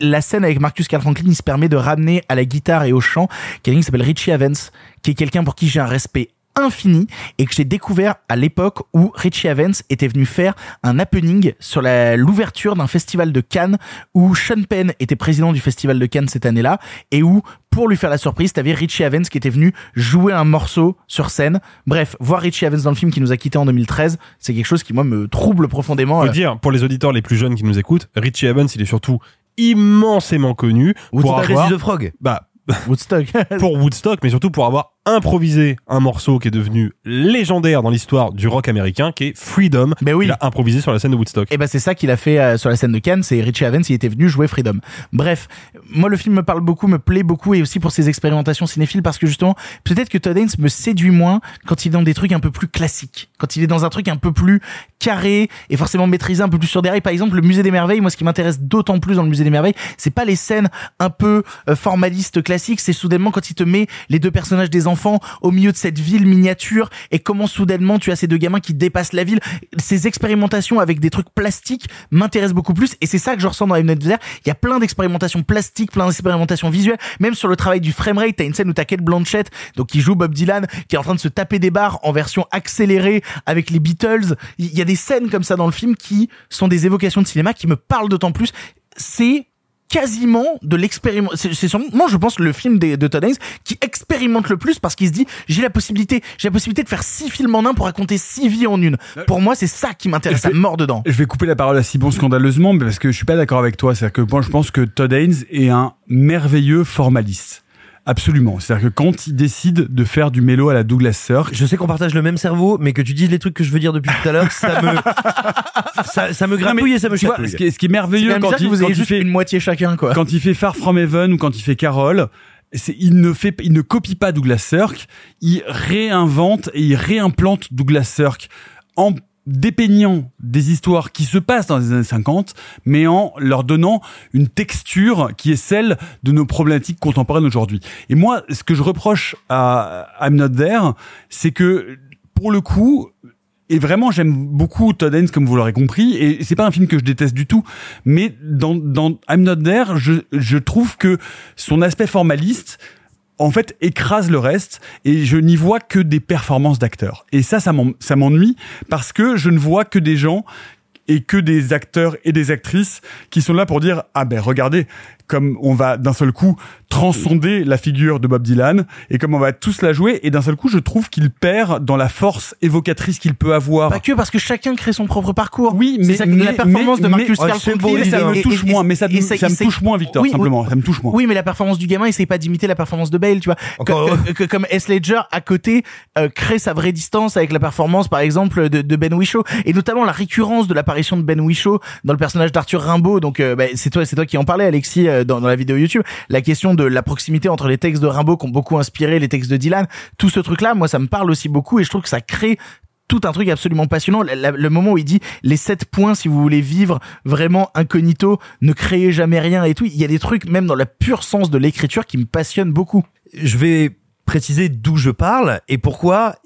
la scène avec Marcus Carl Franklin, il se permet de ramener à la guitare et au chant quelqu'un qui s'appelle Richie Evans, qui est quelqu'un pour qui j'ai un respect infini et que j'ai découvert à l'époque où Richie Evans était venu faire un happening sur l'ouverture d'un festival de Cannes où Sean Penn était président du festival de Cannes cette année-là et où pour lui faire la surprise t'avais Richie Evans qui était venu jouer un morceau sur scène. Bref voir Richie Evans dans le film qui nous a quitté en 2013 c'est quelque chose qui moi me trouble profondément Faut Euh, dire, pour les auditeurs les plus jeunes qui nous écoutent, Richie Evans, il est surtout immensément connu pour Woodstock, avoir, Crazy the Frog. bah, Woodstock pour Woodstock, mais surtout pour avoir improvisé un morceau qui est devenu légendaire dans l'histoire du rock américain, qui est Freedom. Ben oui. Il a improvisé sur la scène de Woodstock. Et ben c'est ça qu'il a fait euh, sur la scène de Cannes, c'est Richie Evans, il était venu jouer Freedom. Bref, moi le film me parle beaucoup, me plaît beaucoup et aussi pour ses expérimentations cinéphiles parce que justement, peut-être que Todd Haynes me séduit moins quand il est dans des trucs un peu plus classiques, quand il est dans un truc un peu plus carré et forcément maîtrisé un peu plus sur des rails. Par exemple, le musée des merveilles, moi ce qui m'intéresse d'autant plus dans le musée des merveilles, c'est pas les scènes un peu euh, formalistes classiques, c'est soudainement quand il te met les deux personnages des enfants au milieu de cette ville miniature et comment soudainement tu as ces deux gamins qui dépassent la ville. Ces expérimentations avec des trucs plastiques m'intéressent beaucoup plus et c'est ça que je ressens dans Emmett Dessert. Il y a plein d'expérimentations plastiques, plein d'expérimentations visuelles, même sur le travail du framerate. T'as une scène où t'as Kate Blanchett, donc qui joue Bob Dylan, qui est en train de se taper des barres en version accélérée avec les Beatles. Il y a des scènes comme ça dans le film qui sont des évocations de cinéma qui me parlent d'autant plus. C'est quasiment de l'expériment. C'est c'est sûrement, je pense, le film de Todd Haynes qui expérimente le plus parce qu'il se dit j'ai la possibilité, j'ai la possibilité de faire six films en un pour raconter six vies en une. Pour moi, c'est ça qui m'intéresse à mort dedans. Je vais couper la parole à Sibon scandaleusement, mais parce que je suis pas d'accord avec toi. C'est-à-dire que moi, je pense que Todd Haynes est un merveilleux formaliste. Absolument. C'est-à-dire que quand il décide de faire du mélo à la Douglas Sirk, Je sais qu'on partage le même cerveau, mais que tu dises les trucs que je veux dire depuis tout à l'heure, ça me, ça, ça me gratouille et ça me tu vois, chatouille. ce, qui est, ce qui est merveilleux C'est quand il, vous fait une moitié chacun, quoi. quand il fait Far From Heaven ou quand il fait Carol, c'est il ne fait il ne copie pas Douglas Sirk, il réinvente et il réimplante Douglas Sirk en dépeignant des histoires qui se passent dans les années 50, mais en leur donnant une texture qui est celle de nos problématiques contemporaines aujourd'hui. Et moi, ce que je reproche à I'm Not There, c'est que pour le coup, et vraiment, j'aime beaucoup Todd Haynes, comme vous l'aurez compris. Et c'est pas un film que je déteste du tout. Mais dans, dans I'm Not There, je, je trouve que son aspect formaliste, en fait, écrase le reste. Et je n'y vois que des performances d'acteurs. Et ça, ça m'en- ça m'ennuie parce que je ne vois que des gens et que des acteurs et des actrices qui sont là pour dire ah ben regardez comme on va d'un seul coup transcender la figure de Bob Dylan et comme on va tous la jouer et d'un seul coup je trouve qu'il perd dans la force évocatrice qu'il peut avoir Pas que parce que chacun crée son propre parcours. oui, mais, ça mais- la performance mais- de Marcus mais- Carl c'est Cooper, beau, ça me touche et- moins, mais ça, et- et ça- ça me touche moins, Victor, Oui, simplement, oui. ça me touche moins. Oui, mais la performance du gamin, essaye pas d'imiter la performance de Bale, tu vois. Encore comme S. Ledger à côté euh, crée sa vraie distance avec la performance, par exemple, de, de Ben Whishaw, et notamment la récurrence de l'apparition de Ben Whishaw dans le personnage d'Arthur Rimbaud. Donc, euh, bah, c'est toi, c'est toi qui en parlais, Alexis, euh, dans, la vidéo YouTube. La question de la proximité entre les textes de Rimbaud qui ont beaucoup inspiré les textes de Dylan, tout ce truc-là, moi, ça me parle aussi beaucoup, et je trouve que ça crée tout un truc absolument passionnant. Le moment où il dit les sept points si vous voulez vivre vraiment incognito, ne créez jamais rien et tout. Il y a des trucs même dans la pure sens de l'écriture qui me passionnent beaucoup. Je vais préciser d'où je parle et pourquoi.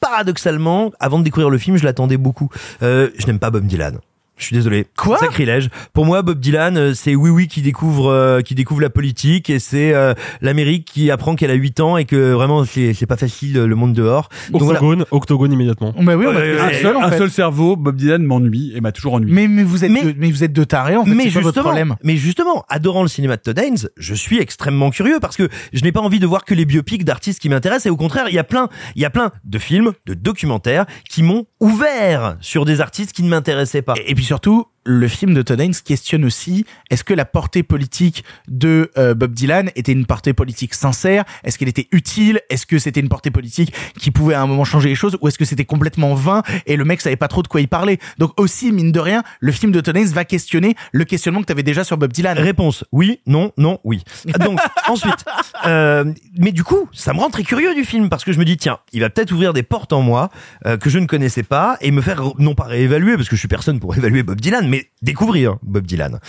Paradoxalement, avant de découvrir le film, je l'attendais beaucoup. Euh, je n'aime pas Bob Dylan. Je suis désolé. Quoi Sacrilège. Pour moi, Bob Dylan, euh, c'est oui oui qui découvre euh, qui découvre la politique et c'est euh, l'Amérique qui apprend qu'elle a 8 ans et que vraiment c'est c'est pas facile euh, le monde dehors. Donc voilà. Octogone, octogone immédiatement. Bah oui, on a Ouais, un seul en un seul cerveau, Bob Dylan m'ennuie et m'a toujours ennuyé. Mais, mais vous êtes Mais- de, mais vous êtes de tarés en fait. mais c'est pas votre justement, problème. mais justement, adorant le cinéma de Todd Haynes, je suis extrêmement curieux parce que je n'ai pas envie de voir que les biopics d'artistes qui m'intéressent et au contraire, il y a plein, il y a plein de films, de documentaires qui m'ont ouvert sur des artistes qui ne m'intéressaient pas. Et, et puis surtout, le film de Todd Haynes questionne aussi est-ce que la portée politique de euh, Bob Dylan était une portée politique sincère? Est-ce qu'elle était utile? Est-ce que c'était une portée politique qui pouvait à un moment changer les choses? Ou est-ce que c'était complètement vain et le mec savait pas trop de quoi il parlait Donc aussi, mine de rien, le film de Todd Haynes va questionner le questionnement que tu avais déjà sur Bob Dylan. Réponse oui, non, non, oui. Donc ensuite, euh, mais du coup, ça me rend très curieux du film parce que je me dis tiens, il va peut-être ouvrir des portes en moi euh, que je ne connaissais pas et me faire non pas réévaluer parce que je suis personne pour évaluer Bob Dylan, mais découvrir Bob Dylan.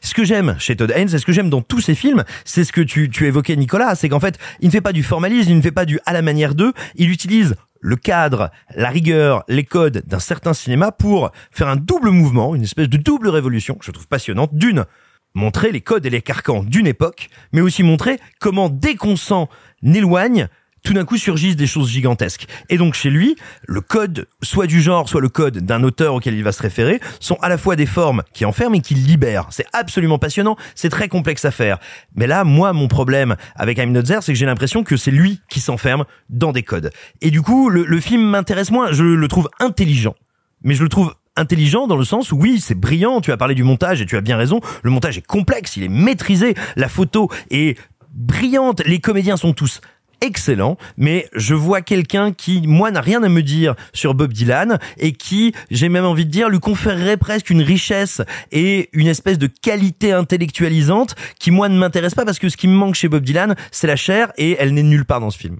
Ce que j'aime chez Todd Haynes, et ce que j'aime dans tous ses films, c'est ce que tu, tu évoquais Nicolas, c'est qu'en fait, il ne fait pas du formalisme, il ne fait pas du à la manière d'eux, il utilise le cadre, la rigueur, les codes d'un certain cinéma pour faire un double mouvement, une espèce de double révolution, que je trouve passionnante. D'une, montrer les codes et les carcans d'une époque, mais aussi montrer comment dès qu'on s'en éloigne, tout d'un coup surgissent des choses gigantesques. Et donc chez lui, le code, soit du genre, soit le code d'un auteur auquel il va se référer, sont à la fois des formes qui enferment et qui libèrent. C'est absolument passionnant, c'est très complexe à faire. Mais là, moi, mon problème avec I'm c'est que j'ai l'impression que c'est lui qui s'enferme dans des codes. Et du coup, le, le film m'intéresse moins, je le trouve intelligent. Mais je le trouve intelligent dans le sens où oui, c'est brillant, tu as parlé du montage et tu as bien raison, le montage est complexe, il est maîtrisé, la photo est brillante, les comédiens sont tous excellents, mais je vois quelqu'un qui, moi, n'a rien à me dire sur Bob Dylan et qui, j'ai même envie de dire, lui conférerait presque une richesse et une espèce de qualité intellectualisante qui, moi, ne m'intéresse pas parce que ce qui me manque chez Bob Dylan, c'est la chair et elle n'est nulle part dans ce film.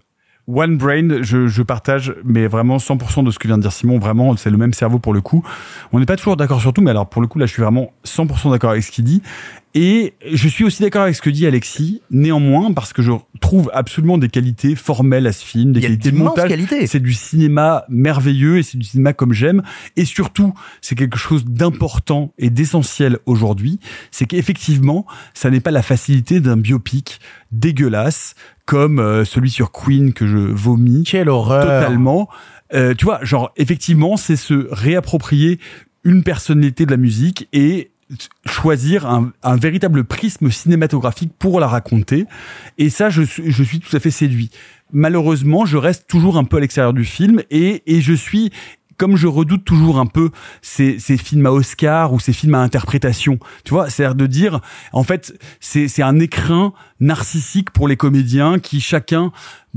One Brain, je, je partage, mais vraiment 100% de ce que vient de dire Simon. Vraiment, c'est le même cerveau pour le coup. On n'est pas toujours d'accord sur tout, mais alors pour le coup, là, je suis vraiment 100% d'accord avec ce qu'il dit. Et je suis aussi d'accord avec ce que dit Alexis, néanmoins, parce que je trouve absolument des qualités formelles à ce film, des qualités de montage. C'est du cinéma merveilleux et c'est du cinéma comme j'aime. Et surtout, c'est quelque chose d'important et d'essentiel aujourd'hui. C'est qu'effectivement, ça n'est pas la facilité d'un biopic dégueulasse comme euh, celui sur Queen que je vomis. Quelle horreur. Totalement. Euh, tu vois, genre, effectivement, c'est se réapproprier une personnalité de la musique et choisir un, un véritable prisme cinématographique pour la raconter. Et ça, je, suis- je suis tout à fait séduit. Malheureusement, je reste toujours un peu à l'extérieur du film et, et je suis comme je redoute toujours un peu ces, ces films à Oscar ou ces films à interprétation, tu vois, c'est-à-dire de dire, en fait, c'est c'est un écrin narcissique pour les comédiens qui chacun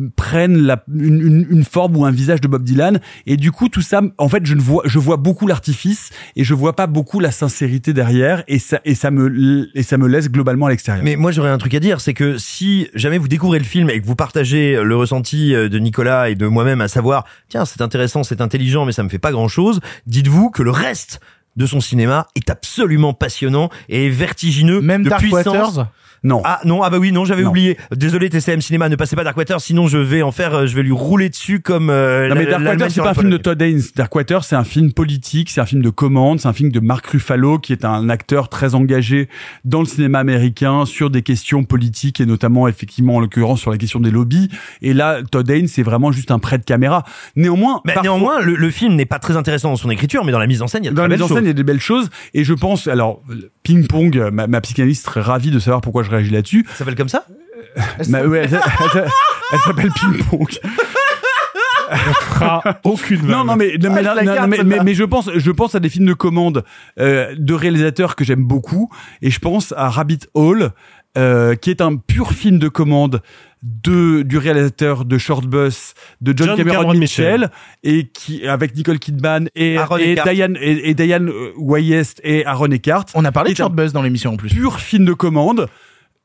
prennent la, une, une, une forme ou un visage de Bob Dylan et du coup tout ça en fait je ne vois je vois beaucoup l'artifice et je vois pas beaucoup la sincérité derrière et ça et ça me et ça me laisse globalement à l'extérieur. Mais moi j'aurais un truc à dire, c'est que si jamais vous découvrez le film et que vous partagez le ressenti euh, de Nicolas et de moi-même, à savoir, tiens, c'est intéressant, c'est intelligent, mais ça me fait pas grand-chose, dites-vous que le reste de son cinéma est absolument passionnant et vertigineux Même de Dark puissance. Waters? Non. Ah non, ah bah oui, non, j'avais oublié. Désolé TCM Cinéma, ne passez pas Darkwater, sinon je vais en faire, euh, je vais lui rouler dessus comme. Euh, Non mais la- Dark l'Allemagne Water c'est pas un film de. Todd Haynes. Dark Water c'est un film politique, c'est un film de commande, c'est un film de Mark Ruffalo qui est un acteur très engagé dans le cinéma américain sur des questions politiques et notamment effectivement en l'occurrence sur la question des lobbies. Et là Todd Haynes c'est vraiment juste un prêt de caméra. Néanmoins, Mais parfois- néanmoins, le, le film n'est pas très intéressant dans son écriture, mais dans la mise en scène, il y a de dans très la mise en scène, il y a des belles choses. Et je pense, alors, ping pong, ma, ma psychanalyste serait ravie de savoir pourquoi je réagis là-dessus. Ça s'appelle comme ça? Ma- ouais, elle, elle- elle s'appelle ping pong. fera aucune Non, non, mais, non, mais, Ah, non, garde, mais, celle-là. mais- mais je pense, je pense à des films de commande euh, de réalisateurs que j'aime beaucoup, et je pense à Rabbit Hole, euh, qui est un pur film de commande de du réalisateur de Short Bus, de John, John Cameron, Cameron Mitchell, Mitchell. et qui avec Nicole Kidman et, Aaron et. Diane et, et Diane euh, Wyeth et Aaron Eckhart. On a parlé de Short Buzz dans l'émission en plus. pur film de commande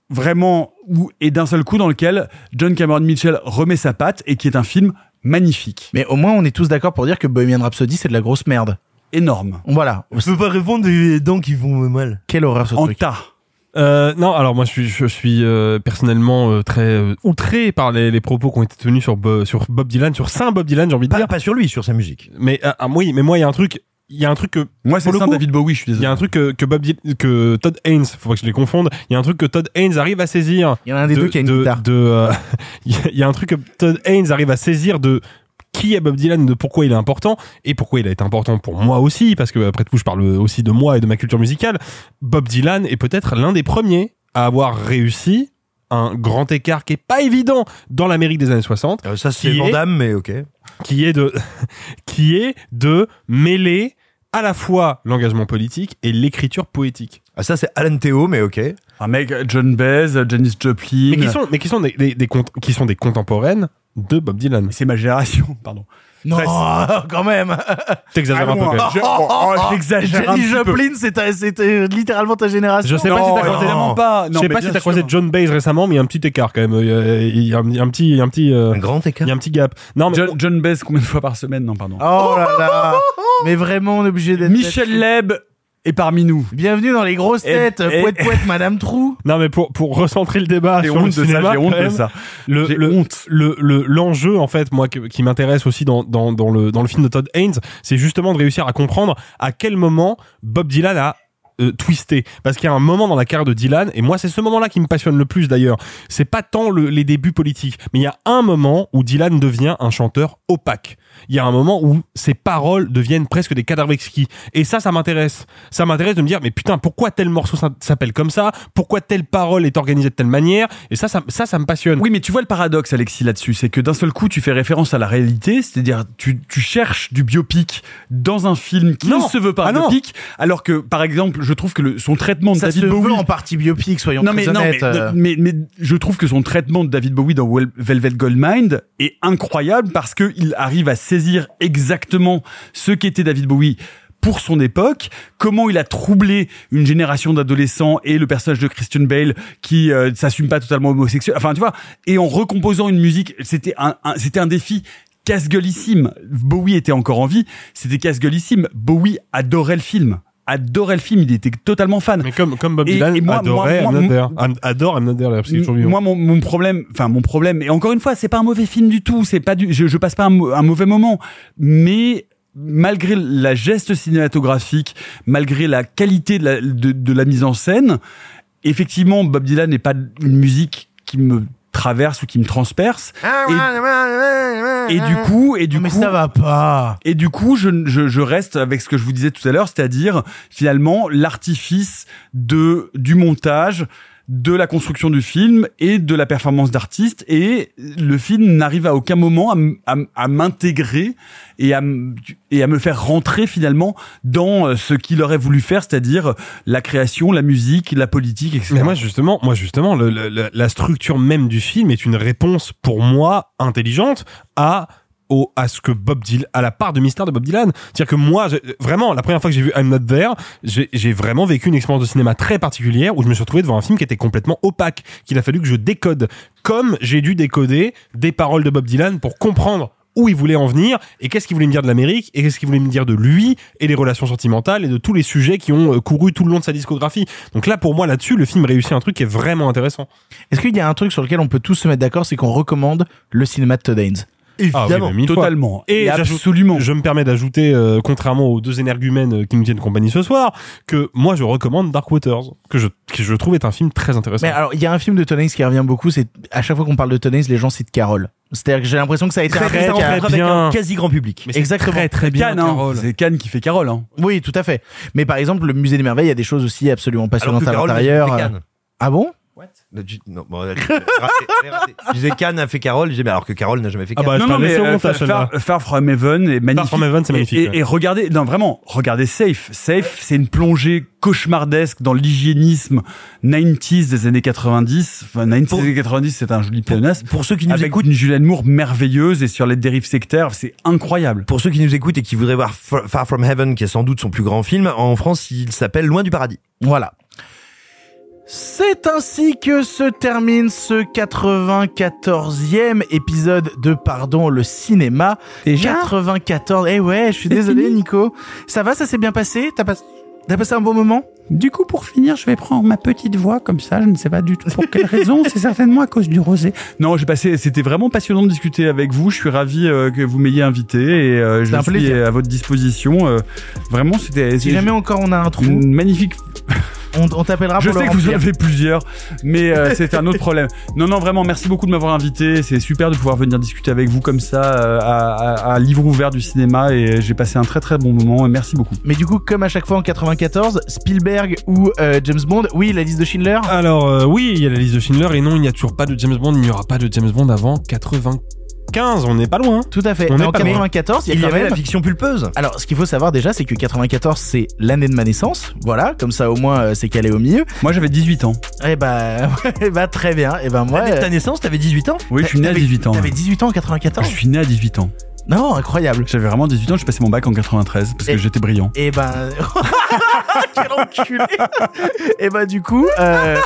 vraiment où, et d'un seul coup dans lequel John Cameron Mitchell remet sa patte et qui est un film magnifique Mais au moins, on est tous d'accord pour dire que Bohemian Rhapsody, c'est de la grosse merde. énorme Voilà. Je peux pas répondre des dents qui vont mal. Quelle horreur ce en truc. tas Euh, non, alors moi je suis, je suis euh, personnellement euh, très euh, outré par les, les propos qui ont été tenus sur, Bo- sur Bob Dylan, sur Saint Bob Dylan, j'ai envie de Pas, dire. pas sur lui, sur sa musique. Mais euh, ah, oui, mais moi il y a un truc, il y a un truc que moi c'est ça coup, David Bowie je suis il y désolé a un truc que, que Bob Dylan, que Todd Haynes, faut pas que je les confonde. Il y a un truc que Todd Haynes arrive à saisir. Il y en a un des de, deux qui a une de, guitare. de, euh, il y a un truc que Todd Haynes arrive à saisir de qui est Bob Dylan, de pourquoi il est important et pourquoi il a été important pour moi aussi, parce que après tout, je parle aussi de moi et de ma culture musicale. Bob Dylan est peut-être l'un des premiers à avoir réussi un grand écart qui est pas évident dans l'Amérique des années 60 Euh, ça c'est Vandame, mais ok. qui est de qui est de mêler à la fois l'engagement politique et l'écriture poétique. Ah, ça c'est Alan Théo, mais ok. un mec John Baez Janis Joplin Mais qui sont mais qui sont des, des, des cont- qui sont des contemporaines de Bob Dylan. c'est ma génération pardon Non, Presque. quand même. T'exagères un peu. Quand même. je- oh, oh, j'exagère Jenny. Joplin, c'est ta- c'était littéralement ta génération. Je sais pas si t'as croisé évidemment pas Je sais mais pas si t'as croisé John Baez récemment, mais il y a un petit écart quand même. Il y a, il y a un, il y a un petit, il y a un petit, euh, Un grand il écart. y a un petit gap. Non, mais John, John Baez combien de fois par semaine? Non pardon Oh là là. Mais vraiment, on est obligé d'être. Michel Leb est parmi nous Bienvenue dans les grosses Et- têtes. et- Poète poète, Madame Trou. non, mais pour pour recentrer le débat j'ai sur le honte de ça cinéma, j'ai honte de ça le, J'ai le, honte. le, le- l'enjeu en fait moi qui m'intéresse aussi dans, dans, dans le dans le film de Todd Haynes c'est justement de réussir à comprendre à quel moment Bob Dylan a euh, twisté parce qu'il y a un moment dans la carrière de Dylan et moi c'est ce moment là qui me passionne le plus d'ailleurs c'est pas tant le- les débuts politiques mais il y a un moment où Dylan devient un chanteur opaque il y a un moment où ses paroles deviennent presque des cadavres exquis et ça ça m'intéresse ça m'intéresse de me dire mais putain pourquoi tel morceau s'appelle comme ça? Pourquoi telle parole est organisée de telle manière? Et ça ça, ça, ça me passionne Oui, mais tu vois le paradoxe, Alexis, là-dessus, c'est que d'un seul coup, tu fais référence à la réalité, c'est-à-dire tu, tu cherches du biopic dans un film qui Non. ne se veut pas Ah un non. biopic, alors que, par exemple, je trouve que le, son traitement de Ça David se Bowie... veut en partie biopic, soyons non, très mais, non, honnêtes. mais, euh. mais, mais je trouve que son traitement de David Bowie dans Velvet Goldmine est incroyable parce qu'il arrive à saisir exactement ce qu'était David Bowie pour son époque, comment il a troublé une génération d'adolescents et le personnage de Christian Bale qui euh, s'assume pas totalement homosexuel. Enfin, tu vois, et en recomposant une musique, c'était un, un- c'était un défi casse-gueulissime. Bowie était encore en vie, c'était casse-gueulissime. Bowie adorait le film. Adorait le film, il était totalement fan. Mais comme, comme Bob Dylan et moi- adorait moi- moi- adore parce qu'il est toujours vivant. Moi, mon, mon problème, enfin mon problème, et encore une fois, c'est pas un mauvais film du tout. C'est pas du, je, je passe pas un mauvais moment, mais malgré la geste cinématographique, malgré la qualité de la, de, de la mise en scène, effectivement, Bob Dylan n'est pas une musique qui me traverse ou qui me transperce. Et, et du coup, et du mais coup, ça va pas. et du coup, je, je, je reste avec ce que je vous disais tout à l'heure, c'est-à-dire finalement l'artifice de du montage, de la construction du film et de la performance d'artiste. Et le film n'arrive à aucun moment à, m'intégrer et à, et à me faire rentrer finalement dans euh, ce qu'il aurait voulu faire, c'est-à-dire la création, la musique, la politique, etc. Mais moi justement, moi justement, la structure même du film est une réponse pour moi intelligente à au, à ce que Bob Dylan, à la part de mystère de Bob Dylan. C'est-à-dire que moi, vraiment, la première fois que j'ai vu I'm Not There, j'ai vraiment vécu une expérience de cinéma très particulière où je me suis retrouvé devant un film qui était complètement opaque, qu'il a fallu que je décode, comme j'ai dû décoder des paroles de Bob Dylan pour comprendre où il voulait en venir et qu'est-ce qu'il voulait me dire de l'Amérique et qu'est-ce qu'il voulait me dire de lui et les relations sentimentales et de tous les sujets qui ont euh, couru tout le long de sa discographie. Donc là, pour moi, là-dessus, le film réussit un truc qui est vraiment intéressant. Est-ce qu'il y a un truc sur lequel on peut tous se mettre d'accord, c'est qu'on recommande le cinéma de Todd Ah oui, fois. totalement. Et, absolument. Je me permets d'ajouter, euh, contrairement aux deux énergumènes euh, qui nous tiennent compagnie ce soir, que moi je recommande Dark Waters, que je, que je trouve est un film très intéressant. Mais alors, il y a un film de Todd Haynes qui revient beaucoup, c'est à chaque fois qu'on parle de Todd Haynes, les gens citent Carole. C'est-à-dire que j'ai l'impression que ça a été Très, un très, film qui a- très bien. quasi grand public. Mais Exactement. Très très bien. Hein. C'est Cannes qui fait Carole. Hein. Oui, tout à fait. Mais par exemple, le musée des merveilles, il y a des choses aussi absolument Alors passionnantes que à l'intérieur. Cannes. Ah bon? Tu- non, bon, raté. Je disais Cannes a fait Carole, je disais, mais alors que Carole n'a jamais fait Ah Cannes. bah, non, non, mais euh, Far. Far From Heaven est magnifique. From Heaven, c'est magnifique, Et, ouais. et regardez, non vraiment, regardez Safe. Safe, c'est une plongée cauchemardesque dans l'hygiénisme 90s des années 90. Enfin, 90s des années 90, c'est un joli pléonasme. Pour ceux qui nous Avec écoutent, une Julianne Moore merveilleuse et sur les dérives sectaires, c'est incroyable. pour ceux qui nous écoutent et qui voudraient voir Far Far From Heaven, qui est sans doute son plus grand film, en France, il s'appelle Loin du paradis. Voilà. C'est ainsi que se termine ce 94e épisode de Pardon le cinéma. Déjà 94. Eh ouais, je suis désolé Nico. Ça va, ça s'est bien passé? T'as pas... T'as passé un bon moment? Du coup, pour finir, je vais prendre ma petite voix comme ça. Je ne sais pas du tout pour quelle raison. C'est certainement à cause du rosé. Non, j'ai passé. C'était vraiment passionnant de discuter avec vous. Je suis ravi euh, que vous m'ayez invité et euh, je un suis plaisir. à votre disposition. Euh, vraiment, c'était. Si jamais encore on a un trou, une magnifique on, on t'appellera Je pour sais le que vous en avez plusieurs, mais euh, c'est un autre problème. Non, non, vraiment, merci beaucoup de m'avoir invité. C'est super de pouvoir venir discuter avec vous comme ça, euh, à, à- à livre ouvert du cinéma, et j'ai passé un très très bon moment. Merci beaucoup. Mais du coup, comme à chaque fois en 94, Spielberg ou euh, James Bond, oui, la liste de Schindler? Alors euh, oui, il y a la liste de Schindler et non, il n'y a toujours pas de James Bond, il n'y aura pas de James Bond avant 95, on n'est pas loin. Tout à fait. On en pas loin. 94, il y avait la fiction pulpeuse. Alors, ce qu'il faut savoir déjà, c'est que 94, c'est l'année de ma naissance. Voilà, comme ça au moins, euh, c'est calé au milieu. Moi, j'avais 18 ans. Eh bah, eh bah très bien. Eh ben moi, L'année de ta euh, naissance, t'avais 18 ans? Oui, je suis né à t'avais- 18 ans. T'avais 18 ans en 94 Je suis né à 18 ans. Non, incroyable. J'avais vraiment 18 ans, j'ai passé mon bac en 93 parce que j'étais brillant. Et ben, quel enculé. Et bah du coup, euh,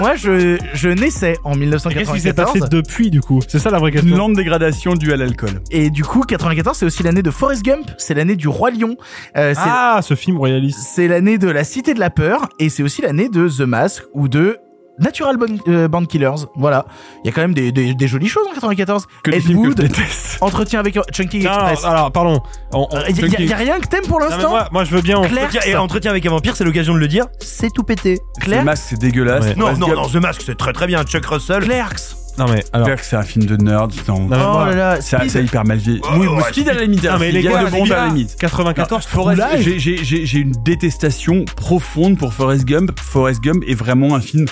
moi je je naissais en Qu'est-ce qui s'est passé 1994. depuis du coup? C'est ça la vraie Une question. lente dégradation due à l'alcool. Et du coup, 94, c'est aussi l'année de Forrest Gump. C'est l'année du roi lion. Euh, Ah, ce film royaliste. c'est l'année de la Cité de la peur et c'est aussi l'année de The Mask ou de Natural Band, euh, Band Killers. Voilà. Il y a quand même des, des, des jolies choses en 94. Que Ed que je Wood, déteste. Entretien avec Chunky Non, Express. alors pardon. On- on- Euh, y, a- y a rien que t'aimes pour Non, mais l'instant moi, moi, je veux bien. Entretien- Et entretien avec un vampire, c'est l'occasion de le dire, c'est tout pété. Le Clerks masque, c'est dégueulasse. Ouais. Non, non, non, The Mask, c'est très très bien. Chuck Russell. Clerks. Non mais alors. Clerks, c'est un film de nerd. Non, mais Oh moi- là là, c'est hyper mal vieilli. oui, moi, Speed à la limite. Non, mais il les y a gars, de à la limite. 94, Forrest, j'ai une détestation profonde pour Forrest Gump. Forrest Gump est vraiment un film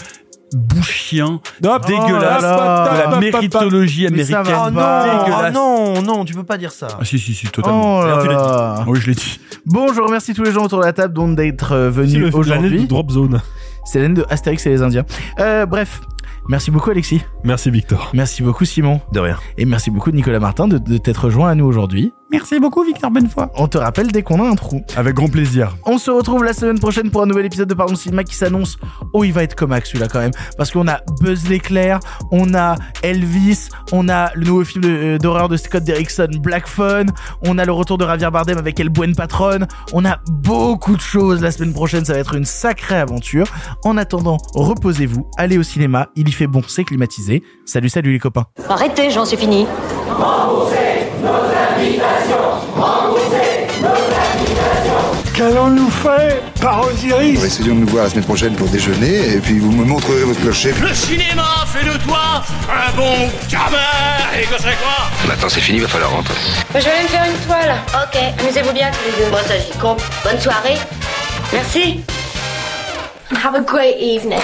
bouchien, dégueulasse, là là. de la méritologie américaine. Oh non, oh dégueulasse. non, non, tu peux pas dire ça. Ah si si si totalement. Oh là Alors, tu l'as là. Oui, je l'ai dit. Bon, je remercie tous les gens autour de la table dont d'être euh, C'est venus aujourd'hui. Drop Zone. C'est l'année de Astérix et les Indiens. Euh, bref, merci beaucoup Alexis. Merci Victor. Merci beaucoup Simon. De rien. Et merci beaucoup Nicolas Martin de, de t'être rejoint à nous aujourd'hui. Merci beaucoup, Victor Benfoy. On te rappelle dès qu'on a un trou. Avec grand plaisir. On se retrouve la semaine prochaine pour un nouvel épisode de Pardon le cinéma qui s'annonce. Oh, il va être comaque celui-là quand même. Parce qu'on a Buzz l'éclair, on a Elvis, on a le nouveau film de- euh, d'horreur de Scott Derrickson, Black Phone, on a le retour de Javier Bardem avec El Buen Patron. On a beaucoup de choses la semaine prochaine, ça va être une sacrée aventure. En attendant, reposez-vous, allez au cinéma, il y fait bon, c'est climatisé. Salut, salut les copains. Arrêtez, j'en suis fini. Qu'allons-nous faire par Osiris Essayons de nous voir la semaine prochaine pour déjeuner, et puis vous me montrerez votre clocher. Le cinéma fait de toi un bon gamin Et que c'est quoi Maintenant c'est fini, va falloir rentrer. je vais aller me faire une toile. Ok, amusez-vous bien tous les deux. Bon, ça j'y compte. Bonne soirée. Merci. Have a great evening.